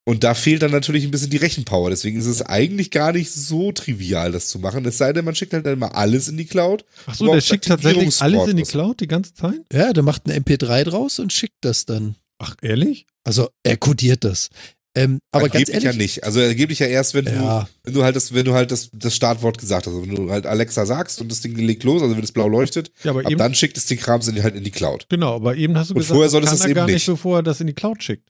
Und da fehlt dann natürlich ein bisschen die Rechenpower. Deswegen ist es eigentlich gar nicht so trivial, das zu machen. Es sei denn, man schickt halt dann immer alles in die Cloud. Ach so, Überhaupt der schickt tatsächlich alles in die Cloud die ganze Zeit? Ja, der macht ein MP3 draus und schickt das dann. Ach, ehrlich? Also er kodiert das. Ähm, aber ganz angeblich ehrlich, ja nicht. Also angeblich ja erst, wenn du, Ja. wenn du halt das, wenn du halt das, das Startwort gesagt hast. Also wenn du halt Alexa sagst und das Ding legt los, also wenn es blau leuchtet, Ja, aber ab eben, dann schickt es den die, halt in die Cloud. genau, aber eben hast du Und gesagt, vorher du es er eben gar nicht, nicht. bevor er das in die Cloud schickt.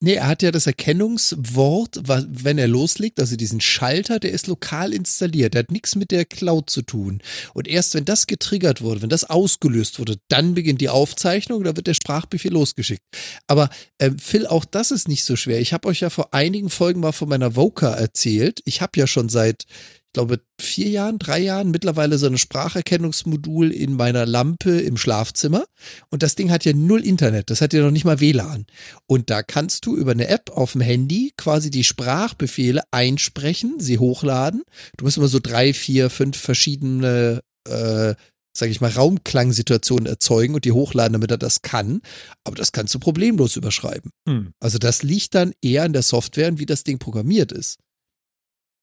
Nee, er hat ja das Erkennungswort, wenn er loslegt, also diesen Schalter, der ist lokal installiert. Der hat nichts mit der Cloud zu tun. Und erst wenn das getriggert wurde, wenn das ausgelöst wurde, dann beginnt die Aufzeichnung, da wird der Sprachbefehl losgeschickt. Aber ähm, Phil, auch das ist nicht so schwer. Ich habe euch ja vor einigen Folgen mal von meiner Voca erzählt. Ich habe ja schon seit, ich glaube, vier Jahren, drei Jahren mittlerweile so ein Spracherkennungsmodul in meiner Lampe im Schlafzimmer. Und das Ding hat ja null Internet. Das hat ja noch nicht mal WLAN. Und da kannst du über eine App auf dem Handy quasi die Sprachbefehle einsprechen, sie hochladen. Du musst immer so drei, vier, fünf verschiedene, äh, sag ich mal, Raumklangsituationen erzeugen und die hochladen, damit er das kann. Aber das kannst du problemlos überschreiben. Hm. Also das liegt dann eher an der Software und wie das Ding programmiert ist.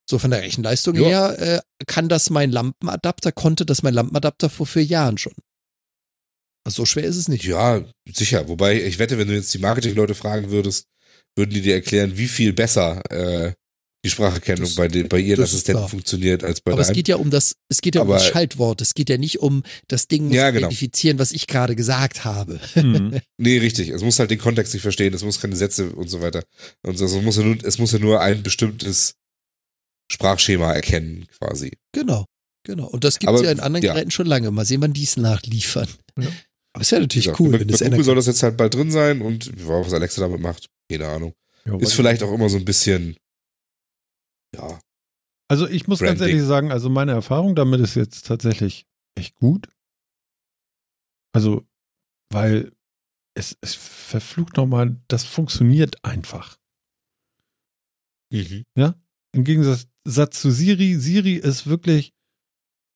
So von der Rechenleistung Ja. her äh, kann das mein Lampenadapter, konnte das mein Lampenadapter vor vier Jahren schon. Also so schwer ist es nicht. Ja, sicher. Wobei, ich wette, wenn du jetzt die Marketingleute fragen würdest, würden die dir erklären, wie viel besser äh, die Spracherkennung Das- bei, den, bei ihren das ist Assistenten funktioniert als bei Aber es deinem. geht ja um das, es geht ja um Aber- das Schaltwort. Es geht ja nicht um das Ding muss Ja, genau. identifizieren, was ich gerade gesagt habe. Hm. Nee, richtig. Es muss halt den Kontext nicht verstehen, es muss keine Sätze und so weiter. Und so, es, muss ja nur, es muss ja nur ein bestimmtes Sprachschema erkennen, quasi. Genau, genau. Und das gibt es ja in anderen ja. Geräten schon lange. Mal sehen, wann die es nachliefern. Aber ist ja natürlich gesagt, cool, bei, wenn das Google soll das jetzt halt bald drin sein und ja, was Alexa damit macht, keine Ahnung. Ja, Ist vielleicht auch immer so ein bisschen, ja, Also ich muss ganz Branding. ehrlich sagen, also meine Erfahrung damit ist jetzt tatsächlich echt gut. Also, weil es, es verflucht nochmal, das funktioniert einfach. mhm. Im Gegensatz Satz zu Siri, Siri ist wirklich,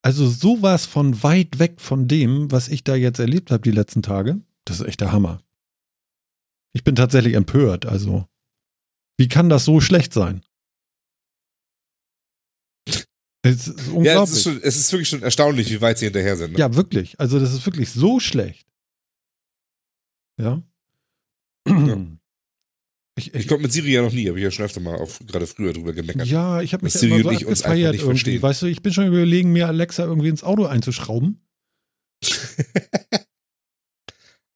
also sowas von weit weg von dem, was ich da jetzt erlebt habe die letzten Tage. Das ist echt der Hammer. Ich bin tatsächlich empört, also. Wie kann das so schlecht sein? Es ist unglaublich. Ja, es ist, schon, es ist wirklich schon erstaunlich, wie weit sie hinterher sind. Ne? Ja, wirklich. Also das ist wirklich so schlecht. Ja. Ich, Ich konnte mit Siri ja noch nie, habe ich ja schon öfter mal auf, gerade früher drüber gemeckert. ja, ich habe mich dass da immer Siri so uns einfach nicht irgendwie. verstehen. Weißt du, ich bin schon überlegen, mir Alexa irgendwie ins Auto einzuschrauben.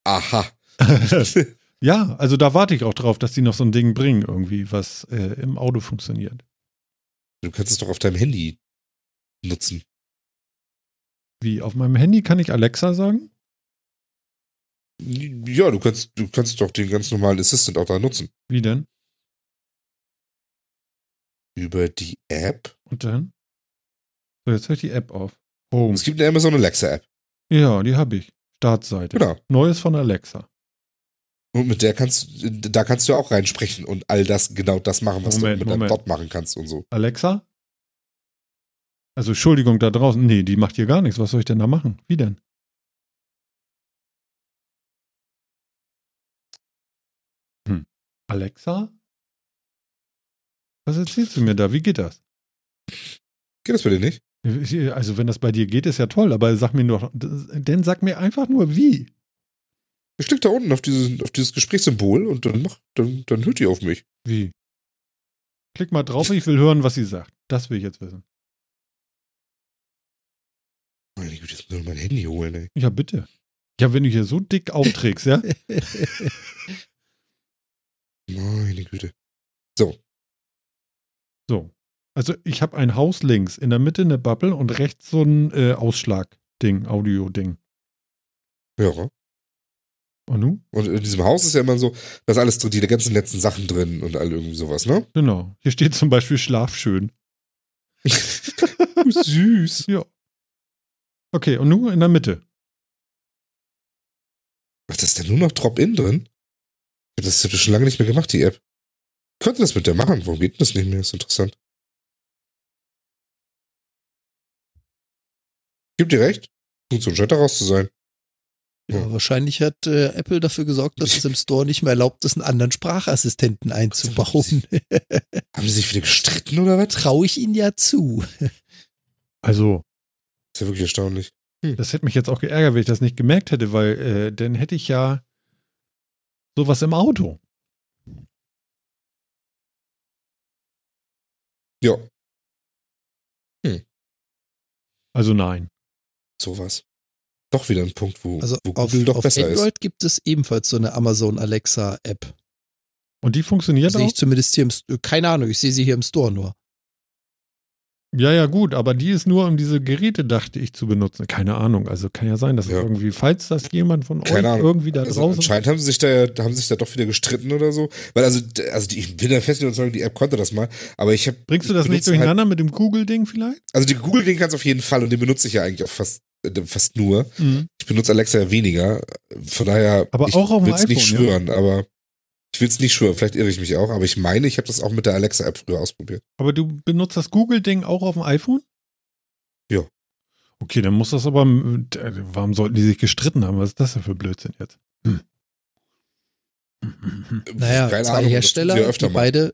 Aha. ja, also da warte ich auch drauf, dass die noch so ein Ding bringen irgendwie, was äh, im Auto funktioniert. Du kannst es doch auf deinem Handy nutzen. Wie, auf meinem Handy kann ich Alexa sagen? Ja, du kannst, du kannst doch den ganz normalen Assistant auch da nutzen. Wie denn? Über die App. Und dann? So, jetzt höre ich die App auf. Home. Es gibt eine Amazon Alexa App. Ja, die habe ich. Startseite. Genau. Neues von Alexa. Und mit der kannst da kannst du auch reinsprechen und all das, genau das machen, was Moment, du mit deinem Moment. Bot machen kannst und so. Alexa? Also Entschuldigung da draußen. Nee, die macht hier gar nichts. Was soll ich denn da machen? Wie denn? Hm. Alexa? Was erzählst du mir da? Wie geht das? Geht das bei dir nicht? Also wenn das bei dir geht, ist ja toll, aber sag mir nur, denn sag mir einfach nur wie. Ich klick da unten auf dieses, auf dieses Gesprächssymbol und dann mach, dann, dann hört die auf mich. Wie? Klick mal drauf, ich will hören, was sie sagt. Das will ich jetzt wissen. Meine Güte, jetzt muss ich mein Handy holen, ey. Ja, bitte. Ja, wenn du hier so dick aufträgst, ja? Meine Güte. So. Also ich habe ein Haus links, in der Mitte eine Bubble und rechts so ein äh, Ausschlag-Ding, Audio-Ding. Ja. Und nun? Und in diesem Haus ist ja immer so, da ist alles drin, die ganzen letzten Sachen drin und all irgendwie sowas, ne? Genau. Hier steht zum Beispiel Schlaf schön. Süß. Ja. Okay, und nun in der Mitte. Was ist denn nur noch Drop-In drin? Das habe ich schon lange nicht mehr gemacht, die App. Ich könnte das mit der machen. Warum geht denn das nicht mehr? ist interessant. Gibt dir recht. Funktion scheint daraus zu sein. Ja, wahrscheinlich hat äh, Apple dafür gesorgt, dass es im Store nicht mehr erlaubt ist, einen anderen Sprachassistenten einzubauen. Haben sie sich wieder gestritten oder was? Traue ich ihnen ja zu. Also, ist ja wirklich erstaunlich. das hätte mich jetzt auch geärgert, wenn ich das nicht gemerkt hätte, weil äh, dann hätte ich ja sowas im Auto. Ja, Also nein. sowas. Doch wieder ein Punkt, wo, Also wo auf, Google doch auf besser Android gibt es ebenfalls so eine Amazon Alexa App. Und die funktioniert Sehe auch? ich zumindest hier im St- keine Ahnung, ich sehe sie hier im Store nur. Ja, ja, gut, aber die ist nur, um diese Geräte, dachte ich, zu benutzen. Keine Ahnung. Also kann ja sein, dass Ja. irgendwie, falls das jemand von Keine euch Ahnung. irgendwie da ist. Also draußen. anscheinend haben sie sich da, haben sich da doch wieder gestritten oder so. Weil also, also die, ich bin der festen Überzeugung, die App konnte das mal. Aber ich habe Bringst du das nicht halt- durcheinander mit dem Google-Ding vielleicht? Also die Google-Ding kannst auf jeden Fall und den benutze ich ja eigentlich auch fast, äh, fast nur. Mhm. Ich benutze Alexa ja weniger. Von daher, Aber ich auch auf dem will's nicht iPhone, ja? schwören, aber ich will es nicht schwören. Vielleicht irre ich mich auch, aber ich meine, ich habe das auch mit der Alexa-App früher ausprobiert. Aber du benutzt das Google-Ding auch auf dem iPhone? Ja. Okay, dann muss das aber. äh, Warum sollten die sich gestritten haben? Was ist das denn für Blödsinn jetzt? Hm. Naja, Keine zwei Ahnung, Hersteller, die beide,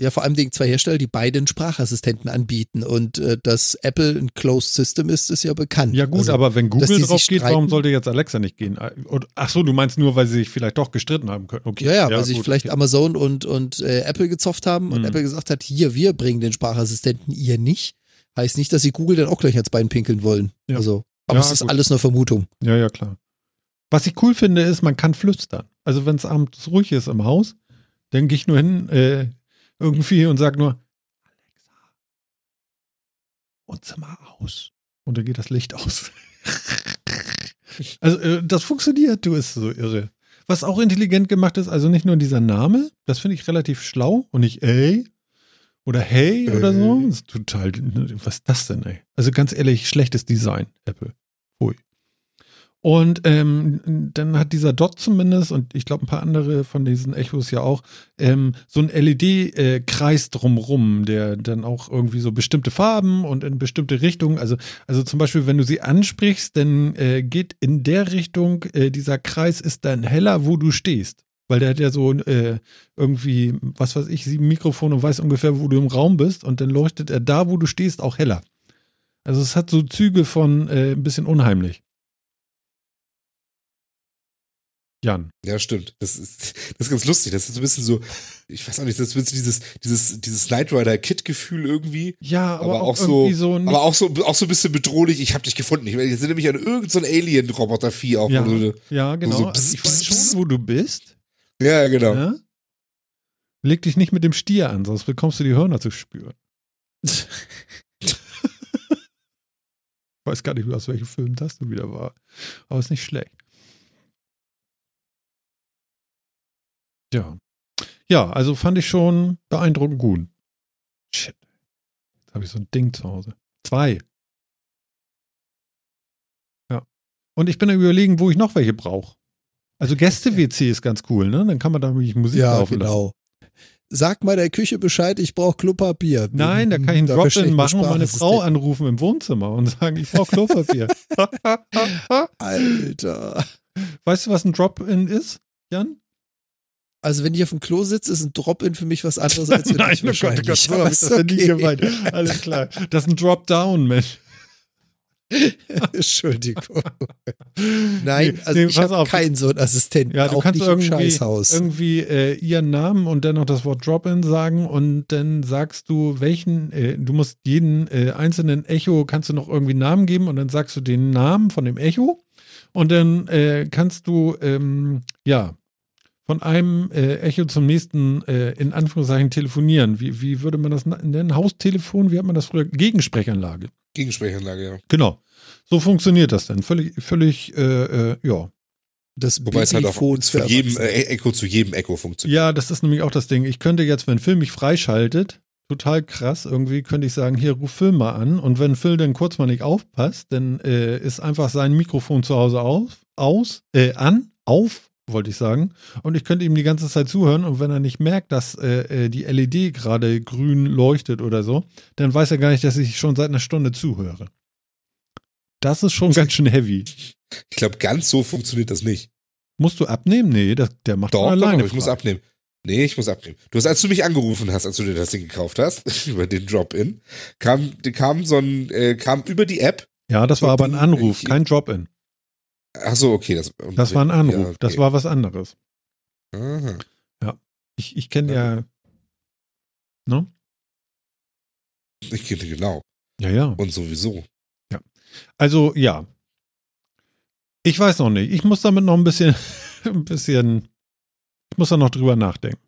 ja vor allem Dingen zwei Hersteller, die beide einen Sprachassistenten anbieten und äh, dass Apple ein Closed System ist, ist ja bekannt. Ja, gut, Also, aber wenn Google drauf geht, warum streiten- sollte jetzt Alexa nicht gehen? Und- Ach so, du meinst nur, weil sie sich vielleicht doch gestritten haben können. Okay. Ja, ja, weil sich vielleicht okay. Amazon und, und äh, Apple gezofft haben und Mhm. Apple gesagt hat, hier, wir bringen den Sprachassistenten, ihr nicht. Heißt nicht, dass sie Google dann auch gleich ans Bein pinkeln wollen. Ja. Also, aber Ja, es ist gut. alles nur Vermutung. Ja, ja, klar. Was ich cool finde, ist, man kann flüstern. Also, wenn es abends ruhig ist im Haus, dann gehe ich nur hin, äh, irgendwie und sage nur, Alexa, Wohnzimmer aus. Und dann geht das Licht aus. Also äh, das funktioniert, du ist so irre. Was auch intelligent gemacht ist, also nicht nur dieser Name, das finde ich relativ schlau und nicht ey oder hey oder so. Das ist total, was ist das denn, ey? Also ganz ehrlich, schlechtes Design, Apple. Ui. Und ähm, dann hat dieser Dot zumindest und ich glaube ein paar andere von diesen Echos ja auch ähm, so ein LED-Kreis äh, drumrum, der dann auch irgendwie so bestimmte Farben und in bestimmte Richtungen, also also zum Beispiel, wenn du sie ansprichst, dann äh, geht in der Richtung äh, dieser Kreis ist dann heller, wo du stehst, weil der hat ja so äh, irgendwie was weiß ich sieben Mikrofone und weiß ungefähr, wo du im Raum bist und dann leuchtet er da, wo du stehst, auch heller. Also es hat so Züge von äh, ein bisschen unheimlich. Jan. Ja, stimmt. Das ist, das ist ganz lustig. Das ist so ein bisschen so, ich weiß auch nicht, das ist ein bisschen dieses, dieses, dieses Knight Rider Kid-Gefühl irgendwie. Ja, aber, aber auch, auch so, so aber auch so, auch so ein bisschen bedrohlich. Ich hab dich gefunden. Ich ich erinnere mich an irgendein so Alien-Roboter-Vieh auch. ja, du- ja, genau. so also ich weiß schon, wo du bist. Ja, genau. Ja? Leg dich nicht mit dem Stier an, sonst bekommst du die Hörner zu spüren. ich weiß gar nicht, aus welchem Film das du wieder war. Aber ist nicht schlecht. Ja. Ja, also fand ich schon beeindruckend gut. Shit. Jetzt habe ich so ein Ding zu Hause. Zwei. Ja. Und ich bin am überlegen, wo ich noch welche brauche. Also Gäste-WC ist ganz cool, ne? Dann kann man da wirklich Musik Ja, laufen lassen. genau. Sag mal der Küche Bescheid, ich brauche Klopapier. Nein, da kann ich einen Drop-In machen und meine. Frau anrufen im Wohnzimmer und sagen, ich brauche Klopapier. Alter. weißt du, was ein Drop-In ist, Jan? Also wenn ich auf dem Klo sitze, ist ein Drop-In für mich was anderes als für dich wahrscheinlich. so Aber habe ich das ja nie okay. gemeint. Alles klar. Das ist ein Drop-Down, Mensch. Entschuldigung. Nein, Nee, also nee, ich habe keinen so einen Assistenten, Ja, du auch kannst nicht im irgendwie, Scheißhaus. irgendwie äh, ihren Namen und dann noch das Wort Drop-In sagen und dann sagst du, welchen, äh, du musst jeden äh, einzelnen Echo, kannst du noch irgendwie einen Namen geben und dann sagst du den Namen von dem Echo und dann äh, kannst du, ähm, ja, von einem äh, Echo zum nächsten äh, in Anführungszeichen telefonieren. Wie, wie würde man das nennen? Haustelefon? Wie hat man das früher? Gegensprechanlage. Gegensprechanlage, ja. Genau. So funktioniert das dann. Völlig, völlig, äh, äh, ja. das Wobei es halt auch für jedem äh, Echo zu jedem Echo funktioniert. Ja, das ist nämlich auch das Ding. Ich könnte jetzt, wenn Phil mich freischaltet, total krass, irgendwie könnte ich sagen, hier ruf Phil mal an. Und wenn Phil dann kurz mal nicht aufpasst, dann äh, ist einfach sein Mikrofon zu Hause auf, aus, äh, an, auf, wollte ich sagen. Und ich könnte ihm die ganze Zeit zuhören. Und wenn er nicht merkt, dass äh, äh, die LED gerade grün leuchtet oder so, dann weiß er gar nicht, dass ich schon seit einer Stunde zuhöre. Das ist schon ganz schön heavy. Ich glaube, ganz so funktioniert das nicht. Musst du abnehmen? Nee, das, der macht Doch, von doch, alleine. aber ich muss abnehmen. Nee, ich muss abnehmen. Du hast, als du mich angerufen hast, als du dir das Ding gekauft hast, über den Drop-In, kam, kam so ein, äh, kam über die App. Ja, das war aber ein Anruf, kein Drop-In. Ach so, okay. Das, Das war ein Anruf, Ja, okay. das war was anderes. Aha. Ich, ich kenne ja. Ne? Ich kenne genau. Ja, ja. Und sowieso. Also, ja. Ich weiß noch nicht. Ich muss damit noch ein bisschen, ein bisschen, ich muss da noch drüber nachdenken.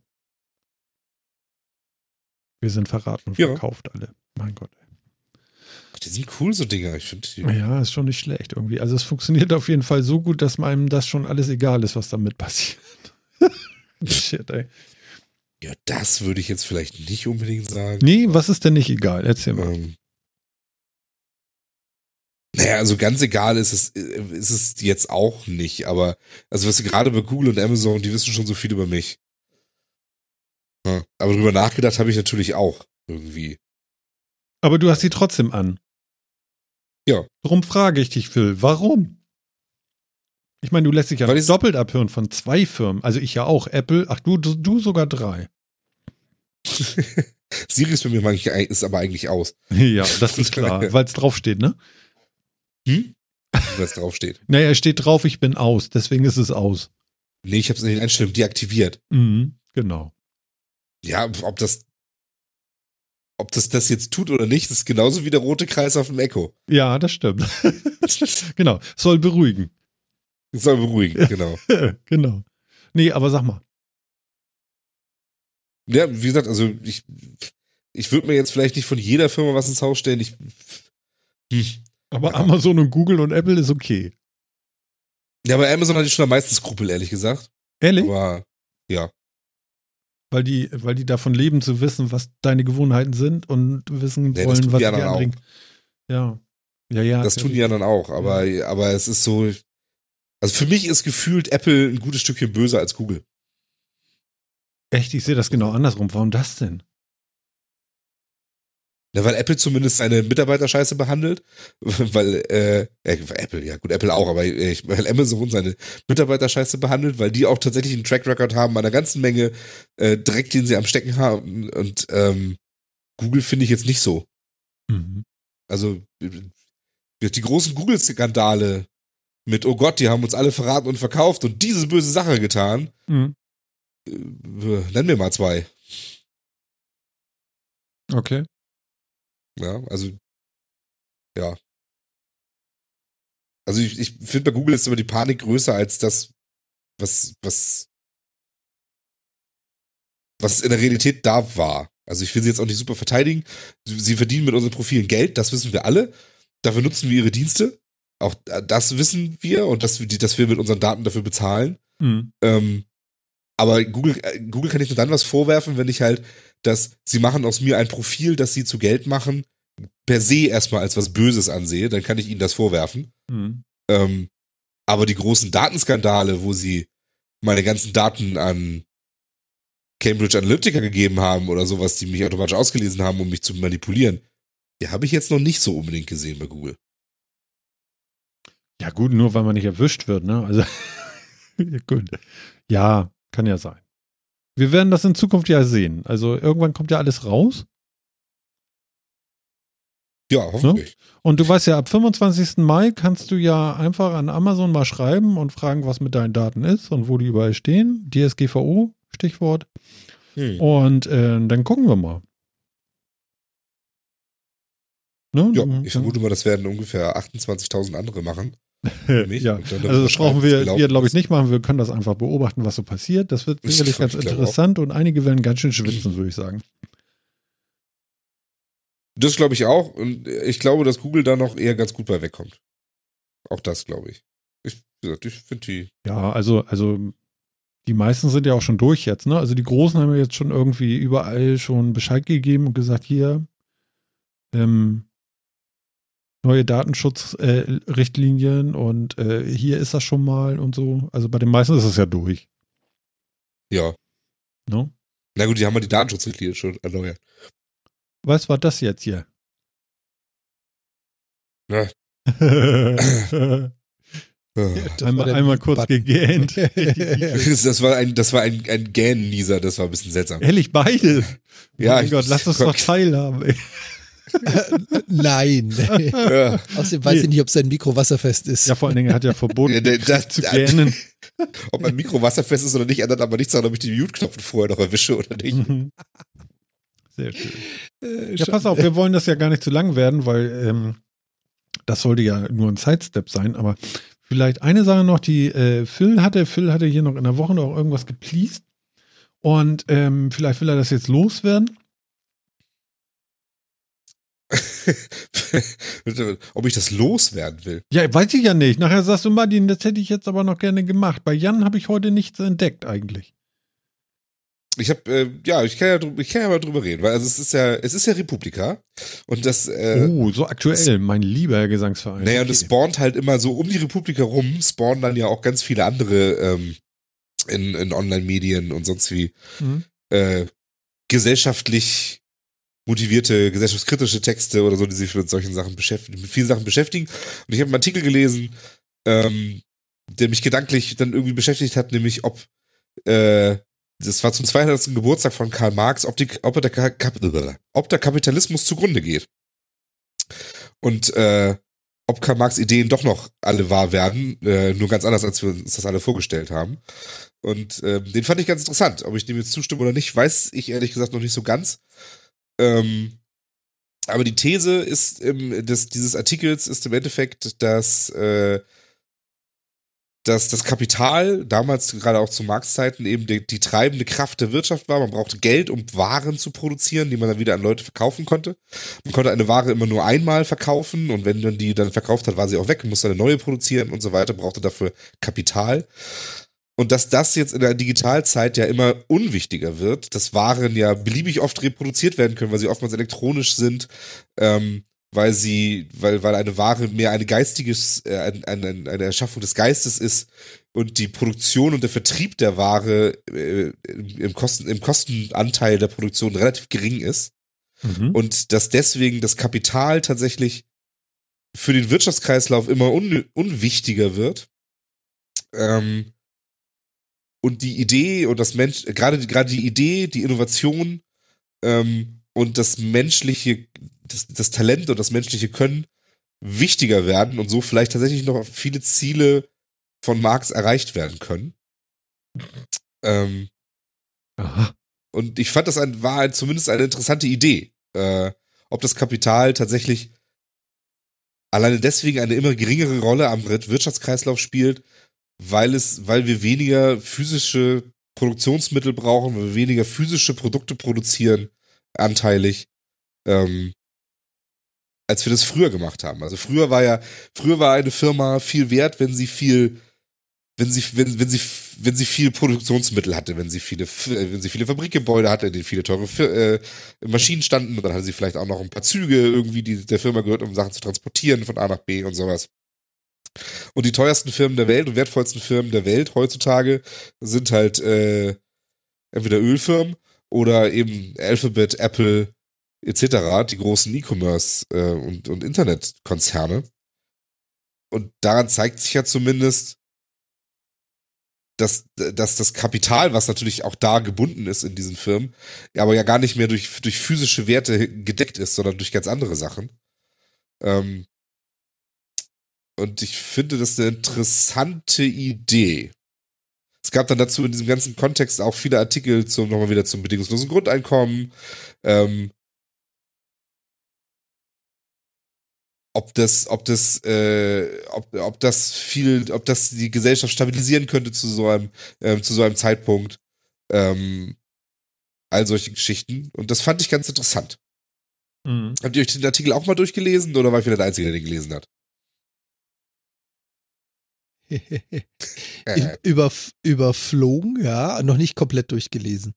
Wir sind verraten und Ja. verkauft alle. Mein Gott. Die sind cool, so Dinger. Ich finde die. Ja, ist schon nicht schlecht irgendwie. Also es funktioniert auf jeden Fall so gut, dass einem das schon alles egal ist, was damit passiert. Shit, ey. Ja, das würde ich jetzt vielleicht nicht unbedingt sagen. Nee, was ist denn nicht egal? Erzähl mal. Ähm, naja, also ganz egal ist es, ist es jetzt auch nicht, aber also was gerade bei Google und Amazon, die wissen schon so viel über mich. Ja, aber drüber nachgedacht habe ich natürlich auch irgendwie. Aber du hast sie trotzdem an. Ja. Darum frage ich dich, Phil, warum? Ich meine, du lässt dich ja Weil doppelt abhören von zwei Firmen. Also ich ja auch. Apple, ach du, du, du sogar drei. Siri ist mir manchmal, ist aber eigentlich aus, Ja, das ist klar, weil es draufsteht, ne? Hm? was draufsteht. Naja, es steht drauf, ich bin aus, deswegen ist es aus. Nee, ich habe es in den Einstellungen deaktiviert. Mhm, genau. Ja, ob das, ob das das jetzt tut oder nicht, ist genauso wie der rote Kreis auf dem Echo. Ja, das stimmt. genau. Soll beruhigen. Soll beruhigen, genau. genau. Nee, aber sag mal. Ja, wie gesagt, also ich, ich würde mir jetzt vielleicht nicht von jeder Firma was ins Haus stellen. Ich, hm, Aber. Amazon und Google und Apple ist okay. Ja, aber Amazon hatte ich schon am meisten Skrupel, ehrlich gesagt. Ehrlich? Aber ja. Weil die, weil die davon leben zu wissen, was deine Gewohnheiten sind und wissen Nee, wollen, was die anderen anderen. Ja. Ja, ja. Das tun die anderen auch, aber, aber es ist so. Also für mich ist gefühlt Apple ein gutes Stückchen böser als Google. Echt, ich sehe das genau andersrum. Warum das denn? Ja, weil Apple zumindest seine Mitarbeiter scheiße behandelt. Weil, äh, äh, Apple, ja gut, Apple auch, aber äh, ich- weil Amazon seine Mitarbeiter scheiße behandelt, weil die auch tatsächlich einen Track Record haben, einer ganzen Menge äh, Dreck, den sie am Stecken haben. Und ähm, Google finde ich jetzt nicht so. Mhm. Also äh, die großen Google-Skandale mit, oh Gott, die haben uns alle verraten und verkauft und diese böse Sache getan. Mhm. Äh, nenn mir mal zwei. Okay. Ja, also, ja. Also ich, ich finde bei Google ist immer die Panik größer als das, was, was, was in der Realität da war. Also ich will sie jetzt auch nicht super verteidigen. Sie verdienen mit unseren Profilen Geld, das wissen wir alle. Dafür nutzen wir ihre Dienste. Auch das wissen wir und dass wir, dass wir mit unseren Daten dafür bezahlen. Mhm. Ähm, aber Google, äh, Google kann ich nur dann was vorwerfen, wenn ich halt, dass sie machen aus mir ein Profil, das sie zu Geld machen, per se erstmal als was Böses ansehe, dann kann ich ihnen das vorwerfen. Mhm. Ähm, aber die großen Datenskandale, wo sie meine ganzen Daten an Cambridge Analytica gegeben haben oder sowas, die mich automatisch ausgelesen haben, um mich zu manipulieren, die habe ich jetzt noch nicht so unbedingt gesehen bei Google. Ja, gut, nur weil man nicht erwischt wird, ne? Also, gut. Ja, kann ja sein. Wir werden das in Zukunft ja sehen. Also, irgendwann kommt ja alles raus. Ja, hoffentlich. Und du weißt ja, ab 25. Mai kannst du ja einfach an Amazon mal schreiben und fragen, was mit deinen Daten ist und wo die überall stehen. DSGVO, Stichwort. Hm. Und äh, dann gucken wir mal. Ne? Ja, Dann- ich vermute mal, das werden ungefähr 28.000 andere machen. Mich ja. Also das brauchen wir, glaubt wir glaube ich nicht machen. Wir können das einfach beobachten, was so passiert. Das wird Ich sicherlich ganz interessant und einige werden ganz schön schwitzen, würde ich sagen. Das glaube ich auch. Und ich glaube, dass Google da noch eher ganz gut bei wegkommt. Auch das glaube ich. Ich, gesagt, ich finde die. Ja, also, also die meisten sind ja auch schon durch jetzt, ne? Also die Großen haben ja jetzt schon irgendwie überall schon Bescheid gegeben und gesagt, hier, ähm, neue Datenschutzrichtlinien äh, und äh, hier ist das schon mal und so. Also bei den meisten ist es ja durch. Ja. Ne? Na gut, die haben ja die Datenschutzrichtlinie schon erneuert. Was war das jetzt hier? Ja. Das einmal, einmal kurz Button. gegähnt. Das war ein, das war ein, ein Gähnen-Nieser, das war ein bisschen seltsam. Ehrlich, beide. Ja, mein ich- Gott, lass uns doch teilhaben. Nein. Ja. Außerdem weiß Nee. ich nicht, ob sein Mikro wasserfest ist. Ja, vor allen Dingen er hat ja verboten, Ja, der- das- zu gähnen. Ob mein Mikro wasserfest ist oder nicht, ändert aber nichts daran, ob ich die Mute-Knopf vorher noch erwische oder nicht. Mhm. Sehr schön. Äh, Ja, pass auf, wir wollen das ja gar nicht zu lang werden, weil ähm, das sollte ja nur ein Sidestep sein, aber vielleicht eine Sache noch, die äh, Phil hatte, Phil hatte hier noch in der Woche noch irgendwas gepleased und ähm, vielleicht will er das jetzt loswerden. ob ich das loswerden will. Ja, weiß ich ja nicht. Nachher sagst du, Martin, das hätte ich jetzt aber noch gerne gemacht. Bei Jan habe ich heute nichts entdeckt eigentlich. Ich habe, äh, ja, ich kann ja, ich kann ja mal drüber reden, weil also es ist ja, es ist ja Republika und das, äh, oh, so aktuell, mein lieber Gesangsverein. naja, und es Okay. spawnt halt immer so um die Republika rum, spawnen dann ja auch ganz viele andere ähm, in, in Online-Medien und sonst wie Mhm. äh, gesellschaftlich motivierte, gesellschaftskritische Texte oder so, die sich mit solchen Sachen beschäftigen, mit vielen Sachen beschäftigen. Und ich habe einen Artikel gelesen, ähm, der mich gedanklich dann irgendwie beschäftigt hat, nämlich ob äh, das war zum 200. Geburtstag von Karl Marx, ob, die, ob, der, Ka- Kap- ob der Kapitalismus zugrunde geht. Und äh, ob Karl Marx Ideen doch noch alle wahr werden, äh, nur ganz anders, als wir uns das alle vorgestellt haben. Und ähm, den fand ich ganz interessant. Ob ich dem jetzt zustimme oder nicht, weiß ich ehrlich gesagt noch nicht so ganz. Ähm, aber die These ist im, des, dieses Artikels ist im Endeffekt, dass äh, dass das Kapital damals gerade auch zu Marktzeiten eben die, die, treibende Kraft der Wirtschaft war. Man brauchte Geld, um Waren zu produzieren, die man dann wieder an Leute verkaufen konnte. Man konnte eine Ware immer nur einmal verkaufen und wenn man die dann verkauft hat, war sie auch weg, musste eine neue produzieren und so weiter, brauchte dafür Kapital. Und dass das jetzt in der Digitalzeit ja immer unwichtiger wird, dass Waren ja beliebig oft reproduziert werden können, weil sie oftmals elektronisch sind, ähm, weil sie, weil, weil eine Ware mehr eine geistiges, äh, eine, eine Erschaffung des Geistes ist und die Produktion und der Vertrieb der Ware äh, im, Kosten, im Kostenanteil der Produktion relativ gering ist. Mhm. Und dass deswegen das Kapital tatsächlich für den Wirtschaftskreislauf immer un, unwichtiger wird. Ähm, und die Idee und das Mensch, gerade, gerade die Idee, die Innovation ähm, und das menschliche, das, das Talent und das menschliche Können wichtiger werden und so vielleicht tatsächlich noch viele Ziele von Marx erreicht werden können. Ähm, Aha. Und ich fand das ein, war ein, zumindest eine interessante Idee, äh, ob das Kapital tatsächlich alleine deswegen eine immer geringere Rolle am Wirtschaftskreislauf spielt, weil es, weil wir weniger physische Produktionsmittel brauchen, weil wir weniger physische Produkte produzieren anteilig, ähm, als wir das früher gemacht haben. Also früher war ja, früher war eine Firma viel wert, wenn sie viel, wenn sie, wenn, wenn sie, wenn sie viel Produktionsmittel hatte, wenn sie viele, wenn sie viele Fabrikgebäude hatte, in denen viele teure äh, Maschinen standen, dann hatte sie vielleicht auch noch ein paar Züge irgendwie, die der Firma gehört, um Sachen zu transportieren von A nach B und sowas. Und die teuersten Firmen der Welt und wertvollsten Firmen der Welt heutzutage sind halt äh, entweder Ölfirmen oder eben Alphabet, Apple etc., die großen E-Commerce äh, und, und Internetkonzerne. Und daran zeigt sich ja zumindest, dass, dass das Kapital, was natürlich auch da gebunden ist in diesen Firmen, aber ja gar nicht mehr durch, durch physische Werte gedeckt ist, sondern durch ganz andere Sachen. Ähm, und ich finde das eine interessante Idee. Es gab dann dazu in diesem ganzen Kontext auch viele Artikel zum nochmal wieder zum bedingungslosen Grundeinkommen. Ähm, ob das, ob das, äh, ob, ob das viel, ob das die Gesellschaft stabilisieren könnte zu so einem, ähm, zu so einem Zeitpunkt. Ähm, all solche Geschichten. Und das fand ich ganz interessant. Mhm. Habt ihr euch den Artikel auch mal durchgelesen oder war ich wieder der Einzige, der den gelesen hat? Über, überflogen, ja, noch nicht komplett durchgelesen.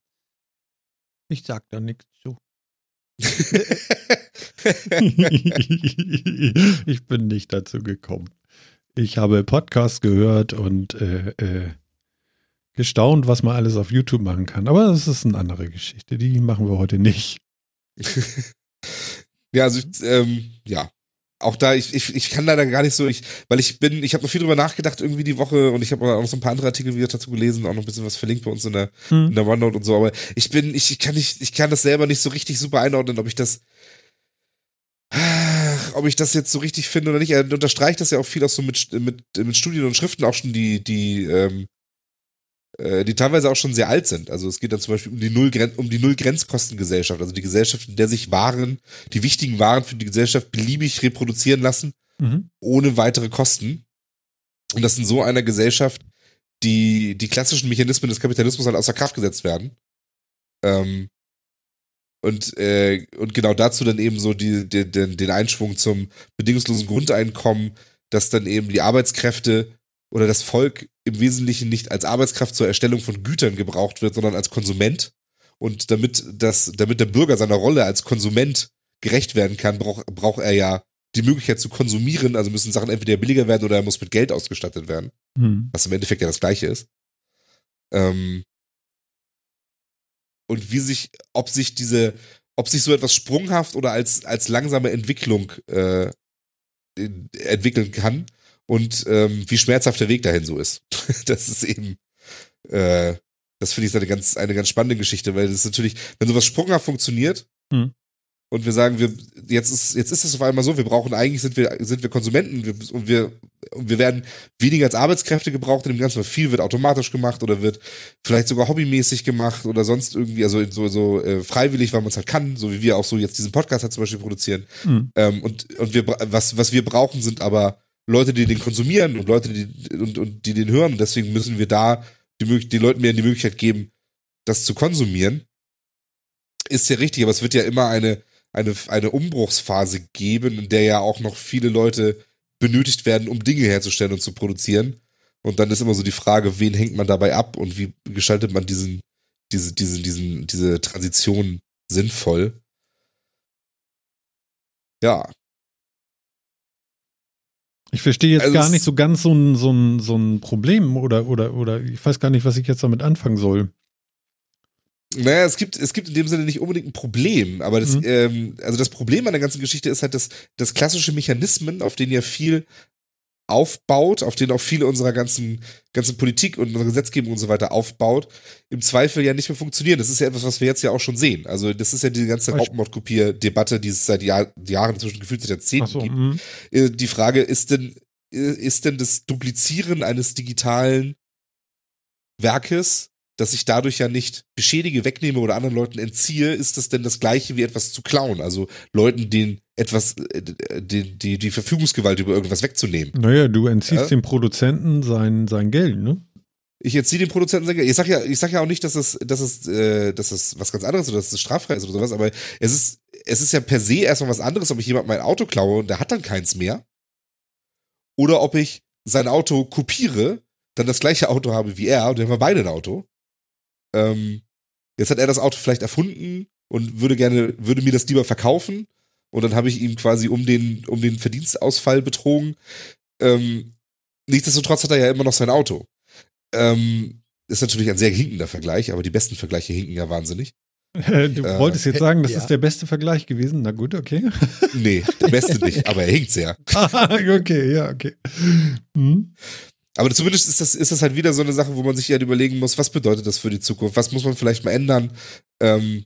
Ich sag da nichts zu. ich bin nicht dazu gekommen. Ich habe Podcasts gehört und äh, äh, gestaunt, was man alles auf YouTube machen kann. Aber das ist eine andere Geschichte. Die machen wir heute nicht. ja, also ähm, ja, auch da, ich, ich, ich kann leider gar nicht so, ich, weil ich bin, ich habe noch viel drüber nachgedacht irgendwie die Woche und ich habe auch noch so ein paar andere Artikel wieder dazu gelesen, auch noch ein bisschen was verlinkt bei uns in der, hm. in der OneNote und so, aber ich bin, ich, ich kann nicht, ich kann das selber nicht so richtig super einordnen, ob ich das, ob ich das jetzt so richtig finde oder nicht. Er unterstreicht das ja auch viel auch so mit, mit, mit Studien und Schriften auch schon die, die, ähm, äh, die teilweise auch schon sehr alt sind. Also es geht dann zum Beispiel um die Null um die Null-Grenzkostengesellschaft, also die Gesellschaft, in der sich Waren, die wichtigen Waren für die Gesellschaft beliebig reproduzieren lassen, mhm. ohne weitere Kosten. Und dass in so einer Gesellschaft die, die klassischen Mechanismen des Kapitalismus halt außer Kraft gesetzt werden. Ähm, und, äh, und genau dazu dann eben so die, die, den, den Einschwung zum bedingungslosen Grundeinkommen, dass dann eben die Arbeitskräfte oder das Volk im Wesentlichen nicht als Arbeitskraft zur Erstellung von Gütern gebraucht wird, sondern als Konsument. Und damit das, damit der Bürger seiner Rolle als Konsument gerecht werden kann, braucht braucht er ja die Möglichkeit zu konsumieren. Also müssen Sachen entweder billiger werden oder er muss mit Geld ausgestattet werden. Hm. Was im Endeffekt ja das Gleiche ist. Ähm und wie sich, ob sich diese, ob sich so etwas sprunghaft oder als, als langsame Entwicklung äh, entwickeln kann und ähm, wie schmerzhaft der Weg dahin so ist. das ist eben, äh, das finde ich eine ganz, eine ganz spannende Geschichte, weil das ist natürlich, wenn sowas sprunghaft funktioniert mhm. und wir sagen, wir, jetzt ist, jetzt ist es auf einmal so, wir brauchen eigentlich sind wir, sind wir Konsumenten wir, und wir, und wir werden weniger als Arbeitskräfte gebraucht in dem Ganzen, weil viel wird automatisch gemacht oder wird vielleicht sogar hobbymäßig gemacht oder sonst irgendwie, also so, so äh, freiwillig, weil man es halt kann, so wie wir auch so jetzt diesen Podcast halt zum Beispiel produzieren. Mhm. Ähm, und, und wir, was, was wir brauchen, sind aber Leute, die den konsumieren und Leute, die, und, und die den hören. Deswegen müssen wir da die, die Leuten mehr die Möglichkeit geben, das zu konsumieren. Ist ja richtig, aber es wird ja immer eine, eine, eine Umbruchsphase geben, in der ja auch noch viele Leute benötigt werden, um Dinge herzustellen und zu produzieren. Und dann ist immer so die Frage, wen hängt man dabei ab und wie gestaltet man diesen, diese, diesen, diesen, diese Transition sinnvoll? Ja. Ich verstehe jetzt Also gar nicht so ganz so ein, so ein, so ein Problem oder, oder, oder ich weiß gar nicht, was ich jetzt damit anfangen soll. Naja, es gibt, es gibt in dem Sinne nicht unbedingt ein Problem, aber das, Mhm. ähm, also das Problem an der ganzen Geschichte ist halt, dass, dass klassische Mechanismen, auf denen ja viel aufbaut, auf denen auch viele unserer ganzen, ganzen Politik und unserer Gesetzgebung und so weiter aufbaut, im Zweifel ja nicht mehr funktionieren. Das ist ja etwas, was wir jetzt ja auch schon sehen. Also das ist ja die ganze Beispiel. Raubmordkopier-Debatte, die es seit Jahr, Jahren, inzwischen gefühlt seit Jahrzehnten so, gibt. mhm. Äh, die Frage ist denn, äh, ist denn das Duplizieren eines digitalen Werkes, dass ich dadurch ja nicht beschädige, wegnehme oder anderen Leuten entziehe, ist das denn das gleiche wie etwas zu klauen? Also Leuten den etwas, äh, die, die, die Verfügungsgewalt über irgendwas wegzunehmen. Naja, du entziehst Ja. dem Produzenten sein, sein Geld, ne? Ich entziehe den Produzenten sein Geld. Ich sag ja, ich sag ja auch nicht, dass es, dass es, äh, dass es was ganz anderes oder dass es straffrei ist oder sowas, aber es ist, es ist ja per se erstmal was anderes, ob ich jemand mein Auto klaue und der hat dann keins mehr. Oder ob ich sein Auto kopiere, dann das gleiche Auto habe wie er und dann haben wir beide ein Auto. Ähm, jetzt hat er das Auto vielleicht erfunden und würde gerne, würde mir das lieber verkaufen. Und dann habe ich ihm quasi um den, um den Verdienstausfall betrogen. Ähm, nichtsdestotrotz hat er ja immer noch sein Auto. Ähm, ist natürlich ein sehr hinkender Vergleich, aber die besten Vergleiche hinken ja wahnsinnig. Du Äh, wolltest jetzt sagen, das ja. ist der beste Vergleich gewesen. Na gut, okay. Nee, der beste nicht, aber er hinkt sehr. okay, ja, okay. Hm? Aber zumindest ist das, ist das halt wieder so eine Sache, wo man sich ja überlegen muss, was bedeutet das für die Zukunft? Was muss man vielleicht mal ändern? Ähm,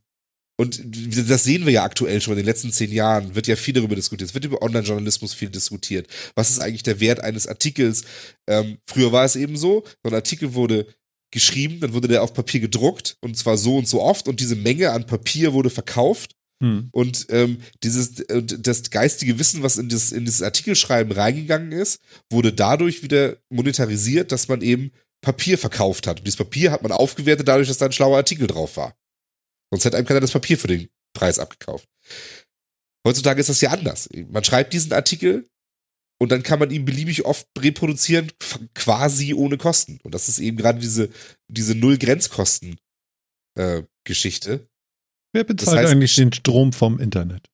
und das sehen wir ja aktuell schon in den letzten zehn Jahren, wird ja viel darüber diskutiert. Es wird über Online-Journalismus viel diskutiert. Was ist eigentlich der Wert eines Artikels? Ähm, früher war es eben so, so ein Artikel wurde geschrieben, dann wurde der auf Papier gedruckt und zwar so und so oft und diese Menge an Papier wurde verkauft Hm. und ähm, dieses und das geistige Wissen, was in, das, in dieses Artikelschreiben reingegangen ist, wurde dadurch wieder monetarisiert, dass man eben Papier verkauft hat. Und dieses Papier hat man aufgewertet dadurch, dass da ein schlauer Artikel drauf war. Sonst hätte einem keiner das Papier für den Preis abgekauft. Heutzutage ist das ja anders. Man schreibt diesen Artikel und dann kann man ihn beliebig oft reproduzieren, quasi ohne Kosten. Und das ist eben gerade diese, diese Null-Grenzkosten-Geschichte. Wer bezahlt heißt- eigentlich den Strom vom Internet?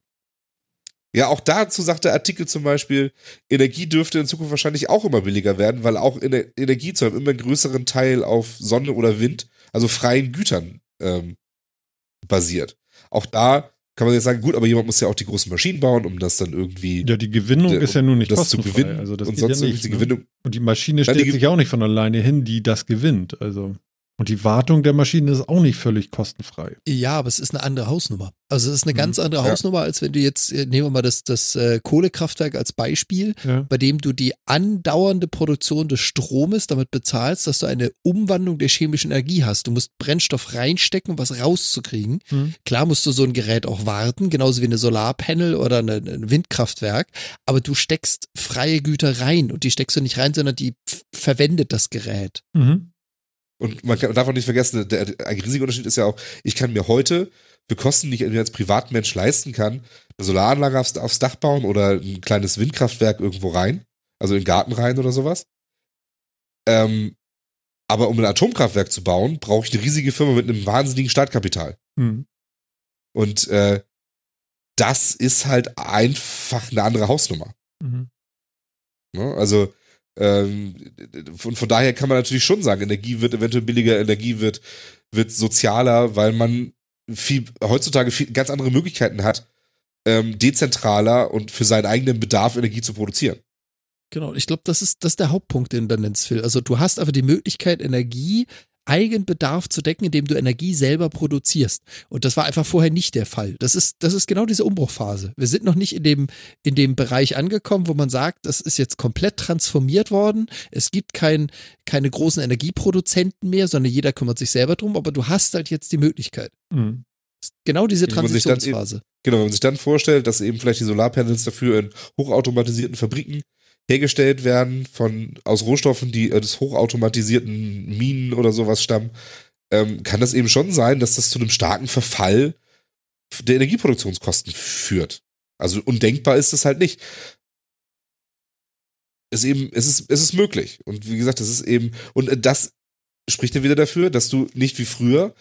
Ja, auch dazu sagt der Artikel zum Beispiel, Energie dürfte in Zukunft wahrscheinlich auch immer billiger werden, weil auch Ener Energie zu einem immer größeren Teil auf Sonne oder Wind, also freien Gütern, ähm, basiert. Auch da kann man jetzt sagen, gut, aber jemand muss ja auch die großen Maschinen bauen, um das dann irgendwie Ja, die Gewinnung Der- ist ja nun nicht das zu kostenfrei. gewinnen also das und sonst ja nicht, die ne? Gewinnung. Und die Maschine stellt sich auch nicht von alleine hin, die das gewinnt. Also und die Wartung der Maschine ist auch nicht völlig kostenfrei. Ja, aber es ist eine andere Hausnummer. Also es ist eine Mhm. ganz andere Ja. Hausnummer, als wenn du jetzt, äh, nehmen wir mal das, das äh, Kohlekraftwerk als Beispiel, Ja. bei dem du die andauernde Produktion des Stromes damit bezahlst, dass du eine Umwandlung der chemischen Energie hast. Du musst Brennstoff reinstecken, um was rauszukriegen. Hm. Klar musst du so ein Gerät auch warten, genauso wie eine Solarpanel oder eine- ein Windkraftwerk, aber du steckst freie Güter rein und die steckst du nicht rein, sondern die verwendet das Gerät. Mhm. Und man kann, darf auch nicht vergessen, der, ein riesiger Unterschied ist ja auch, ich kann mir heute für Kosten, die ich mir als Privatmensch leisten kann, eine Solaranlage aufs, aufs Dach bauen oder ein kleines Windkraftwerk irgendwo rein, also in den Garten rein oder sowas. Ähm, aber um ein Atomkraftwerk zu bauen, brauche ich eine riesige Firma mit einem wahnsinnigen Startkapital. Hm. Und äh, das ist halt einfach eine andere Hausnummer. Mhm. Ne? Also ähm, von, von daher kann man natürlich schon sagen, Energie wird eventuell billiger, Energie wird, wird sozialer, weil man viel, heutzutage viel, ganz andere Möglichkeiten hat, ähm, dezentraler und für seinen eigenen Bedarf Energie zu produzieren. Genau, ich glaube, das ist, das ist der Hauptpunkt, den du nennst, Phil. Also du hast aber die Möglichkeit, Energie, Eigenbedarf zu decken, indem du Energie selber produzierst. Und das war einfach vorher nicht der Fall. Das ist, das ist genau diese Umbruchphase. Wir sind noch nicht in dem, in dem Bereich angekommen, wo man sagt, das ist jetzt komplett transformiert worden. Es gibt kein, keine großen Energieproduzenten mehr, sondern jeder kümmert sich selber drum, aber du hast halt jetzt die Möglichkeit. Mhm. Genau diese dann Transitionsphase. Genau, wenn man sich dann vorstellt, dass eben vielleicht die Solarpanels dafür in hochautomatisierten Fabriken hergestellt werden von aus Rohstoffen, die äh, des hochautomatisierten Minen oder sowas stammen, ähm, kann das eben schon sein, dass das zu einem starken Verfall der Energieproduktionskosten führt. Also undenkbar ist es halt nicht. Es ist eben, es ist, es ist möglich. Und wie gesagt, es ist eben, und das spricht ja wieder dafür, dass du nicht wie früher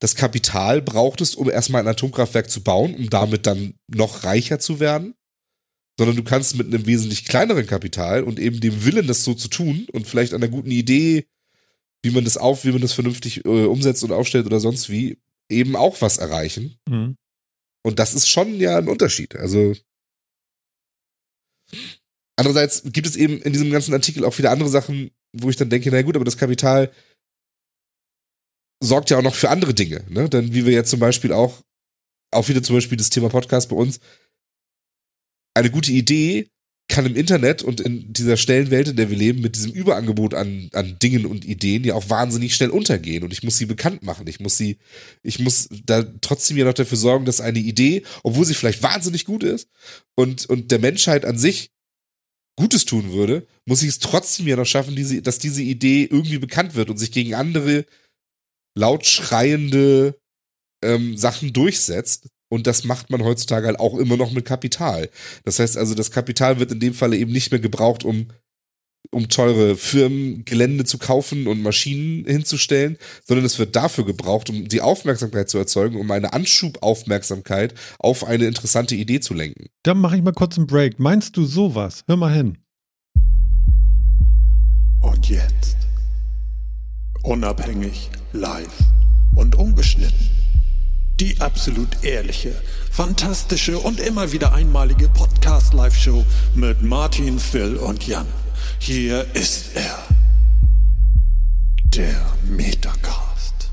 das Kapital brauchtest, um erstmal ein Atomkraftwerk zu bauen, um damit dann noch reicher zu werden, sondern du kannst mit einem wesentlich kleineren Kapital und eben dem Willen, das so zu tun und vielleicht einer guten Idee, wie man das auf, wie man das vernünftig äh, umsetzt und aufstellt oder sonst wie, eben auch was erreichen. Mhm. Und das ist schon ja ein Unterschied. Also andererseits gibt es eben in diesem ganzen Artikel auch wieder andere Sachen, wo ich dann denke, na gut, aber das Kapital sorgt ja auch noch für andere Dinge. Ne? Denn wie wir jetzt zum Beispiel auch, auch wieder zum Beispiel das Thema Podcast bei uns, eine gute Idee kann im Internet und in dieser schnellen Welt, in der wir leben, mit diesem Überangebot an, an Dingen und Ideen ja auch wahnsinnig schnell untergehen. Und ich muss sie bekannt machen. Ich muss sie, ich muss da trotzdem ja noch dafür sorgen, dass eine Idee, obwohl sie vielleicht wahnsinnig gut ist und, und der Menschheit an sich Gutes tun würde, muss ich es trotzdem ja noch schaffen, diese, dass diese Idee irgendwie bekannt wird und sich gegen andere laut schreiende ähm, Sachen durchsetzt. Und das macht man heutzutage halt auch immer noch mit Kapital. Das heißt also, das Kapital wird in dem Falle eben nicht mehr gebraucht, um, um teure Firmengelände zu kaufen und Maschinen hinzustellen, sondern es wird dafür gebraucht, um die Aufmerksamkeit zu erzeugen, um eine Anschubaufmerksamkeit auf eine interessante Idee zu lenken. Dann mache ich mal kurz einen Break. Meinst du sowas? Hör mal hin. Und jetzt. Unabhängig, live und ungeschnitten. Die absolut ehrliche, fantastische und immer wieder einmalige Podcast-Live-Show mit Martin, Phil und Jan. Hier ist er. Der Metacast.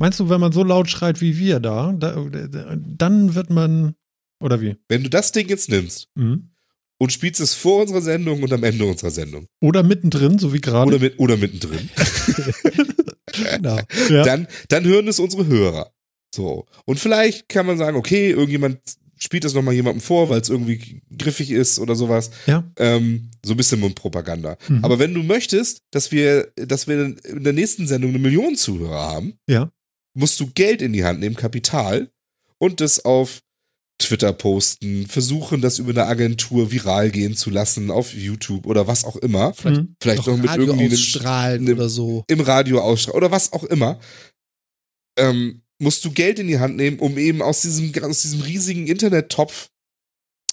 Meinst du, wenn man so laut schreit wie wir da, da dann wird man. Oder wie? Wenn du das Ding jetzt nimmst Mhm. Und spielst es vor unserer Sendung und am Ende unserer Sendung Oder mittendrin, so wie gerade. oder, mit, oder mittendrin, Genau. Ja. dann, dann hören es unsere Hörer. So. Und vielleicht kann man sagen, okay, irgendjemand spielt das nochmal jemandem vor, weil es irgendwie griffig ist oder sowas. Ja. Ähm, so ein bisschen Mundpropaganda. Mhm. Aber wenn du möchtest, dass wir, dass wir in der nächsten Sendung eine Million Zuhörer haben, Ja. musst du Geld in die Hand nehmen, Kapital, und das auf Twitter posten, versuchen, das über eine Agentur viral gehen zu lassen, auf YouTube oder was auch immer. Vielleicht, Mhm. Vielleicht noch, mit Radio irgendwie einem, ausstrahlen einem- oder so. im Radio ausstrahlen oder was auch immer. Ähm, musst du Geld in die Hand nehmen, um eben aus diesem, aus diesem riesigen Internettopf,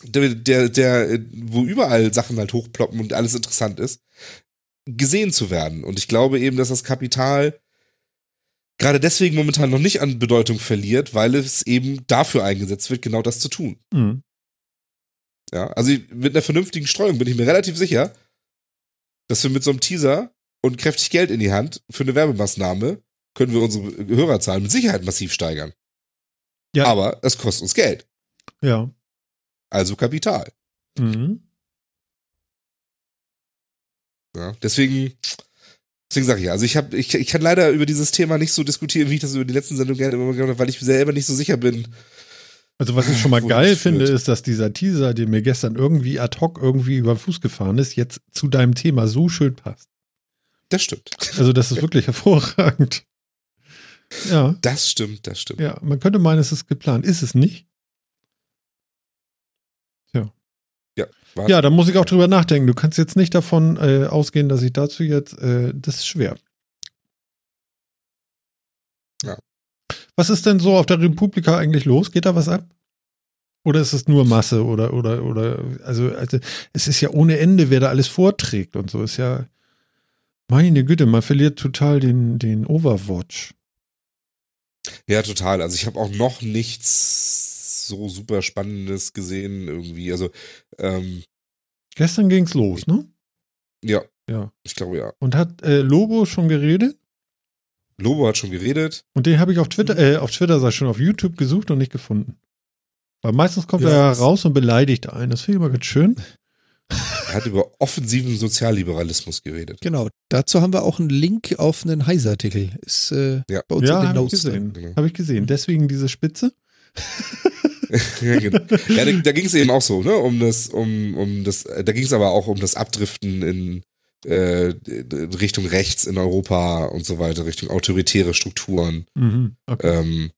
der, der, der, wo überall Sachen halt hochploppen und alles interessant ist, gesehen zu werden. Und ich glaube eben, dass das Kapital gerade deswegen momentan noch nicht an Bedeutung verliert, weil es eben dafür eingesetzt wird, genau das zu tun. Mhm. Ja, also mit einer vernünftigen Streuung bin ich mir relativ sicher, dass wir mit so einem Teaser und kräftig Geld in die Hand für eine Werbemaßnahme können wir unsere Hörerzahlen mit Sicherheit massiv steigern. Ja. Aber es kostet uns Geld, Ja. also Kapital. Mhm. Ja, deswegen, deswegen sage ich also ich habe, ich, ich kann leider über dieses Thema nicht so diskutieren, wie ich das über die letzten Sendungen gerne immer gemacht habe, weil ich selber nicht so sicher bin. Also was ich schon mal geil führt. finde, ist, dass dieser Teaser, den mir gestern irgendwie ad hoc irgendwie über den Fuß gefahren ist, jetzt zu deinem Thema so schön passt. Das stimmt. Also das ist wirklich hervorragend. Ja, Das stimmt, das stimmt. ja, man könnte meinen, es ist geplant. Ist es nicht? War- Ja, da muss ich auch drüber nachdenken. Du kannst jetzt nicht davon äh, ausgehen, dass ich dazu jetzt, äh, das ist schwer. Ja. Was ist denn so auf der Republika eigentlich los? Geht da was ab? Oder ist es nur Masse oder, oder, oder, also, also, es ist ja ohne Ende, wer da alles vorträgt und so. Ist ja, meine Güte, man verliert total den, den Overwatch. Ja, total. Also ich habe auch noch nichts so super Spannendes gesehen irgendwie. Also, ähm, Gestern ging's los, ne? ja, Ja. ich glaube ja. Und hat äh, Lobo schon geredet? Lobo hat schon geredet. Und den habe ich auf Twitter, äh, auf Twitter ich schon, auf YouTube gesucht und nicht gefunden. Weil meistens kommt Ja, er raus und beleidigt einen. Das finde ich immer ganz schön. Er hat über offensiven Sozialliberalismus geredet. Genau. Dazu haben wir auch einen Link auf einen Heise-Artikel. Ist äh, Ja. bei uns ja, in den habe ich Notes drin. gesehen. Genau. Habe ich gesehen. Deswegen diese Spitze. ja, genau. ja, da, da ging es eben auch so, ne? Um das, um, um das, da ging es aber auch um das Abdriften in äh, Richtung rechts in Europa und so weiter, Richtung autoritäre Strukturen. Mhm, okay. Ähm,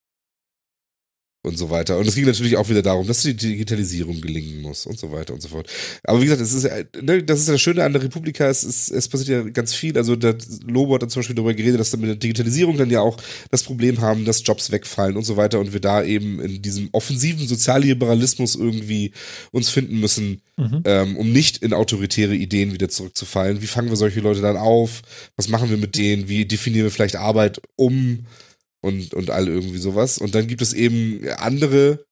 und so weiter. Und es ging natürlich auch wieder darum, dass die Digitalisierung gelingen muss und so weiter und so fort. Aber wie gesagt, es ist, ne, das ist das Schöne an der Republika, es, ist, es passiert ja ganz viel. Also der Lobo hat dann zum Beispiel darüber geredet, dass wir mit der Digitalisierung dann ja auch das Problem haben, dass Jobs wegfallen und so weiter und wir da eben in diesem offensiven Sozialliberalismus irgendwie uns finden müssen, mhm. ähm, um nicht in autoritäre Ideen wieder zurückzufallen. Wie fangen wir solche Leute dann auf? Was machen wir mit denen? Wie definieren wir vielleicht Arbeit um? Und, und all irgendwie sowas. Und dann gibt es eben andere,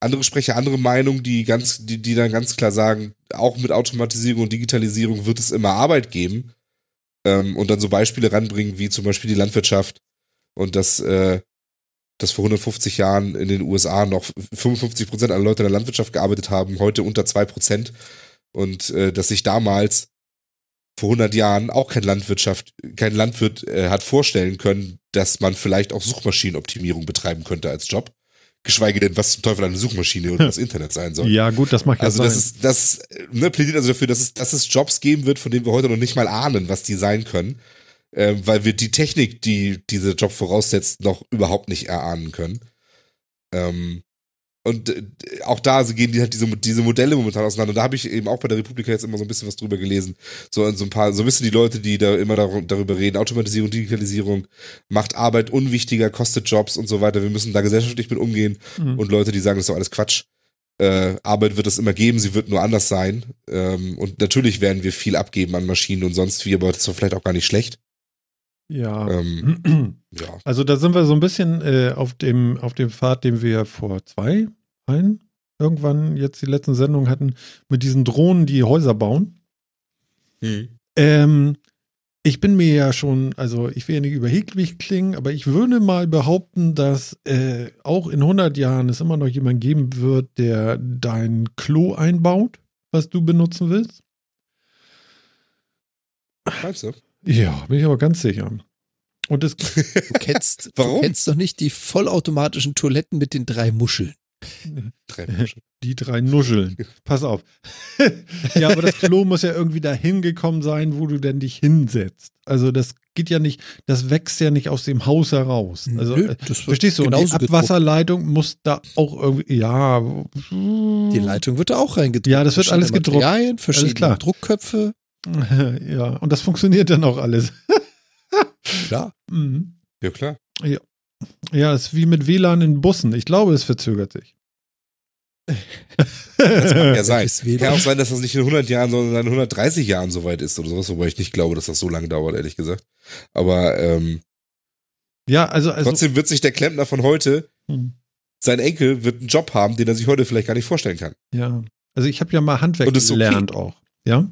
andere Sprecher, andere Meinungen, die ganz, die, die dann ganz klar sagen, auch mit Automatisierung und Digitalisierung wird es immer Arbeit geben. Ähm, und dann so Beispiele ranbringen, wie zum Beispiel die Landwirtschaft und das, äh, dass vor 150 Jahren in den USA noch 55 Prozent aller Leute in der Landwirtschaft gearbeitet haben, heute unter zwei Prozent. Und äh, dass sich damals vor 100 Jahren auch kein Landwirtschaft, kein Landwirt äh, hat vorstellen können, dass man vielleicht auch Suchmaschinenoptimierung betreiben könnte als Job. Geschweige denn, was zum Teufel eine Suchmaschine oder das Internet sein soll. Ja, gut, das macht ja Also sein. das ist, das ne, plädiert also dafür, dass es, dass es Jobs geben wird, von denen wir heute noch nicht mal ahnen, was die sein können. Äh, weil wir die Technik, die diese Job voraussetzt, noch überhaupt nicht erahnen können. Ähm, und äh, auch da gehen die halt diese, diese Modelle momentan auseinander. Und da habe ich eben auch bei der Republika jetzt immer so ein bisschen was drüber gelesen. So, so ein paar, so ein bisschen die Leute, die da immer darüber reden. Automatisierung, Digitalisierung macht Arbeit unwichtiger, kostet Jobs und so weiter. Wir müssen da gesellschaftlich mit umgehen. Mhm. Und Leute, die sagen, das ist doch alles Quatsch. Äh, Arbeit wird es immer geben, sie wird nur anders sein. Ähm, und natürlich werden wir viel abgeben an Maschinen und sonst wie, aber das ist doch vielleicht auch gar nicht schlecht. Ja. Ähm, ja. Also da sind wir so ein bisschen äh, auf dem auf dem Pfad, den wir vor zwei, ein, irgendwann jetzt die letzten Sendungen hatten, mit diesen Drohnen, die Häuser bauen. Hm. Ähm, ich bin mir ja schon, also ich will ja nicht überheblich klingen, aber ich würde mal behaupten, dass äh, auch in 100 Jahren es immer noch jemand geben wird, der dein Klo einbaut, was du benutzen willst. Meinst du? Ja, bin ich aber ganz sicher. Und es, du, kennst, Warum? du kennst doch nicht die vollautomatischen Toiletten mit den drei Muscheln. Drei Muscheln. Die drei Nuscheln. Pass auf. ja, aber das Klo muss ja irgendwie dahin gekommen sein, wo du denn dich hinsetzt. Also das geht ja nicht, das wächst ja nicht aus dem Haus heraus. Also Nö, äh, verstehst du, und die Abwasserleitung gedruckt. muss da auch irgendwie, ja. Die Leitung wird da auch reingedruckt. Ja, das wird alles gedruckt. Materialien, verschiedene Druckkköpfe. Ja, und das funktioniert dann auch alles. klar. Mhm. Ja, klar. Ja. Ja, ist wie mit WLAN in Bussen. Ich glaube, es verzögert sich. Das mag ja sein. Kann auch sein, dass das nicht in 100 Jahren, sondern in 130 Jahren soweit ist oder sowas, wobei ich nicht glaube, dass das so lange dauert, ehrlich gesagt. Aber ähm, ja, also, also trotzdem wird sich der Klempner von heute, hm. sein Enkel wird einen Job haben, den er sich heute vielleicht gar nicht vorstellen kann. Ja, also ich habe ja mal Handwerk gelernt okay. auch, ja.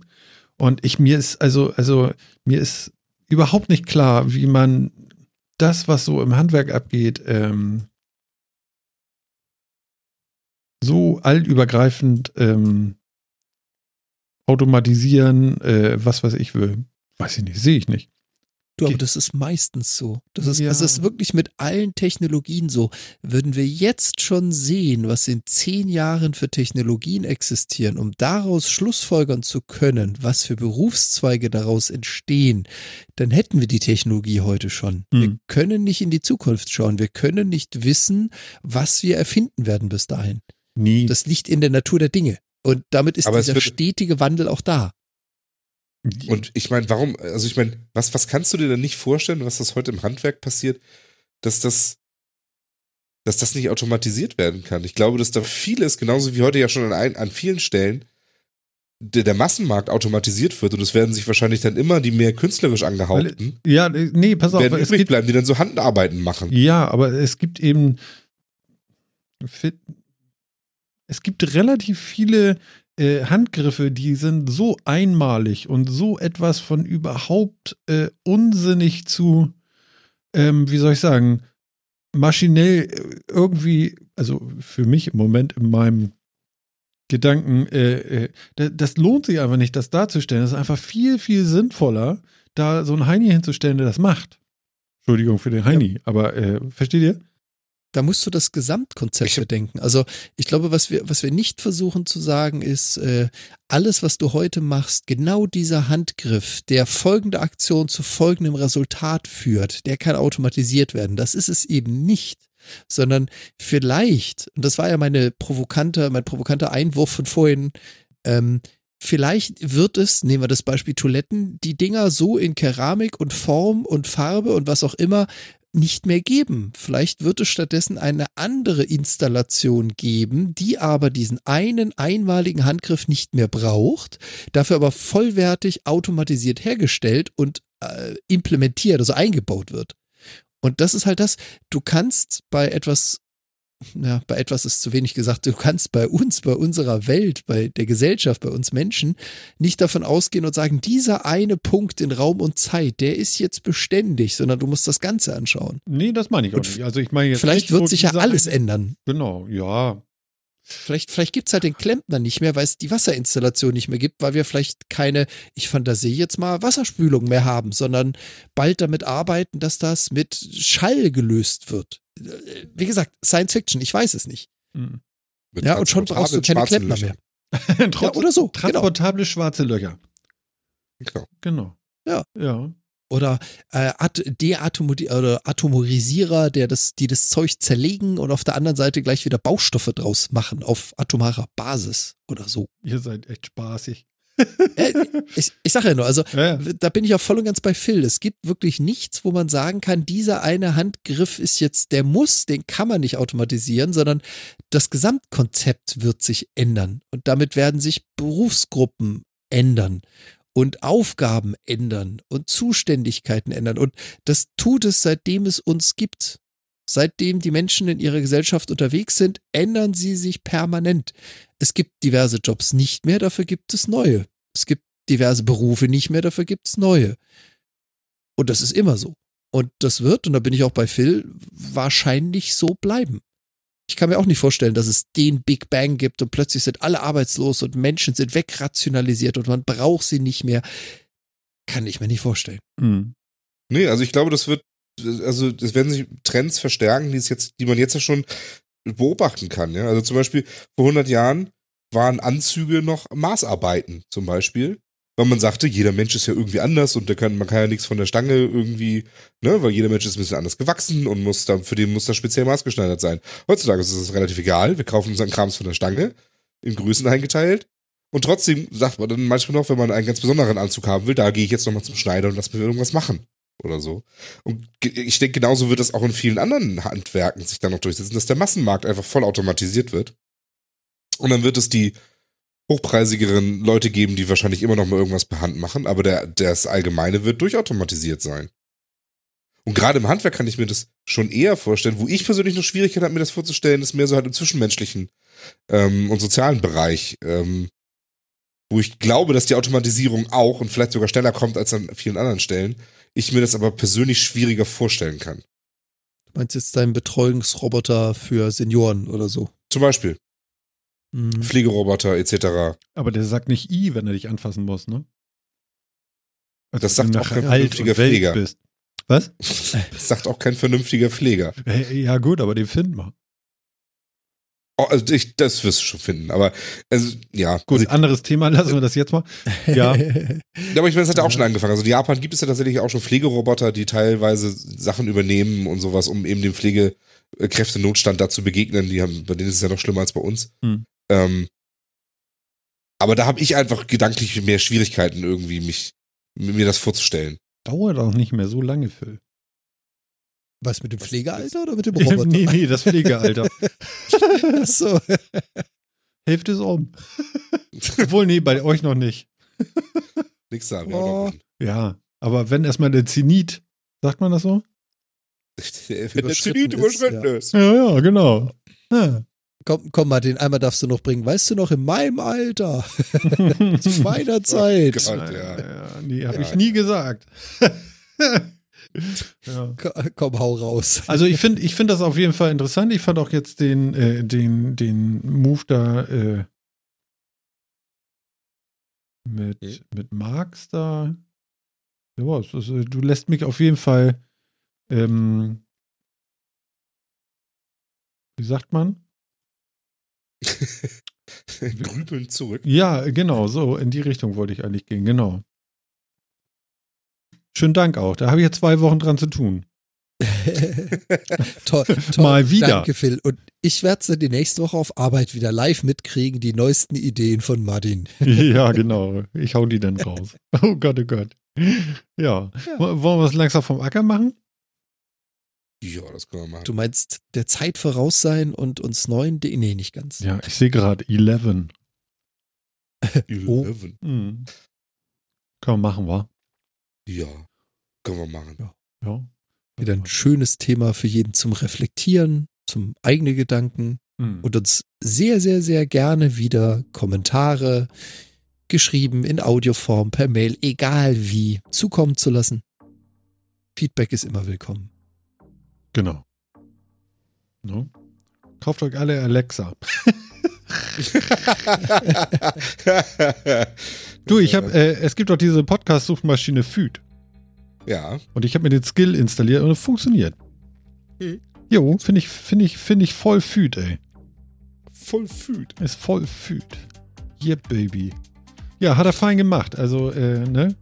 Und ich mir ist also also mir ist überhaupt nicht klar, wie man das, was so im Handwerk abgeht, ähm, so allübergreifend ähm, automatisieren, äh, was weiß ich will. Weiß ich nicht, sehe ich nicht. Du, aber das ist meistens so. Das ist, ja. das ist wirklich mit allen Technologien so. Würden wir jetzt schon sehen, was in zehn Jahren für Technologien existieren, um daraus schlussfolgern zu können, was für Berufszweige daraus entstehen, dann hätten wir die Technologie heute schon. Hm. Wir können nicht in die Zukunft schauen. Wir können nicht wissen, was wir erfinden werden bis dahin. Nie. Das liegt in der Natur der Dinge. Und damit ist aber dieser stetige Wandel auch da. Und ich meine, warum, also ich meine, was, was kannst du dir denn nicht vorstellen, was das heute im Handwerk passiert, dass das, dass das nicht automatisiert werden kann? Ich glaube, dass da vieles, genauso wie heute ja schon an, ein, an vielen Stellen, der, der Massenmarkt automatisiert wird und es werden sich wahrscheinlich dann immer die mehr künstlerisch angehaupten. Ja, nee, pass auf. Werden übrig bleiben, die dann so Handarbeiten machen. Ja, aber es gibt eben, es gibt relativ viele äh, Handgriffe, die sind so einmalig und so etwas von überhaupt äh, unsinnig zu, ähm, wie soll ich sagen, maschinell äh, irgendwie, also für mich im Moment in meinem Gedanken, äh, äh das lohnt sich einfach nicht, das darzustellen. Das ist einfach viel, viel sinnvoller, da so ein Heini hinzustellen, der das macht. Entschuldigung für den Heini, ja. aber äh, versteht ihr? Da musst du das Gesamtkonzept bedenken. Also ich glaube, was wir, was wir nicht versuchen zu sagen, ist, äh, alles, was du heute machst, genau dieser Handgriff, der folgende Aktion zu folgendem Resultat führt, der kann automatisiert werden. Das ist es eben nicht. Sondern vielleicht, und das war ja meine provokante, mein provokanter Einwurf von vorhin, ähm, Vielleicht wird es, nehmen wir das Beispiel Toiletten, die Dinger so in Keramik und Form und Farbe und was auch immer nicht mehr geben. Vielleicht wird es stattdessen eine andere Installation geben, die aber diesen einen einmaligen Handgriff nicht mehr braucht, dafür aber vollwertig automatisiert hergestellt und äh, implementiert, also eingebaut wird. Und das ist halt das, du kannst bei etwas ja, bei etwas ist zu wenig gesagt, du kannst bei uns, bei unserer Welt, bei der Gesellschaft, bei uns Menschen nicht davon ausgehen und sagen, dieser eine Punkt in Raum und Zeit, der ist jetzt beständig, sondern du musst das Ganze anschauen. Nee, das meine ich auch Und nicht. Also ich meine jetzt Vielleicht wird sich ja alles ändern. Genau, ja. Vielleicht, vielleicht gibt's halt den Klempner nicht mehr, weil es die Wasserinstallation nicht mehr gibt, weil wir vielleicht keine, ich fantasiere jetzt mal, Wasserspülung mehr haben, sondern bald damit arbeiten, dass das mit Schall gelöst wird. Wie gesagt, Science Fiction, ich weiß es nicht. Mhm. Ja, und schon brauchst du keine Klempner schwarzen mehr. Ja, oder so, genau. Transportable schwarze Löcher. Löchern. Genau. Ja. Ja. Oder äh, At Deatomo oder Atomorisierer, der das, die das Zeug zerlegen und auf der anderen Seite gleich wieder Baustoffe draus machen auf atomarer Basis oder so. Ihr seid echt spaßig. Äh, ich, ich sage ja nur, also Ja, ja. da bin ich auch voll und ganz bei Phil. Es gibt wirklich nichts, wo man sagen kann, dieser eine Handgriff ist jetzt, der muss, den kann man nicht automatisieren, sondern das Gesamtkonzept wird sich ändern. Und damit werden sich Berufsgruppen ändern und Aufgaben ändern und Zuständigkeiten ändern. Und das tut es, seitdem es uns gibt. Seitdem die Menschen in ihrer Gesellschaft unterwegs sind, ändern sie sich permanent. Es gibt diverse Jobs nicht mehr, dafür gibt es neue. Es gibt diverse Berufe nicht mehr, dafür gibt es neue. Und das ist immer so. Und das wird, und da bin ich auch bei Phil, wahrscheinlich so bleiben. Ich kann mir auch nicht vorstellen, dass es den Big Bang gibt und plötzlich sind alle arbeitslos und Menschen sind wegrationalisiert und man braucht sie nicht mehr. Kann ich mir nicht vorstellen. Mhm. Nee, also ich glaube, das wird, also es werden sich Trends verstärken, die es jetzt, die man jetzt ja schon beobachten kann. Ja? Also zum Beispiel vor 100 Jahren waren Anzüge noch Maßarbeiten zum Beispiel, weil man sagte, jeder Mensch ist ja irgendwie anders und kann, man kann ja nichts von der Stange irgendwie, ne, weil jeder Mensch ist ein bisschen anders gewachsen und muss dann, für den muss das speziell maßgeschneidert sein. Heutzutage ist es relativ egal, wir kaufen unseren Krams von der Stange, in Größen eingeteilt. Und trotzdem sagt man dann manchmal noch, wenn man einen ganz besonderen Anzug haben will, da gehe ich jetzt nochmal zum Schneider und lass mir irgendwas machen. Oder so. Und ich denke, genauso wird es auch in vielen anderen Handwerken sich dann noch durchsetzen, dass der Massenmarkt einfach voll automatisiert wird. Und dann wird es die hochpreisigeren Leute geben, die wahrscheinlich immer noch mal irgendwas per Hand machen, aber der, das Allgemeine wird durchautomatisiert sein. Und gerade im Handwerk kann ich mir das schon eher vorstellen. Wo ich persönlich noch Schwierigkeiten habe, mir das vorzustellen, ist mehr so halt im zwischenmenschlichen ähm, und sozialen Bereich, ähm, wo ich glaube, dass die Automatisierung auch und vielleicht sogar schneller kommt als an vielen anderen Stellen. Ich mir das aber persönlich schwieriger vorstellen kann. Du meinst jetzt deinen Betreuungsroboter für Senioren oder so? Zum Beispiel Mhm. Pflegeroboter etc. Aber der sagt nicht I, wenn er dich anfassen muss, ne? Also, Das sagt auch kein vernünftiger Pfleger. Bist. Was? Das sagt auch kein vernünftiger Pfleger. Ja, gut, aber den finden wir. Oh, also ich, das wirst du schon finden. Aber also, ja, Gut, Also, anderes Thema, lassen wir das jetzt mal. Ja. aber ich meine, das hat ja auch schon angefangen. Also in Japan gibt es ja tatsächlich auch schon Pflegeroboter, die teilweise Sachen übernehmen und sowas, um eben dem Pflegekräftenotstand da zu begegnen. Die haben, bei denen ist es ja noch schlimmer als bei uns. Hm. Ähm, aber da habe ich einfach gedanklich mehr Schwierigkeiten, irgendwie mich mir das vorzustellen. Dauert auch nicht mehr so lange, Phil. Was mit dem Pflegealter oder mit dem Roboter? nee, nee, das Pflegealter. Ach so. Hälfte ist um. Obwohl, nee, bei euch noch nicht. Nix sagen. Oh. Ja, aber wenn erstmal der Zenit, sagt man das so? Wenn der Überschritten Zenit ist, überschritten ja. ist. Ja, ja, genau. Ja. Komm, komm mal, den einmal darfst du noch bringen. Weißt du noch, in meinem Alter, zu meiner Zeit. Gott. ja, ja. ja, nee, habe Ja. ich nie gesagt. ja. Ko- Komm, hau raus. Also ich finde ich finde das auf jeden Fall interessant. Ich fand auch jetzt den, äh, den, den Move da äh, mit, Hm. mit Marx da. Ja, äh, du lässt mich auf jeden Fall ähm, wie sagt man? Grübeln zurück. Ja, genau, so in die Richtung wollte ich eigentlich gehen, genau. Schönen Dank auch. Da habe ich jetzt zwei Wochen dran zu tun. toll, toll. Mal wieder. Danke, Phil. Und ich werde sie die nächste Woche auf Arbeit wieder live mitkriegen, die neuesten Ideen von Martin. ja, genau. Ich hau die dann raus. Oh Gott, oh Gott. Ja. Ja. Wollen wir es langsam vom Acker machen? Ja, das können wir machen. Du meinst der Zeit voraus sein und uns neuen, nee, nicht ganz. Ja, ich sehe gerade 11. Oh. Eleven. Hm. Können wir machen, wa? Ja, können wir machen. Ja. Wieder ein schönes Thema für jeden zum Reflektieren, zum eigene Gedanken Hm. und uns sehr, sehr, sehr gerne wieder Kommentare geschrieben in Audioform, per Mail, egal wie, zukommen zu lassen. Feedback ist immer willkommen. Genau. No? Kauft euch alle Alexa. Du, ich habe, äh, es gibt doch diese Podcast-Suchmaschine Food. ja, Und ich habe mir den Skill installiert und es funktioniert. Hm. Jo, finde ich, finde ich, finde ich voll Food, ey. voll fühlt. Ist voll Food. Yep, Baby. Ja, hat er fein gemacht. Also, äh, ne?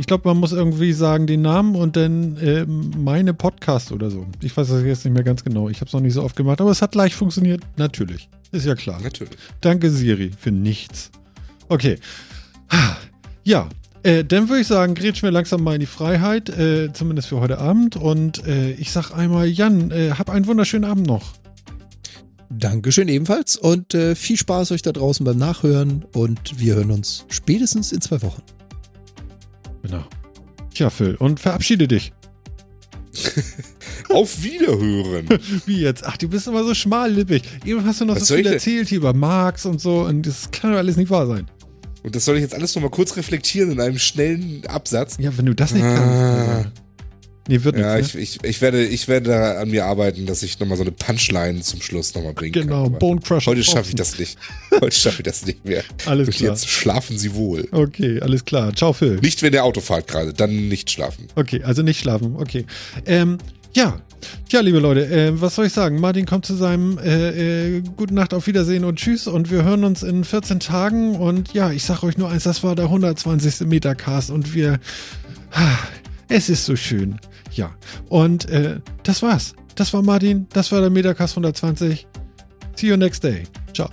Ich glaube, man muss irgendwie sagen den Namen und dann äh, meine Podcast oder so. Ich weiß das jetzt nicht mehr ganz genau. Ich habe es noch nicht so oft gemacht, aber es hat leicht funktioniert. Natürlich. Ist ja klar. Natürlich. Danke, Siri, für nichts. Okay. Ja, äh, dann würde ich sagen, grätschen wir langsam mal in die Freiheit, äh, zumindest für heute Abend. Und äh, ich sag einmal, Jan, äh, hab einen wunderschönen Abend noch. Dankeschön ebenfalls und äh, viel Spaß euch da draußen beim Nachhören und wir hören uns spätestens in zwei Wochen. Genau. Tja, Phil, und verabschiede dich. Auf Wiederhören. Wie jetzt? Ach, du bist immer so schmallippig. Eben hast du noch Was so viel erzählt hier über Marx und so und das kann doch alles nicht wahr sein. Und das soll ich jetzt alles nochmal kurz reflektieren in einem schnellen Absatz. Ja, wenn du das nicht Ah. kannst. Nee, wird Ja, nichts. ich, ich, ich, werde, ich werde da an mir arbeiten, dass ich nochmal so eine Punchline zum Schluss nochmal bringen Ne? Genau, kann. Aber Bone Crusher. Heute schaffe ich das nicht. Heute schaffe ich das nicht mehr. Alles Und klar. jetzt schlafen Sie wohl. Okay, alles klar. Ciao, Phil. Nicht, wenn der Auto fahrt gerade, dann nicht schlafen. Okay, also nicht schlafen. Okay. Ähm, ja. Tja, liebe Leute, äh, was soll ich sagen? Martin kommt zu seinem äh, äh, Gute Nacht, auf Wiedersehen und Tschüss und wir hören uns in 14 Tagen und ja, ich sag euch nur eins, das war der 120. Metacast und wir, ah, es ist so schön. Ja, und äh, das war's. Das war Martin, das war der Metacast 120. See you next day. Ciao.